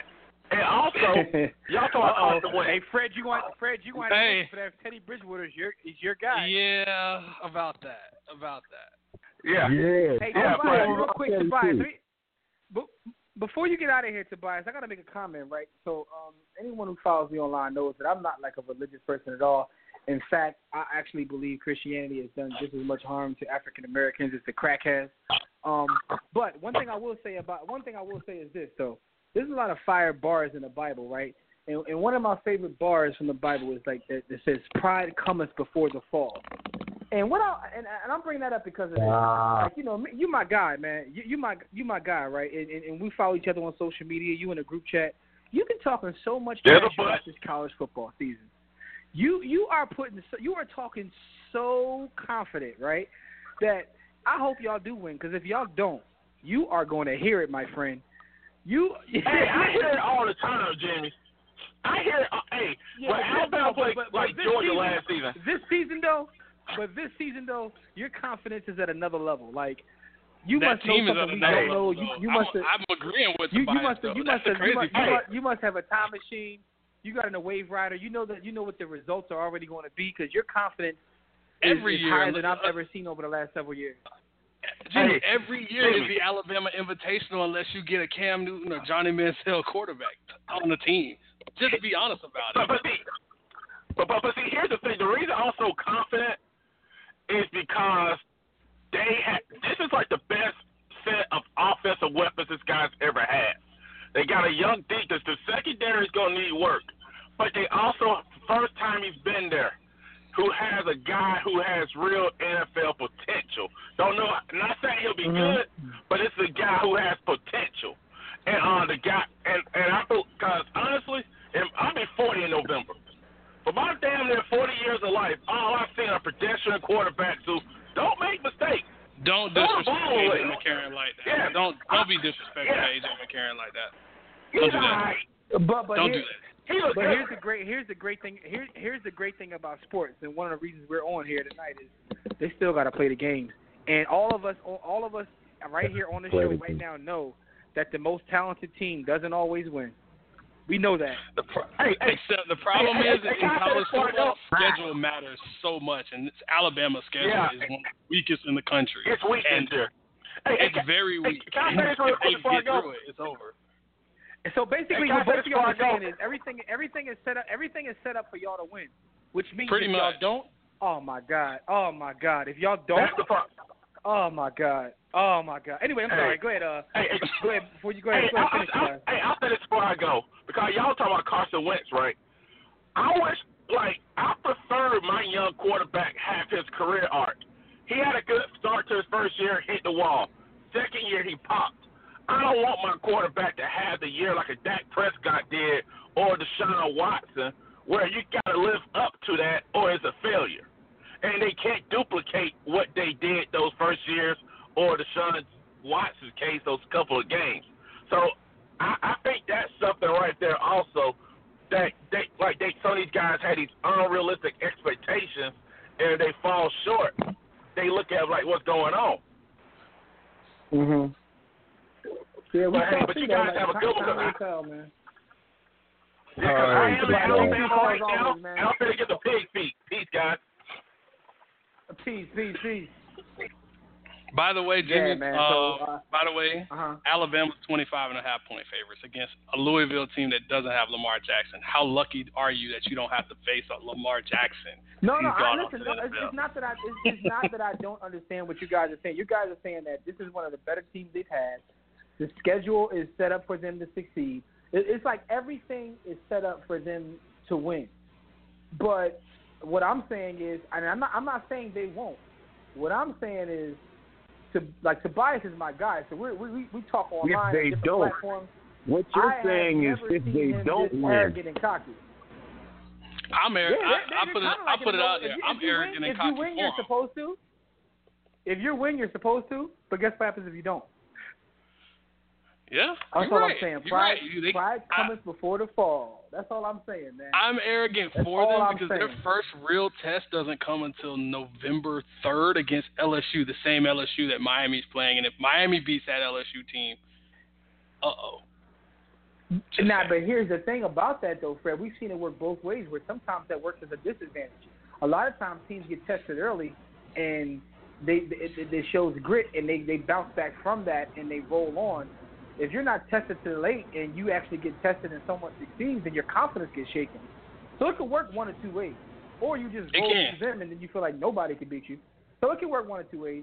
and also, y'all talking about the way. Hey, Fred, you want Fred, you want hey. for that Teddy Bridgewater is your is your guy. Yeah, about that, about that. Yeah. Yeah. Hey, yeah, Tobias, real quick, Tobias. But before you get out of here, Tobias, I gotta make a comment, right? So, um, anyone who follows me online knows that I'm not like a religious person at all, In fact, I actually believe Christianity has done just as much harm to African Americans as the crack has. Um, but one thing I will say about one thing I will say is this though. There's a lot of fire bars in the Bible, right? And, and one of my favorite bars from the Bible is like that, that says, "Pride cometh before the fall." And what I and, and I'm bringing that up because of this. Ah. Like you know, me- you my guy, man. You, you my you my guy, right? And, and, and we follow each other on social media. You in a group chat. You've been talking so much trash about this college football season. You you are putting so, you are talking so confident, right? That I hope y'all do win because if y'all don't, you are going to hear it, my friend. You Hey, I hear it all the time, Jimmy. I hear it. Uh, hey, Yeah, when but- Alabama but- played but- but like this Georgia season- last season, This season though, but this season though, your confidence is at another level. Like you that must know team is something we don't know. level. You, though. you I'm- must. I'm, agreeing with You, you must though. have. You must have. You must, you, must, you must have a time machine. You got in a wave rider. You know that. You know what the results are already going to be because your confidence is, Every is year, higher than I've uh, ever seen over the last several years. Jimmy, every year is Jimmy. the Alabama Invitational unless you get a Cam Newton or Johnny Manziel quarterback on the team. Just be honest about but it. but see, but, but but see, here's the thing. The reason I'm so confident is because they had. This is like the best set of offensive weapons this guy's ever had. They got a young defense. The secondary is gonna need work, but they also first time he's been there. Who has a guy who has real NFL potential? Don't know. Not saying he'll be good, but it's a guy who has potential. And uh, the guy, and and I feel, cause honestly, and I'll be 40 in November. For my damn near 40 years of life, all I've seen are pedestrian quarterbacks who don't make mistakes. Don't disrespect AJ away. McCarron like that. Yeah. Don't don't be disrespectful Yeah. AJ McCarron like that. Don't do that. alright. But but Don't here, do that. He looks But good. here's the great here's the great thing here here's the great thing about sports and one of the reasons we're on here tonight is they still got to play the games and all of us all of us right here on the Play show the right game. now know that the most talented team doesn't always win. We know that. The pro- hey, hey, Except the problem Hey, hey, is hey, in can I say college this before I football, schedule matters so much, and it's Alabama's schedule Yeah. is one of the weakest in the country. it's weak and this year. Hey, hey, it's very hey, weak. can I say this real quick before I get go? through it, it's over. And so basically, Hey, can I what say both of y'all are saying is everything everything is set up everything is set up for y'all to win, which means Pretty if y'all don't, oh my god, oh my god, if y'all don't, That's the problem. oh my god, oh my god. Anyway, I'm Hey. sorry. Go ahead. Uh, Hey, hey, go ahead before you go ahead. Hey, go ahead I, finish, I, guys. I, hey, I'll say this before I go because y'all talking about Carson Wentz, right? I wish, like, I prefer my young quarterback have his career arc. He had a good start to his first year, hit the wall. Second year, he popped. I don't want my quarterback to have the year like a Dak Prescott did or Deshaun Watson, where you got to live up to that or it's a failure. And they can't duplicate what they did those first years or Deshaun Watson's case, those couple of games. So I, I think that's something right there also that they like they some of these guys had these unrealistic expectations and they fall short. They look at like what's going on. Mhm. Yeah, we But, hey, but you guys like, have a good one, time will 'cause man. Yeah, 'cause All I right, am in. Alabama right now, man. and I'm finna get the pig feet. Peace, guys. Peace, peace, peace. By the way, Jimmy, Yeah, man, uh, so, uh, by the way, Uh huh. Alabama's 25 and a half point favorites against a Louisville team that doesn't have Lamar Jackson. How lucky are you that you don't have to face a Lamar Jackson? No, He's no. I, listen, no, it's, it's not that I. It's, it's not that I don't understand what you guys are saying. You guys are saying that this is one of the better teams they've had. The schedule is set up for them to succeed. It, it's like everything is set up for them to win. But what I'm saying is, and I'm not. I'm not saying they won't. What I'm saying is, to like Tobias is my guy. So we're, we we we talk online they on different don't, platforms. What you're I saying is if they don't win, arrogant and cocky. I'm Yeah, arrogant. they're- I, I they're put it. kinda I put it out there. you- I'm if arrogant win, and If you win, you're supposed to. If you win, you're supposed to. But guess what happens if you don't? Yeah, That's all right. I'm saying. Pride, right. They- pride cometh before the fall. That's all I'm saying, man. I'm arrogant That's for them I'm because their first real test doesn't come until November 3rd against LSU, the same LSU that Miami's playing. And if Miami beats that LSU team, uh oh. Nah, but here's the thing about that though, Fred. We've seen it work both ways. Where sometimes that works as a disadvantage. A lot of times teams get tested early, and they it, it, it shows grit, and they they bounce back from that, and they roll on. If you're not tested too late, and you actually get tested and someone succeeds, then your confidence gets shaken. So it could work one or two ways. or you just roll can. them and then you feel like nobody can beat you. So it can work one of two ways.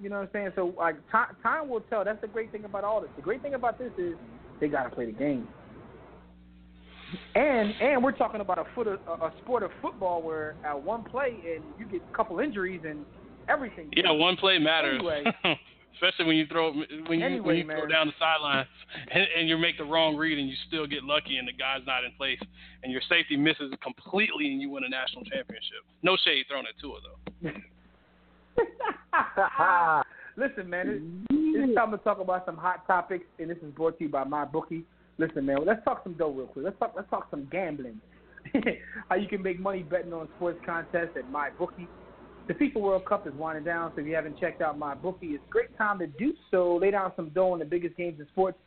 You know what I'm saying? So like time, time will tell. That's the great thing about all this. The great thing about this is they got to play the game. And and we're talking about a foot of, a a sport of football where at one play and you get a couple injuries and everything. Yeah, one play matters. Anyway. Especially when you throw when you when Anyway, you throw down the sidelines and, and you make the wrong read and you still get lucky and the guy's not in place and your safety misses completely and you win a national championship. No shade thrown at Tua though. Listen, man, it, it's time to talk about some hot topics, and this is brought to you by my bookie. Listen, man, let's talk some dough real quick. Let's talk. Let's talk some gambling. How you can make money betting on sports contests at my bookie. The FIFA World Cup is winding down, so if you haven't checked out my bookie, it's a great time to do so. Lay down some dough on the biggest games in sports.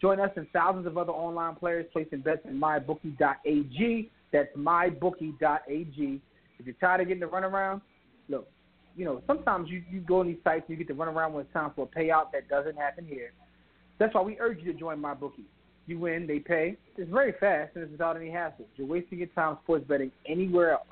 Join us and thousands of other online players placing bets in mybookie.ag. That's mybookie.ag. If you're tired of getting the runaround, look, you know, sometimes you, you go on these sites and you get to run around when it's time for a payout. That doesn't happen here. That's why we urge you to join my bookie. You win, they pay. It's very fast and it's without any hassle. You're wasting your time sports betting anywhere else.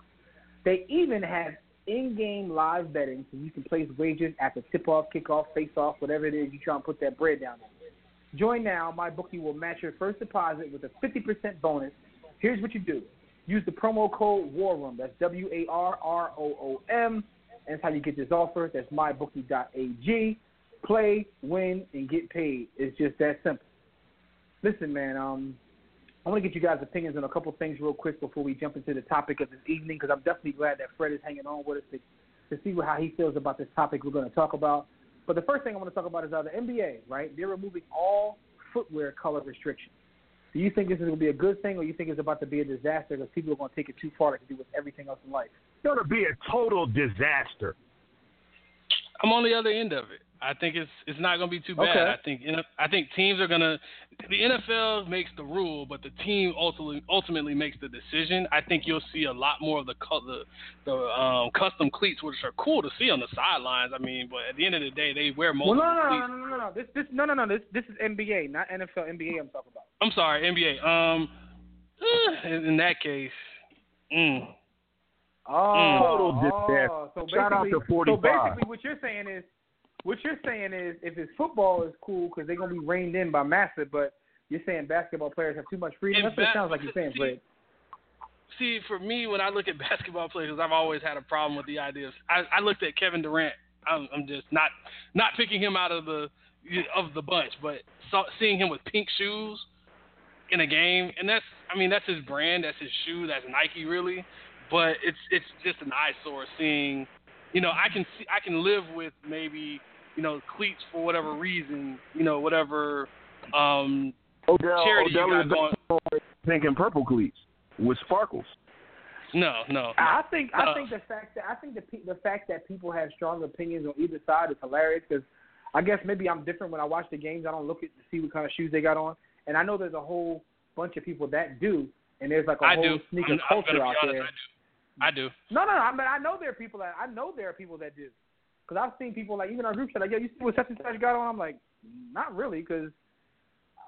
They even have in-game live betting, so you can place wagers at the tip-off, kickoff, face-off, whatever it is you try and put that bread down in. Join now. My bookie will match your first deposit with a 50% bonus. Here's what you do. Use the promo code War Room. That's W A R R O O M. And that's how you get this offer. That's mybookie.ag. Play, win, and get paid. It's just that simple. Listen, man. Um, I want to get you guys' opinions on a couple things real quick before we jump into the topic of this evening, because I'm definitely glad that Fred is hanging on with us to, to see how he feels about this topic we're going to talk about. But the first thing I want to talk about is uh, the NBA, right? They're removing all footwear color restrictions. Do you think this is going to be a good thing, or you think it's about to be a disaster because people are going to take it too far to do with everything else in life? It's going to be a total disaster. I'm on the other end of it. I think it's it's not going to be too bad. Okay. I think I think teams are going to the NFL makes the rule, but the team ultimately ultimately makes the decision. I think you'll see a lot more of the the, the um, custom cleats, which are cool to see on the sidelines. I mean, but at the end of the day, they wear Well, multiple no, no, no, no, no, no, no. This, this, no, no, no. This, this is NBA, not NFL. NBA. I'm talking about. I'm sorry, NBA. Um, eh, in in that case, mm, Oh, Total disaster. oh, so Shout out to 45. So basically, what you're saying is, what you're saying is, if it's football is cool because they're gonna be reined in by Massa, but you're saying basketball players have too much freedom. In That's what it sounds like you're saying, Fred. see, for me, when I look at basketball players, I've always had a problem with the idea. Of, I, I looked at Kevin Durant. I'm, I'm just not not picking him out of the of the bunch, but saw, seeing him with pink shoes in a game, and that's I mean that's his brand, that's his shoe, that's Nike really. But it's it's just an eyesore seeing, you know, I can see I can live with maybe you know cleats for whatever reason, you know whatever um, Odell, charity you got is going. back pink and purple cleats with sparkles. No, no. I think I Uh, think the fact that I think the pe- the fact that people have strong opinions on either side is hilarious because I guess maybe I'm different when I watch the games. I don't look at to see what kind of shoes they got on, and I know there's a whole bunch of people that do, and there's like a I whole do. sneaker I'm, I'm culture out honest, there. I do. I do. No, no, no. I mean, I know there are people that I know there are people that do. Because I've seen people like even our group chat like, yo, you see what such and such got on? I'm like, not really, because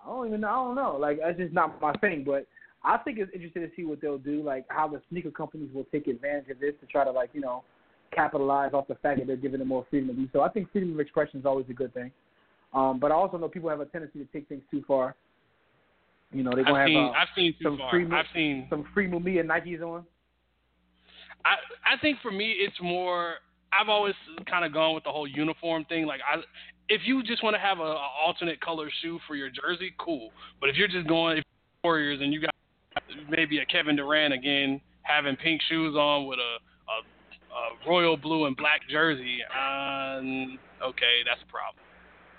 I don't even know. I don't know. Like that's just not my thing. But I think it's interesting to see what they'll do, like how the sneaker companies will take advantage of this to try to like you know capitalize off the fact that they're giving them more freedom to do so. I think freedom of expression is always a good thing. Um, but I also know people have a tendency to take things too far. You know, they're gonna I've have seen, uh, I've seen too some far. free I've seen. some free Mumia Nikes on. I I think for me, it's more. I've always kind of gone with the whole uniform thing. Like, I, if you just want to have a, a alternate color shoe for your jersey, cool. But if you're just going if you're Warriors and you got maybe a Kevin Durant again having pink shoes on with a a, a royal blue and black jersey, um, okay, that's a problem.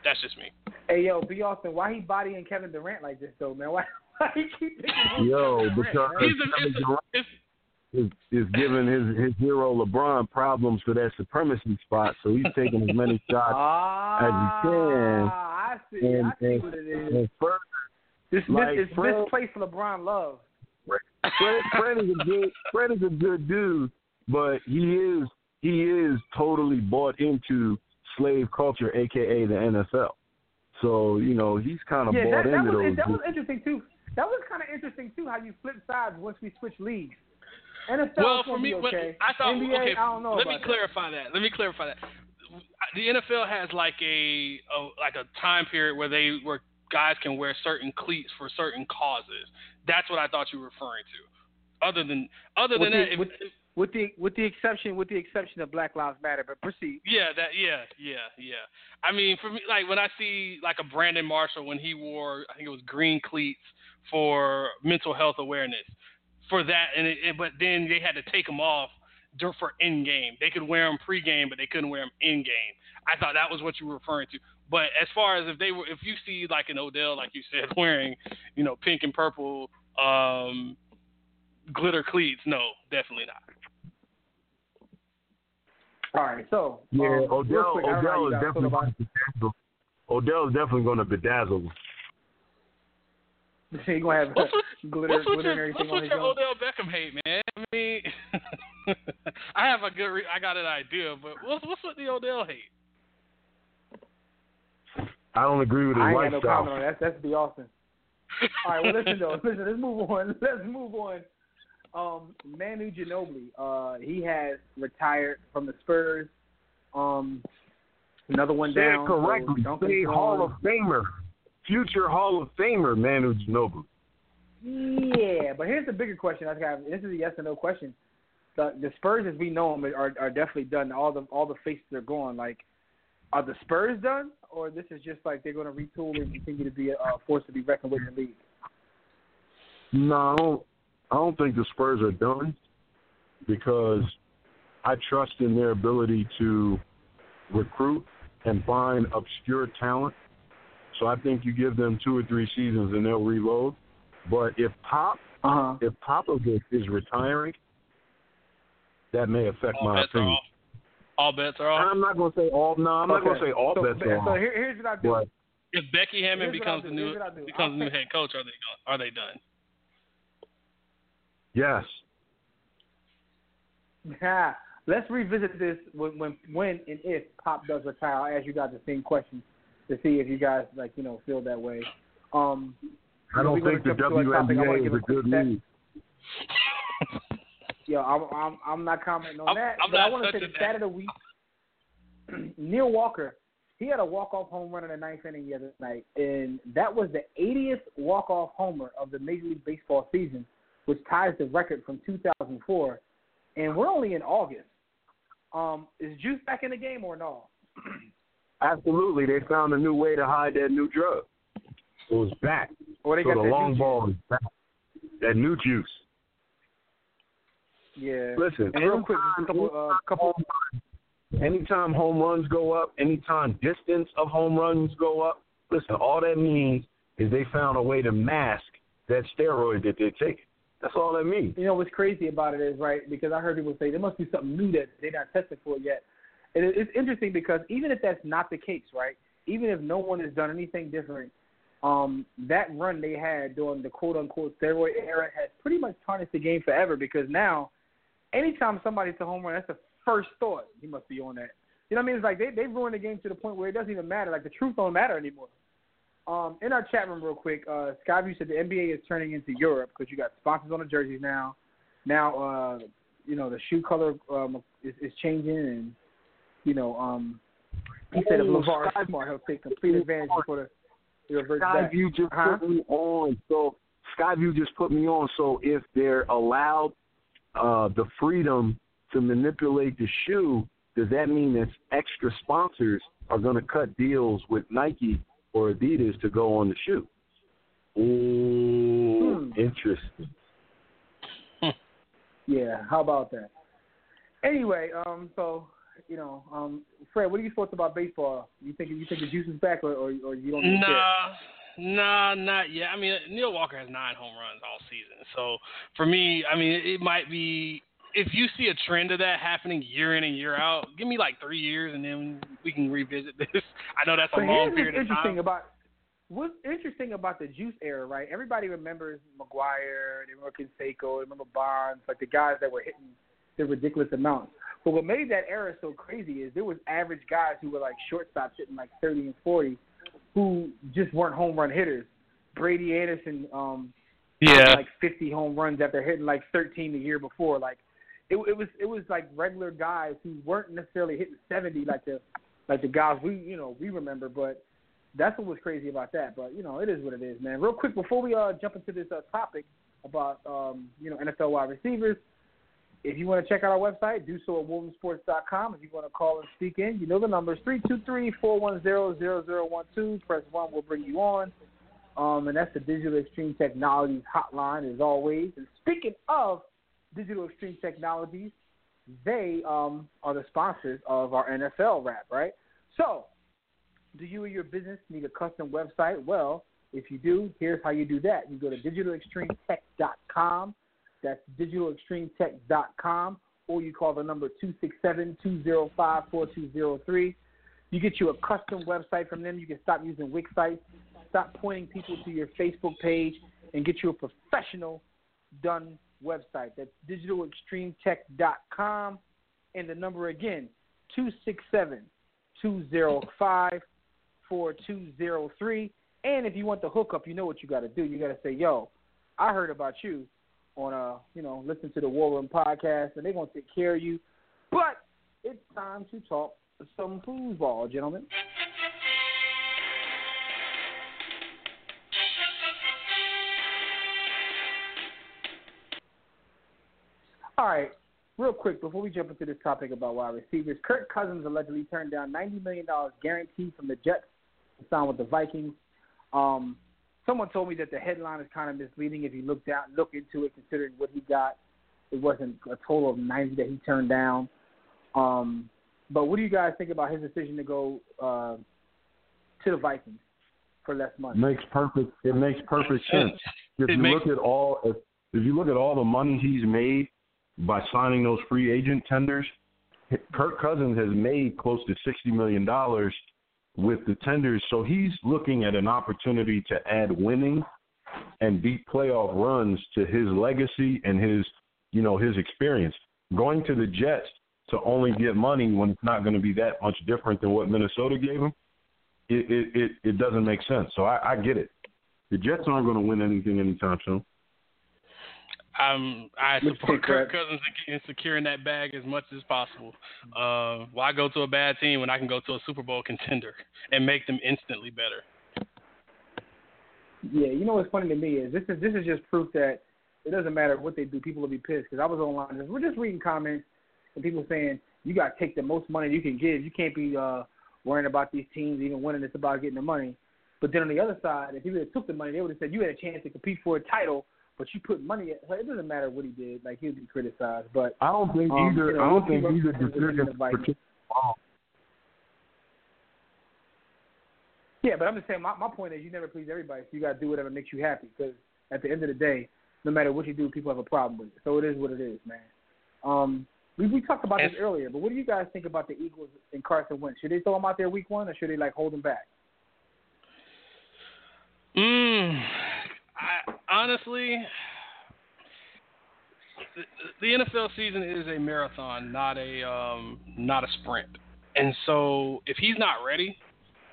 That's just me. Hey yo, B Austin, why he bodying Kevin Durant like this though, man? Why, why he keep picking Yo, Kevin because Durant, man? He's a- Kevin Durant it's- is, is giving his his hero LeBron problems for that supremacy spot, so he's taking as many shots Ah, I see. And- I see and- what it is. as. This like this is Fred- misplaced LeBron love. Fred, Fred is a good Fred is a good dude, but he is he is totally bought into slave culture, aka the NFL. So you know he's kind of Yeah, bought that, that was those. that was interesting too. That was kind of interesting too how you flip sides once we switch leagues. NFL well, for me, okay. I thought NBA, okay. I don't know let me clarify that. Let me clarify that. The NFL has like a, a like a time period where they where guys can wear certain cleats for certain causes. That's what I thought you were referring to. Other than other With than the- that, if, with, with the with the exception with the exception of Black Lives Matter, but proceed. Yeah, that yeah, yeah, yeah. I mean, for me, like when I see like a Brandon Marshall when he wore, I think it was green cleats for mental health awareness, for that, and it, it, but then they had to take them off for in game. They could wear them pre game, but they couldn't wear them in game. I thought that was what you were referring to. But as far as if they were, if you see like an Odell, like you said, wearing, you know, pink and purple um, glitter cleats, no, definitely not. All right, so Yeah, um, Odell, quick, I don't Odell is definitely about going to bedazzle. Odell is definitely going to bedazzle. So gonna have What's with, glitter, what's glitter your, and what's on with his your own? Odell Beckham hate, man? I mean, I have a good, re- I got an idea, but what's what's with the Odell hate? I don't agree with his I ain't got no comment on that. That's B. Austin. All right, well listen though, listen. Let's move on. Let's move on. Um, Manu Ginobili, uh, he has retired from the Spurs. Um, another one Say down. it so correctly. Duncan's Say Hall of Famer, future Hall of Famer Manu Ginobili. Yeah, but here's the bigger question. I got. This is a yes or no question. The the Spurs, as we know them, are are definitely done. All the all the faces are gone. Like, are the Spurs done, or this is just like they're going to retool and continue to be a uh, force to be reckoned with in the league? No, I don't, I don't think the Spurs are done because I trust in their ability to recruit and find obscure talent. So I think you give them two or three seasons and they'll reload. But if Pop, uh-huh. if Popovich is retiring, that may affect All my bets are opinion. off. All bets are off. I'm not going to say all. No, I'm not going to say all so, bets are So off. here, here's what I do. But If Becky Hammon Here's becomes the new Here's what I'll do. becomes the new head coach, are they done? Are they done? yes, Yeah. Let's revisit this when, when, when, and if Pop does retire. I'll ask you guys the same question to see if you guys like you know feel that way. Um, I don't think the gonna jump into a topic. WNBA is a good stat. league. Yo, I'm, I'm I'm not commenting on I'm- that. I'm but I want to say the stat of the week. Neil Walker, he had a walk off home run in the ninth inning the other night, and that was the 80th walk off homer of the Major League Baseball season, which ties the record from 2004. And we're only in August. Um, is Juice back in the game or no? Absolutely, they found a new way to hide that new drug. It was back. Or they so got the long ball is back. That new juice. Yeah. Listen, And real quick, a couple, uh, couple. anytime home runs go up, anytime distance of home runs go up, listen, all that means is they found a way to mask that steroid that they're taking. That's all that means. You know what's crazy about it is right because I heard people say there must be something new that they're not tested for yet. It- it's interesting because even if that's not the case, right? Even if no one has done anything different, um, that run they had during the quote unquote steroid era has pretty much tarnished the game forever because now, anytime somebody's a home run, that's the first thought. He must be on that. You know what I mean? It's like they they ruined the game to the point where it doesn't even matter. Like the truth don't matter anymore. Um, in our chat room, real quick, uh, Skyview said the NBA is turning into Europe because you got sponsors on the jerseys now. Now, uh, you know, the shoe color um, is, is changing, and you know, um, he said if Oh, LeVar Sky- smart, he'll take complete advantage before the he reverts back. Skyview just Huh? put me on. So Skyview just put me on. So if they're allowed uh, the freedom to manipulate the shoe, does that mean that extra sponsors are going to cut deals with Nike or Adidas to go on the shoe? Ooh, Hmm. interesting. Yeah, how about that? Anyway, um, so you know, um, Fred, what are your thoughts about baseball? You think you think the juice is back, or or, or you don't even care? Nah, nah, not yet. I mean, Neil Walker has nine home runs all season. So for me, I mean, it might be if you see a trend of that happening year in and year out. Give me like three years, and then we can revisit this. I know that's a But long period what's of interesting time. about what's interesting about the Juice era, right? Everybody remembers McGwire, they remember Canseco, they remember Bonds, like the guys that were hitting the ridiculous amounts. But what made that era so crazy is there was average guys who were like shortstops hitting like thirty and forty, who just weren't home run hitters. Brady Anderson, um, Yeah. like 50 home runs after hitting like 13 the year before. Like it, it was it was like regular guys who weren't necessarily hitting 70 like the like the guys we you know we remember, but that's what was crazy about that. But you know it is what it is, man. Real quick before we uh jump into this uh, topic about um you know NFL wide receivers. If you want to check out our website, do so at warroomsports.com. If you want to call and speak in, you know the numbers 323-410-0012. Press 1 we'll bring you on. Um, and that's the Digital Extreme Technologies hotline, as always. And speaking of Digital Extreme Technologies, they um, are the sponsors of our NFL wrap, right? So, do you or your business need a custom website? Well, if you do, here's how you do that. You go to digitalextremetech.com. That's digitalextremetech.com, or you call the number 267-205-4203. You get you a custom website from them. You can stop using Wix sites, stop pointing people to your Facebook page, and get you a professional done website. That's digitalextremetech.com, and the number again, 267-205-4203. And if you want the hookup, you know what you got to do. You got to say, "Yo, I heard about you on uh, you know, listen to the War Room podcast, and they're gonna take care of you." But it's time to talk some foosball, gentlemen. All right, real quick before we jump into this topic about wide receivers, Kirk Cousins allegedly turned down ninety million dollars guaranteed from the Jets to sign with the Vikings. Um, someone told me that the headline is kind of misleading if you look down, look into it, considering what he got. It wasn't a total of ninety that he turned down. Um, but what do you guys think about his decision to go uh, to the Vikings for less money? Makes perfect. It makes perfect sense. If It you makes- look at all, if, if you look at all the money he's made by signing those free agent tenders, Kirk Cousins has made close to sixty million dollars with the tenders. So he's looking at an opportunity to add winning and beat playoff runs to his legacy and his, you know, his experience. Going to the Jets to only get money when it's not going to be that much different than what Minnesota gave him, it it it, it doesn't make sense. So I, I get it. The Jets aren't going to win anything anytime soon. Um, I support Kirk. Cousins in in securing that bag as much as possible. Uh, why go to a bad team when I can go to a Super Bowl contender and make them instantly better? Yeah, you know what's funny to me is this is this is just proof that it doesn't matter what they do, people will be pissed. Because I was online, just, we're just reading comments and people saying you got to take the most money you can give. You can't be uh, worrying about these teams even winning. It's about getting the money. But then on the other side, if he would have took the money, they would have said you had a chance to compete for a title, but you put money. At, like, it doesn't matter what he did. Like he'll be criticized. But I don't think Um, either. you know, I don't think see either what happens in the decision. Vikings. particularly wrong. Yeah, but I'm just saying. My my point is, you never please everybody. So you got to do whatever makes you happy. Because at the end of the day, no matter what you do, people have a problem with it. So it is what it is, man. Um, we we talked about this earlier, but what do you guys think about the Eagles and Carson Wentz? Should they throw him out there week one, or should they like hold him back? Mm, I honestly, the, the NFL season is a marathon, not a um, not a sprint. And so, if he's not ready,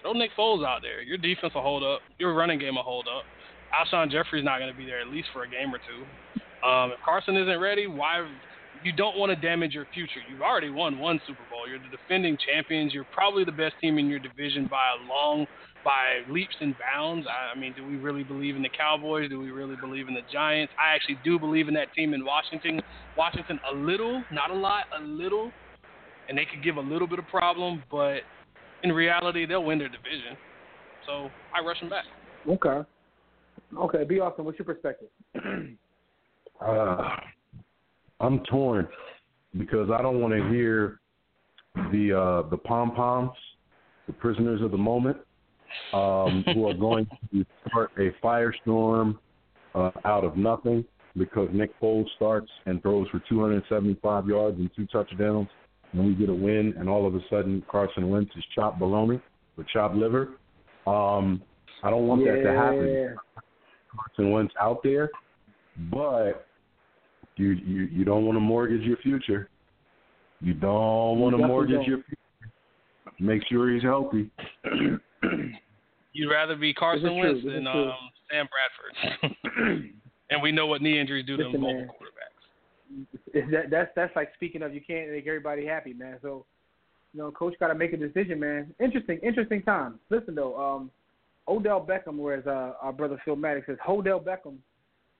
throw Nick Foles out there. Your defense will hold up. Your running game will hold up. Alshon Jeffery's not going to be there at least for a game or two. Um, if Carson isn't ready, why? You don't want to damage your future. You've already won one Super Bowl. You're the defending champions. You're probably the best team in your division by a long, by leaps and bounds. I, I mean, do we really believe in the Cowboys? Do we really believe in the Giants? I actually do believe in that team in Washington. Washington a little, not a lot, a little, and they could give a little bit of problem, but in reality, they'll win their division. So I rush them back. Okay. Okay, B. Austin. What's your perspective? Uh, I'm torn because I don't want to hear the uh, the pom poms, the prisoners of the moment, um, who are going to start a firestorm uh, out of nothing because Nick Foles starts and throws for 275 yards and two touchdowns, and we get a win, and all of a sudden Carson Wentz is chopped bologna with chopped liver. Um, I don't want that to happen. Carson Wentz out there, but you you you don't want to mortgage your future. You don't want to mortgage don't. your future. Make sure he's healthy. You'd rather be Carson. Wentz than um, Sam Bradford. And we know what knee injuries do Listen, to mobile man. quarterbacks. that, that's that's like speaking of you can't make everybody happy, man. So, you know, coach got to make a decision, man. Interesting, interesting time. Listen though, um, Odell Beckham, whereas uh, our brother Phil Maddox says, Odell Beckham,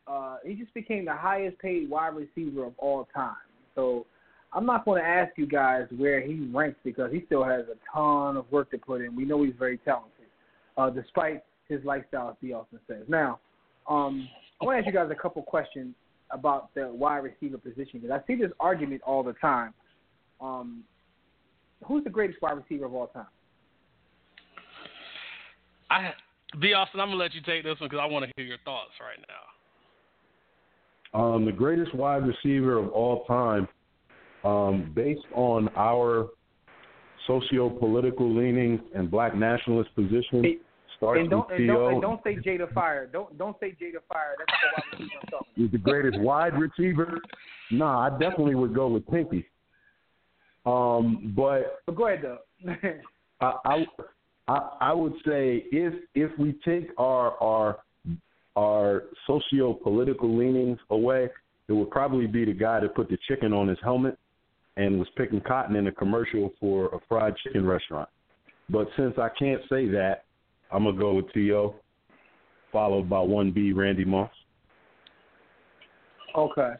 uh, he just became the highest paid wide receiver of all time. So, I'm not going to ask you guys where he ranks because he still has a ton of work to put in. We know he's very talented, uh, despite his lifestyle, as B. Austin says. Now, um, I want to ask you guys a couple questions about the wide receiver position because I see this argument all the time. Um, who's the greatest wide receiver of all time? I B Austin, I'm gonna let you take this one because I want to hear your thoughts right now. Um, the greatest wide receiver of all time, um, based on our socio-political leanings and black nationalist position, starts And don't, and don't, and don't say Jada Fire. Don't don't say Jada Fire. That's not the wide receiver I'm talking. He's the greatest wide receiver. Nah, I definitely would go with Pinky. Um, but But go ahead though. I, I, I I would say if if we take our our our socio political leanings away, it would probably be the guy that put the chicken on his helmet and was picking cotton in a commercial for a fried chicken restaurant. But since I can't say that, I'm gonna go with T.O. Followed by one B Randy Moss. Okay.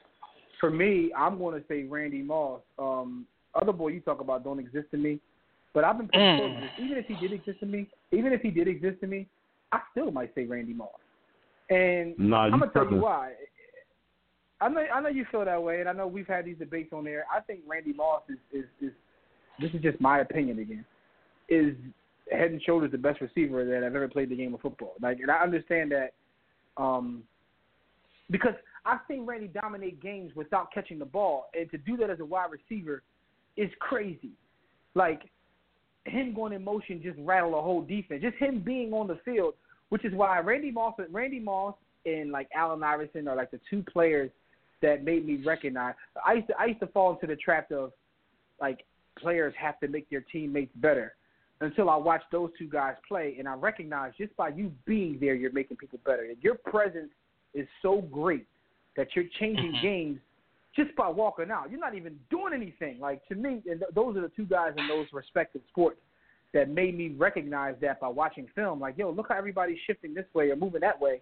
For me, I'm going to say Randy Moss. Um, other boy you talk about don't exist to me, but I've been pretty Mm. close to this. Even if he did exist to me, even if he did exist to me, I still might say Randy Moss. And Nah, I'm gonna tell you why. I know I know you feel that way, and I know we've had these debates on there. I think Randy Moss is is, is this is just my opinion again, is head and shoulders the best receiver that I've ever played the game of football. Like, and I understand that, um, because I've seen Randy dominate games without catching the ball, and to do that as a wide receiver is crazy. Like him going in motion just rattle a whole defense. Just him being on the field, which is why Randy Moss, Randy Moss, and like Allen Iverson are like the two players that made me recognize. I used to I used to fall into the trap of like players have to make their teammates better until I watched those two guys play, and I recognized just by you being there, you're making people better. Your presence is so great that you're changing mm-hmm. games just by walking out. You're not even doing anything. Like to me, and th- those are the two guys in those respective sports that made me recognize that by watching film. Like, yo, look how everybody's shifting this way or moving that way,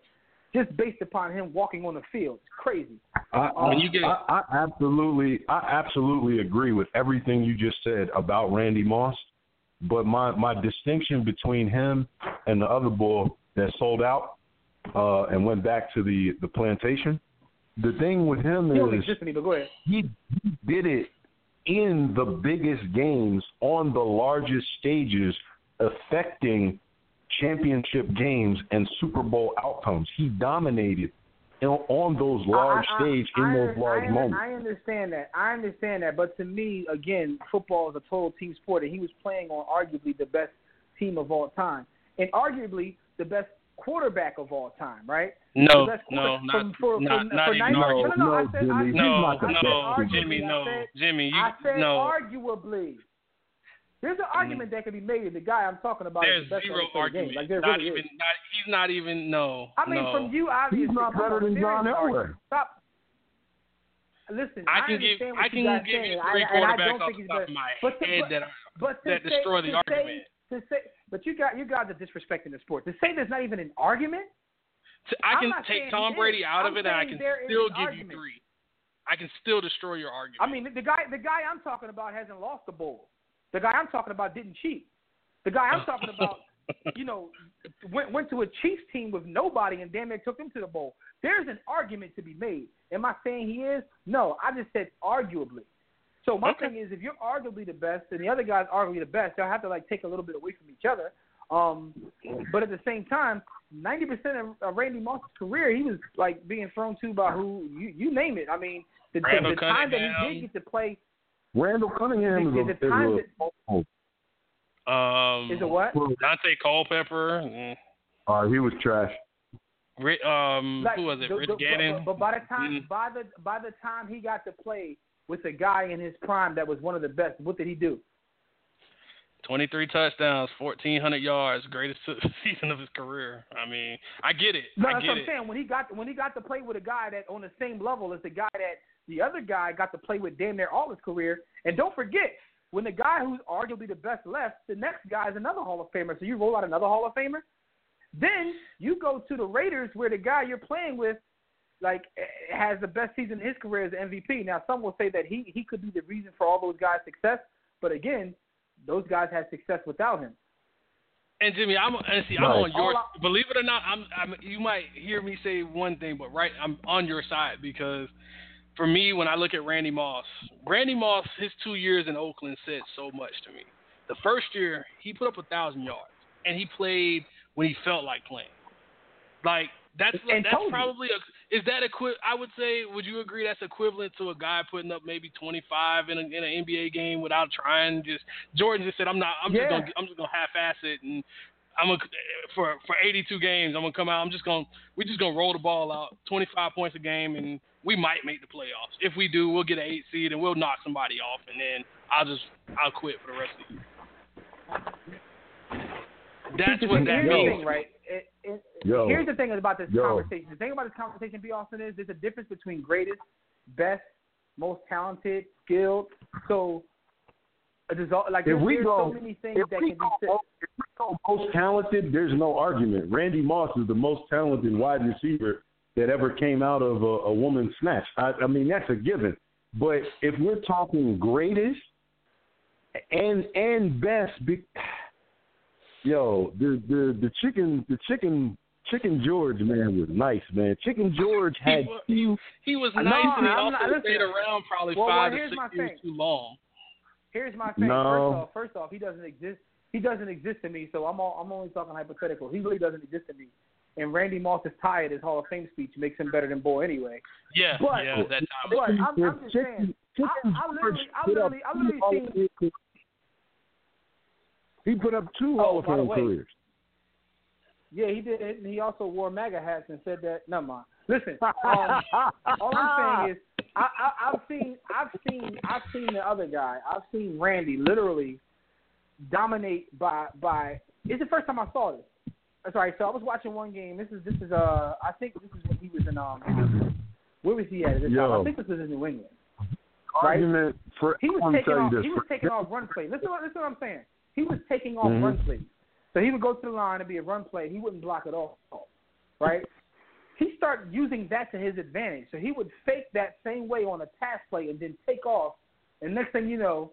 just based upon him walking on the field. It's crazy. I, um, I, When you get- I, I absolutely, I absolutely agree with everything you just said about Randy Moss. But my my distinction between him and the other bull that sold out uh, and went back to the the plantation, the thing with him is exist to me, but go ahead. he did it in the biggest games on the largest stages, affecting championship games and Super Bowl outcomes. He dominated in, on those large I- I- stage in I, those large I, moments. I understand that. I understand that. But to me, again, football is a total team sport, and he was playing on arguably the best team of all time, and arguably the best quarterback of all time, right? No, The best no, quarter- not for, for, not for, not for even 90 arguably. No, no, no, I said, I Jimmy, said, he's No, not the I said no, arguably. Jimmy, I no, said, Jimmy, you I said no. arguably. There's an argument that can be made. The guy I'm talking about There's is the best zero player in the argument. game. Like there not really even, is. not he's not even no. I mean, no. from you, obviously. He's not better than John Elway. Stop. Listen, I can give what I you can guys give saying, you three I, quarterbacks don't off think the he's top better. of my But to, head but, that are but that say, destroy the to argument. Say, to say, but you got you guys are disrespecting the sport. To say there's not even an argument. T- I I'm can take Tom Brady is. out I'm of it, and I can still give argument. you three. I can still destroy your argument. I mean, the guy the guy I'm talking about hasn't lost the bowl. The guy I'm talking about didn't cheat. The guy I'm talking about, you know, went went to a Chiefs team with nobody and damn near took them to the bowl. There's an argument to be made. Am I saying he is? No, I just said arguably. So my Okay. thing is, if you're arguably the best and the other guy's arguably the best, they'll have to like take a little bit away from each other. Um, but at the same time, 90% of, of Randy Moss's career, he was like being thrown to by who you you name it. I mean, the, the, the time that he did get to play Randall Cunningham is The- a, the is time a, that- um, is a what? Daunte Culpepper. mm, uh, he was trash. Ri- um, Like, who was it? the- Rich the- Gannon. But, but by the time Mm. by the by the time he got to play with a guy in his prime that was one of the best, what did he do? 23 touchdowns, 1,400 yards, greatest season of his career. I mean, I get it. No, I that's get what I'm it. saying. When he got when he got to play with a guy that on the same level as the guy that the other guy got to play with damn near all his career. And don't forget, when the guy who's arguably the best left, the next guy is another Hall of Famer. So you roll out another Hall of Famer. Then you go to the Raiders where the guy you're playing with like eh, has the best season in his career as MVP. Now some will say that he he could be the reason for all those guys' success, but again, those guys had success without him. And Jimmy, I'm and see, I'm Right. on your. All Believe it or not, I'm, I'm. You might hear me say one thing, but right, I'm on your side because for me, when I look at Randy Moss, Randy Moss, his two years in Oakland said so much to me. The first year, he put up a thousand yards, and he played when he felt like playing. Like that's And that's probably a, is that equi- I would say, would you agree that's equivalent to a guy putting up maybe 25 in, a, in an NBA game without trying? Just Jordan just said, I'm not. I'm Yeah. just gonna I'm just gonna half-ass it and. I'm gonna for for 82 games. I'm gonna come out. I'm just gonna we're just gonna roll the ball out, 25 points a game, and we might make the playoffs. If we do, we'll get an eight seed and we'll knock somebody off, and then I'll just I'll quit for the rest of the year. That's what that means. thing, right? It, it, Yo. Here's the thing about this Yo. conversation. The thing about this conversation, B. Austin, is there's a difference between greatest, best, most talented, skilled. So there's all, like If there's, we there's go- so many things if that we can be said. If we go most talented, there's no argument. Randy Moss is the most talented wide receiver that ever came out of a, a woman's snatch. I, I mean, that's a given. But if we're talking greatest and and best, be, yo, the the the chicken the chicken chicken George man was nice, man. Chicken George had He was- few. He was nice, and he I'm also not- listen. stayed around probably Well, well, five to here's six years thing. too long. Here's my thing. No. First off, first off, he doesn't exist. He doesn't exist to me. So I'm all, I'm only talking hypothetical. He really doesn't exist to me. And Randy Moss's tie at his Hall of Fame speech makes him better than Boy anyway. Yeah, But- yeah, that time. But I'm, I'm just saying. I, I literally, I literally, I literally seen. He put up two Oh, Hall of Fame careers. Yeah, he did, and he also wore MAGA hats and said that. Never mind. Listen, um, all I'm saying is, I, I, I've seen, I've seen, I've seen the other guy. I've seen Randy literally dominate by by. It's the first time I saw this. That's right. So I was watching one game. This is this is uh I think this is when he was in um where was he at at this Yo. time? I think this was in New England. Right? Argument for He was I'm taking off. He was taking off run play. Listen, what, listen what I'm saying. He was taking off Mhm. run plays. So he would go to the line and be a run play. He wouldn't block at all, right? He started using that to his advantage. So he would fake that same way on a pass play and then take off. And next thing you know,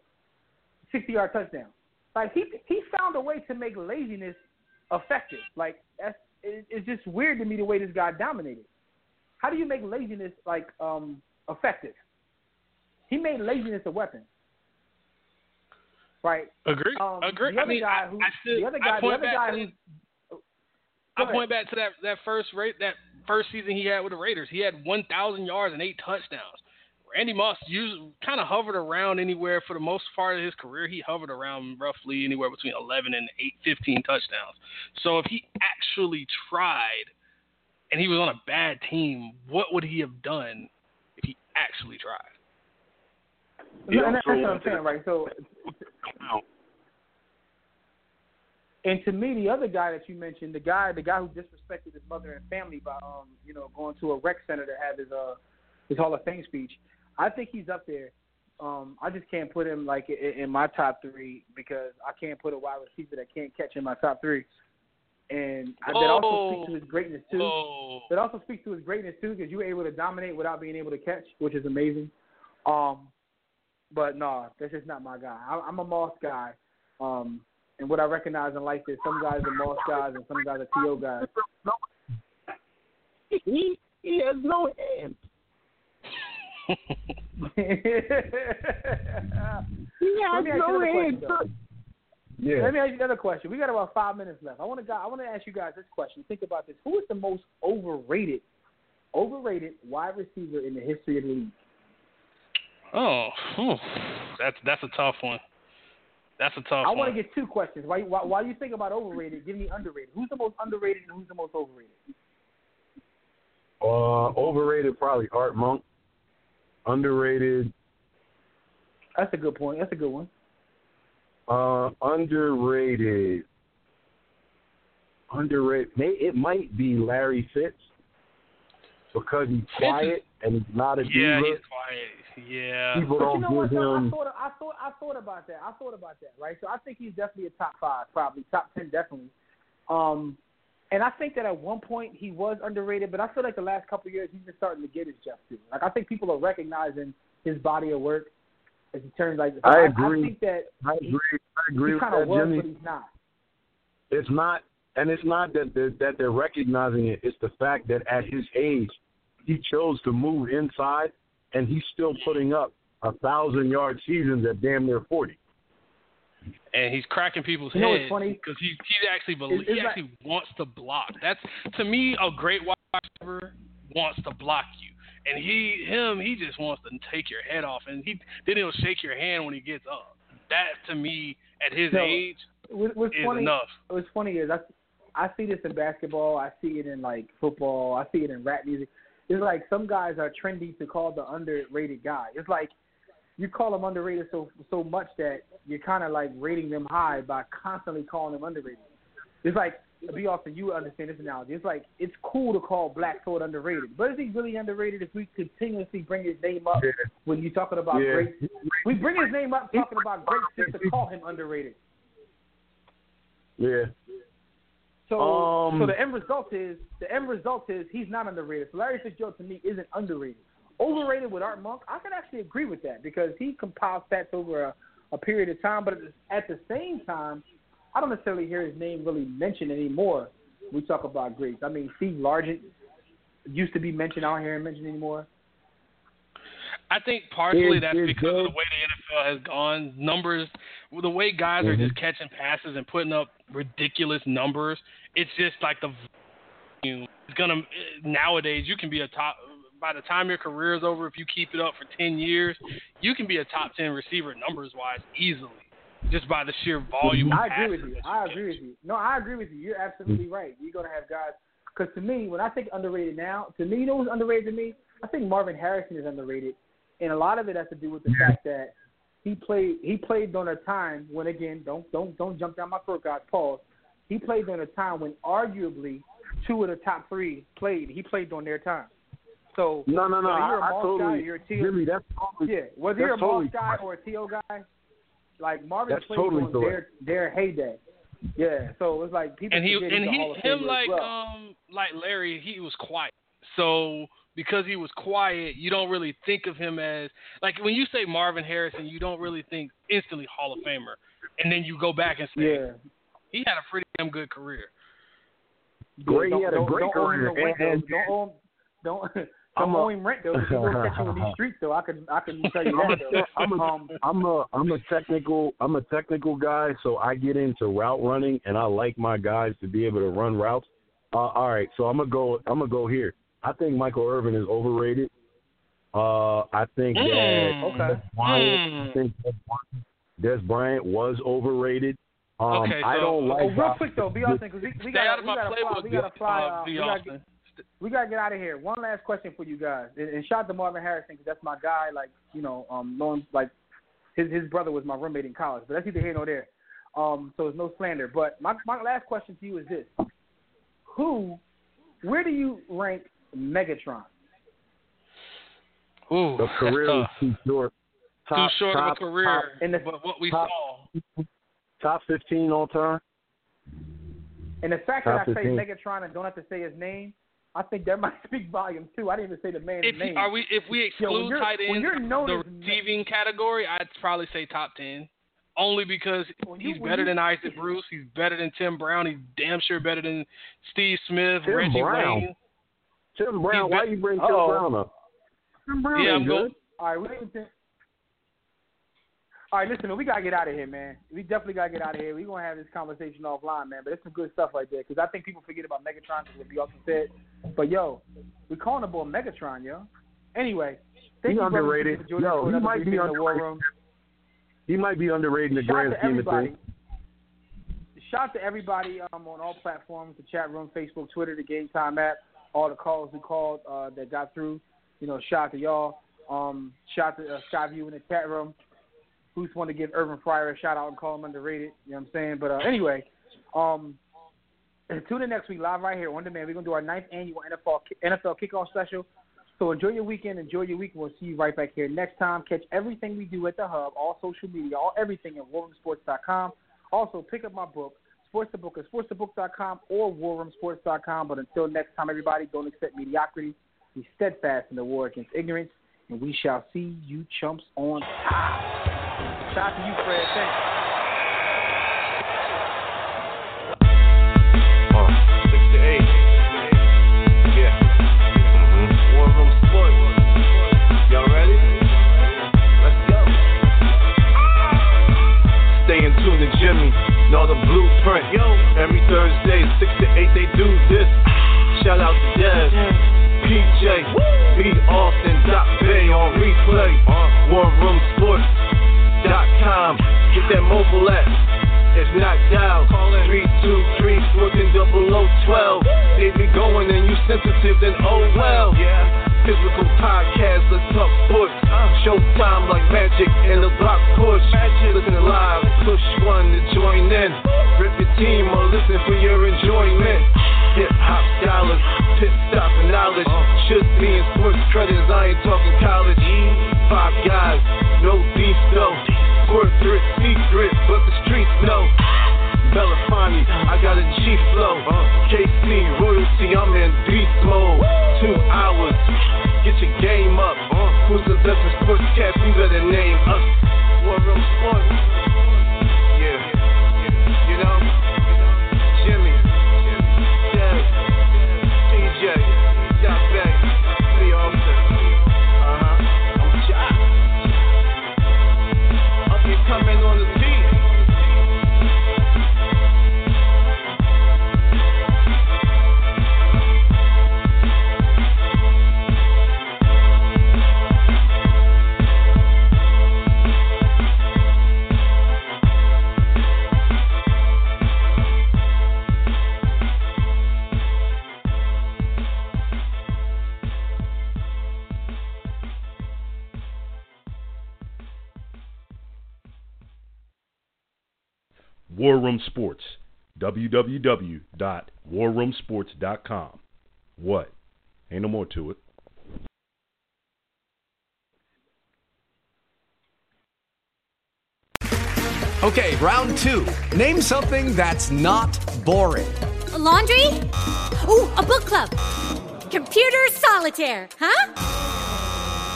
60 yard touchdown. Like he he found a way to make laziness effective. Like that's it, it's just weird to me the way this guy dominated. How do you make laziness like um effective? He made laziness a weapon. Right. Agree. Um, Agree. The I other mean, guy who, I still, the other guy, the other guy who. I point back to that that first rate that first season he had with the Raiders. He had 1,000 yards and eight touchdowns. Randy Moss used kind of hovered around anywhere for the most part of his career. He hovered around roughly anywhere between 11 and 8, 15 touchdowns. So if he actually tried, and he was on a bad team, what would he have done if he actually tried? Yeah, and that's what I'm saying, right? So, and to me, the other guy that you mentioned, the guy, the guy who disrespected his mother and family by, um, you know, going to a rec center to have his uh his Hall of Fame speech. I think he's up there. Um, I just can't put him like in, in my top three because I can't put a wide receiver that can't catch in my top three. And I, that also speaks to his greatness too. Oh, That also speaks to his greatness too, because you were able to dominate without being able to catch, which is amazing. Um, but no, that's just not my guy. I, I'm a Moss guy. Um, and what I recognize in life is some guys are Moss guys and some guys are To guys. He he has no hands. He Let has me ask you no another hands. question. Yeah. Let me ask you another question. We got about five minutes left. I want to I want to ask you guys this question. Think about this. Who is the most overrated, overrated wide receiver in the history of the league? oh, whew. that's that's a tough one. That's a tough I want to get two questions. Why, while, while you think about overrated, give me underrated. Who's the most underrated and who's the most overrated? Uh, overrated, probably Art Monk. Underrated, That's a good point. That's a good one. Uh, underrated. Underrated. May it might be Larry Fitz because he's quiet and he's not a Yeah, diva. he's quiet. Yeah. People But don't you know what? give Though? I thought, I thought, I thought about that. I thought about that, right? So I think he's definitely a top five, probably top ten, definitely. Um, and I think that at one point he was underrated, but I feel like the last couple of years he's been starting to get his just due. Like I think people are recognizing his body of work as he turns like. I I, agree. I think that I agree. I agree he with that, was, Jimmy. but he's not. It's not, and it's not that they're, that they're recognizing it. It's the fact that at his age, he chose to move inside, and he's still putting up a thousand yard seasons at damn near forty. and he's cracking people's You know what's heads funny? because he he actually believes, he it's like- actually wants to block. That's to me a great wide receiver wants to block you, and he him he just wants to take your head off, and he then he'll shake your hand when he gets up. That to me at his No, age What, what's is funny? enough. What's funny is I I see this in basketball. I see it in like football. I see it in rap music. It's like some guys are trendy to call the underrated guy. It's like you call them underrated so so much that you're kind of like rating them high by constantly calling them underrated. It's like be often you understand this analogy. It's like it's cool to call Black Thought underrated, but is he really underrated if we continuously bring his name up when you're talking about Yeah. great? We bring his name up talking about great just to call him underrated. Yeah. So, Um, so the end result is the end result is he's not underrated. So Larry Fitzgerald to me isn't underrated. Overrated with Art Monk, I can actually agree with that because he compiles stats over a, a period of time. But at the, at the same time, I don't necessarily hear his name really mentioned anymore. We talk about greats. I mean, Steve Largent used to be mentioned. I don't hear him mentioned anymore. I think partially Is- that's is because of the way the NFL has gone. Numbers, the way guys are Mm-hmm. just catching passes and putting up ridiculous numbers. It's just like the volume. It's gonna nowadays. You can be a top by the time your career is over. If you keep it up for ten years, you can be a top ten receiver numbers wise easily, just by the sheer volume. I agree with passes you. I catch. agree with you. No, I agree with you. You're absolutely right. You're gonna have guys. Because to me, when I think underrated now, to me, you know who's underrated to me? I think Marvin Harrison is underrated, and a lot of it has to do with the fact that he played. He played during a time when, again, don't don't don't jump down my throat, guys. Pause. He played during a time when arguably two of the top three played. He played during their time. So No, no, no. whether you're a I, I Moss totally, guy, you're a T- Jimmy, that's totally, yeah, whether that's you're a totally Moss guy or a T.O. guy, like Marvin That's played totally during their their heyday. Yeah, so it's like people and he and he him like well. um like Larry, he was quiet. So because he was quiet, you don't really think of him as like when you say Marvin Harrison, you don't really think instantly Hall of Famer, and then you go back and say yeah, he had a pretty damn good career. Great, don't, he had a don't, great don't career. And- Don't owe him, don't I'm owe him rent though. 'cause He gonna catch you in these streets though. I can I can tell you I'm that a, though. I'm a, Um, I'm a, I'm a technical, I'm a technical guy, so I get into route running, and I like my guys to be able to run routes. Uh, all right, so I'm gonna go, I'm gonna go here. I think Michael Irvin is overrated. Uh, I think Mm, that okay. Dez Bryant, Mm. I think Dez Bryant, Dez Bryant was overrated. Um, Okay, I so- don't like. oh, real how- quick though, be honest, because we, we gotta we gotta fly, playbook, we gotta fly, uh, uh, we gotta get, we gotta get out of here. One last question for you guys, and, and shout out to Marvin Harrison because that's my guy. Like you know, um, knowing like his his brother was my roommate in college, but that's neither here nor there. Um, so it's no slander. But my my last question to you is this: Who, where do you rank Megatron? Ooh, the career that's tough. too short. too short top, of a career. Top, in the- but what we top- saw, top 15 all time. And the fact Top that I say Megatron and don't have to say his name, I think that might speak volumes too. I didn't even say the man's if name. are we if we exclude you're- tight ends, the as- receiving category, I'd probably say top ten. Only because When he's when better you- than Isaac Bruce, he's better than Tim Brown, he's damn sure better than Steve Smith, Tim Reggie Brown. Wayne. Tim Brown, He's why bet- you bring Tim Uh-oh. Brown up? Tim Brown Yeah, I'm good. going. All right, we didn't think- All right, listen, we gotta get out of here, man. We definitely gotta get out of here. We're gonna have this conversation offline, man. But it's some good stuff right there because I think people forget about Megatron because what you also said. But yo, we calling the boy Megatron, yo. Anyway, thank He's you, underrated. for joining Yo, he might be briefing in the war room. He might be underrated in the Shout grand scheme of things. Shout out to everybody um, on all platforms, the chat room, Facebook, Twitter, the Game Time app, all the calls we called uh, that got through. You know, shout out to y'all. Um, shout out to uh, Skyview in the chat room. Who's want to give Irvin Fryar a shout out and call him underrated. You know what I'm saying? But uh, anyway, um, tune in next week live right here on demand. We're gonna do our ninth annual NFL NFL kickoff special. So enjoy your weekend, enjoy your week. We'll see you right back here next time. Catch everything we do at the Hub, all social media, all everything at warroomsports.com. Also, pick up my book, Sports the Book, at sportsthebook.com or warroomsports.com. But until next time, everybody, don't accept mediocrity. Be steadfast in the war against ignorance, and we shall see you chumps on top. Shout out to you, Fred. Thanks. Jimmy, know the blueprint. Yo. Every Thursday, 6 to 8, they do this. Shout out to Dev, PJ, B. Austin, Dot Bay on replay. WarRoomSports.com. Get that mobile app. If not, dial 323 14 0012. They be going and you sensitive, then oh well. Yeah. Physical let's talk sports. Showtime like magic in the block push. Listen live, push one to join in. Rip your team or listen for your enjoyment. Hip hop dollars, pit stop knowledge. Should be in sports credits, I ain't talking college. Five guys, no beef though. Corporate secret, but the streets know. Belafonte, I got a G flow. KC royalty, I'm in beast mode. Two hours, get your game up. Who's the best in sportscast? You better name us. War Room Sports. War Room Sports. www.warroomsports.com. What? Ain't no more to it. Okay, round two. Name something that's not boring. A laundry? Ooh, a book club. Computer solitaire, huh?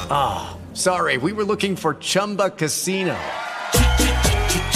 Ah, sorry, we were looking for Chumba Casino.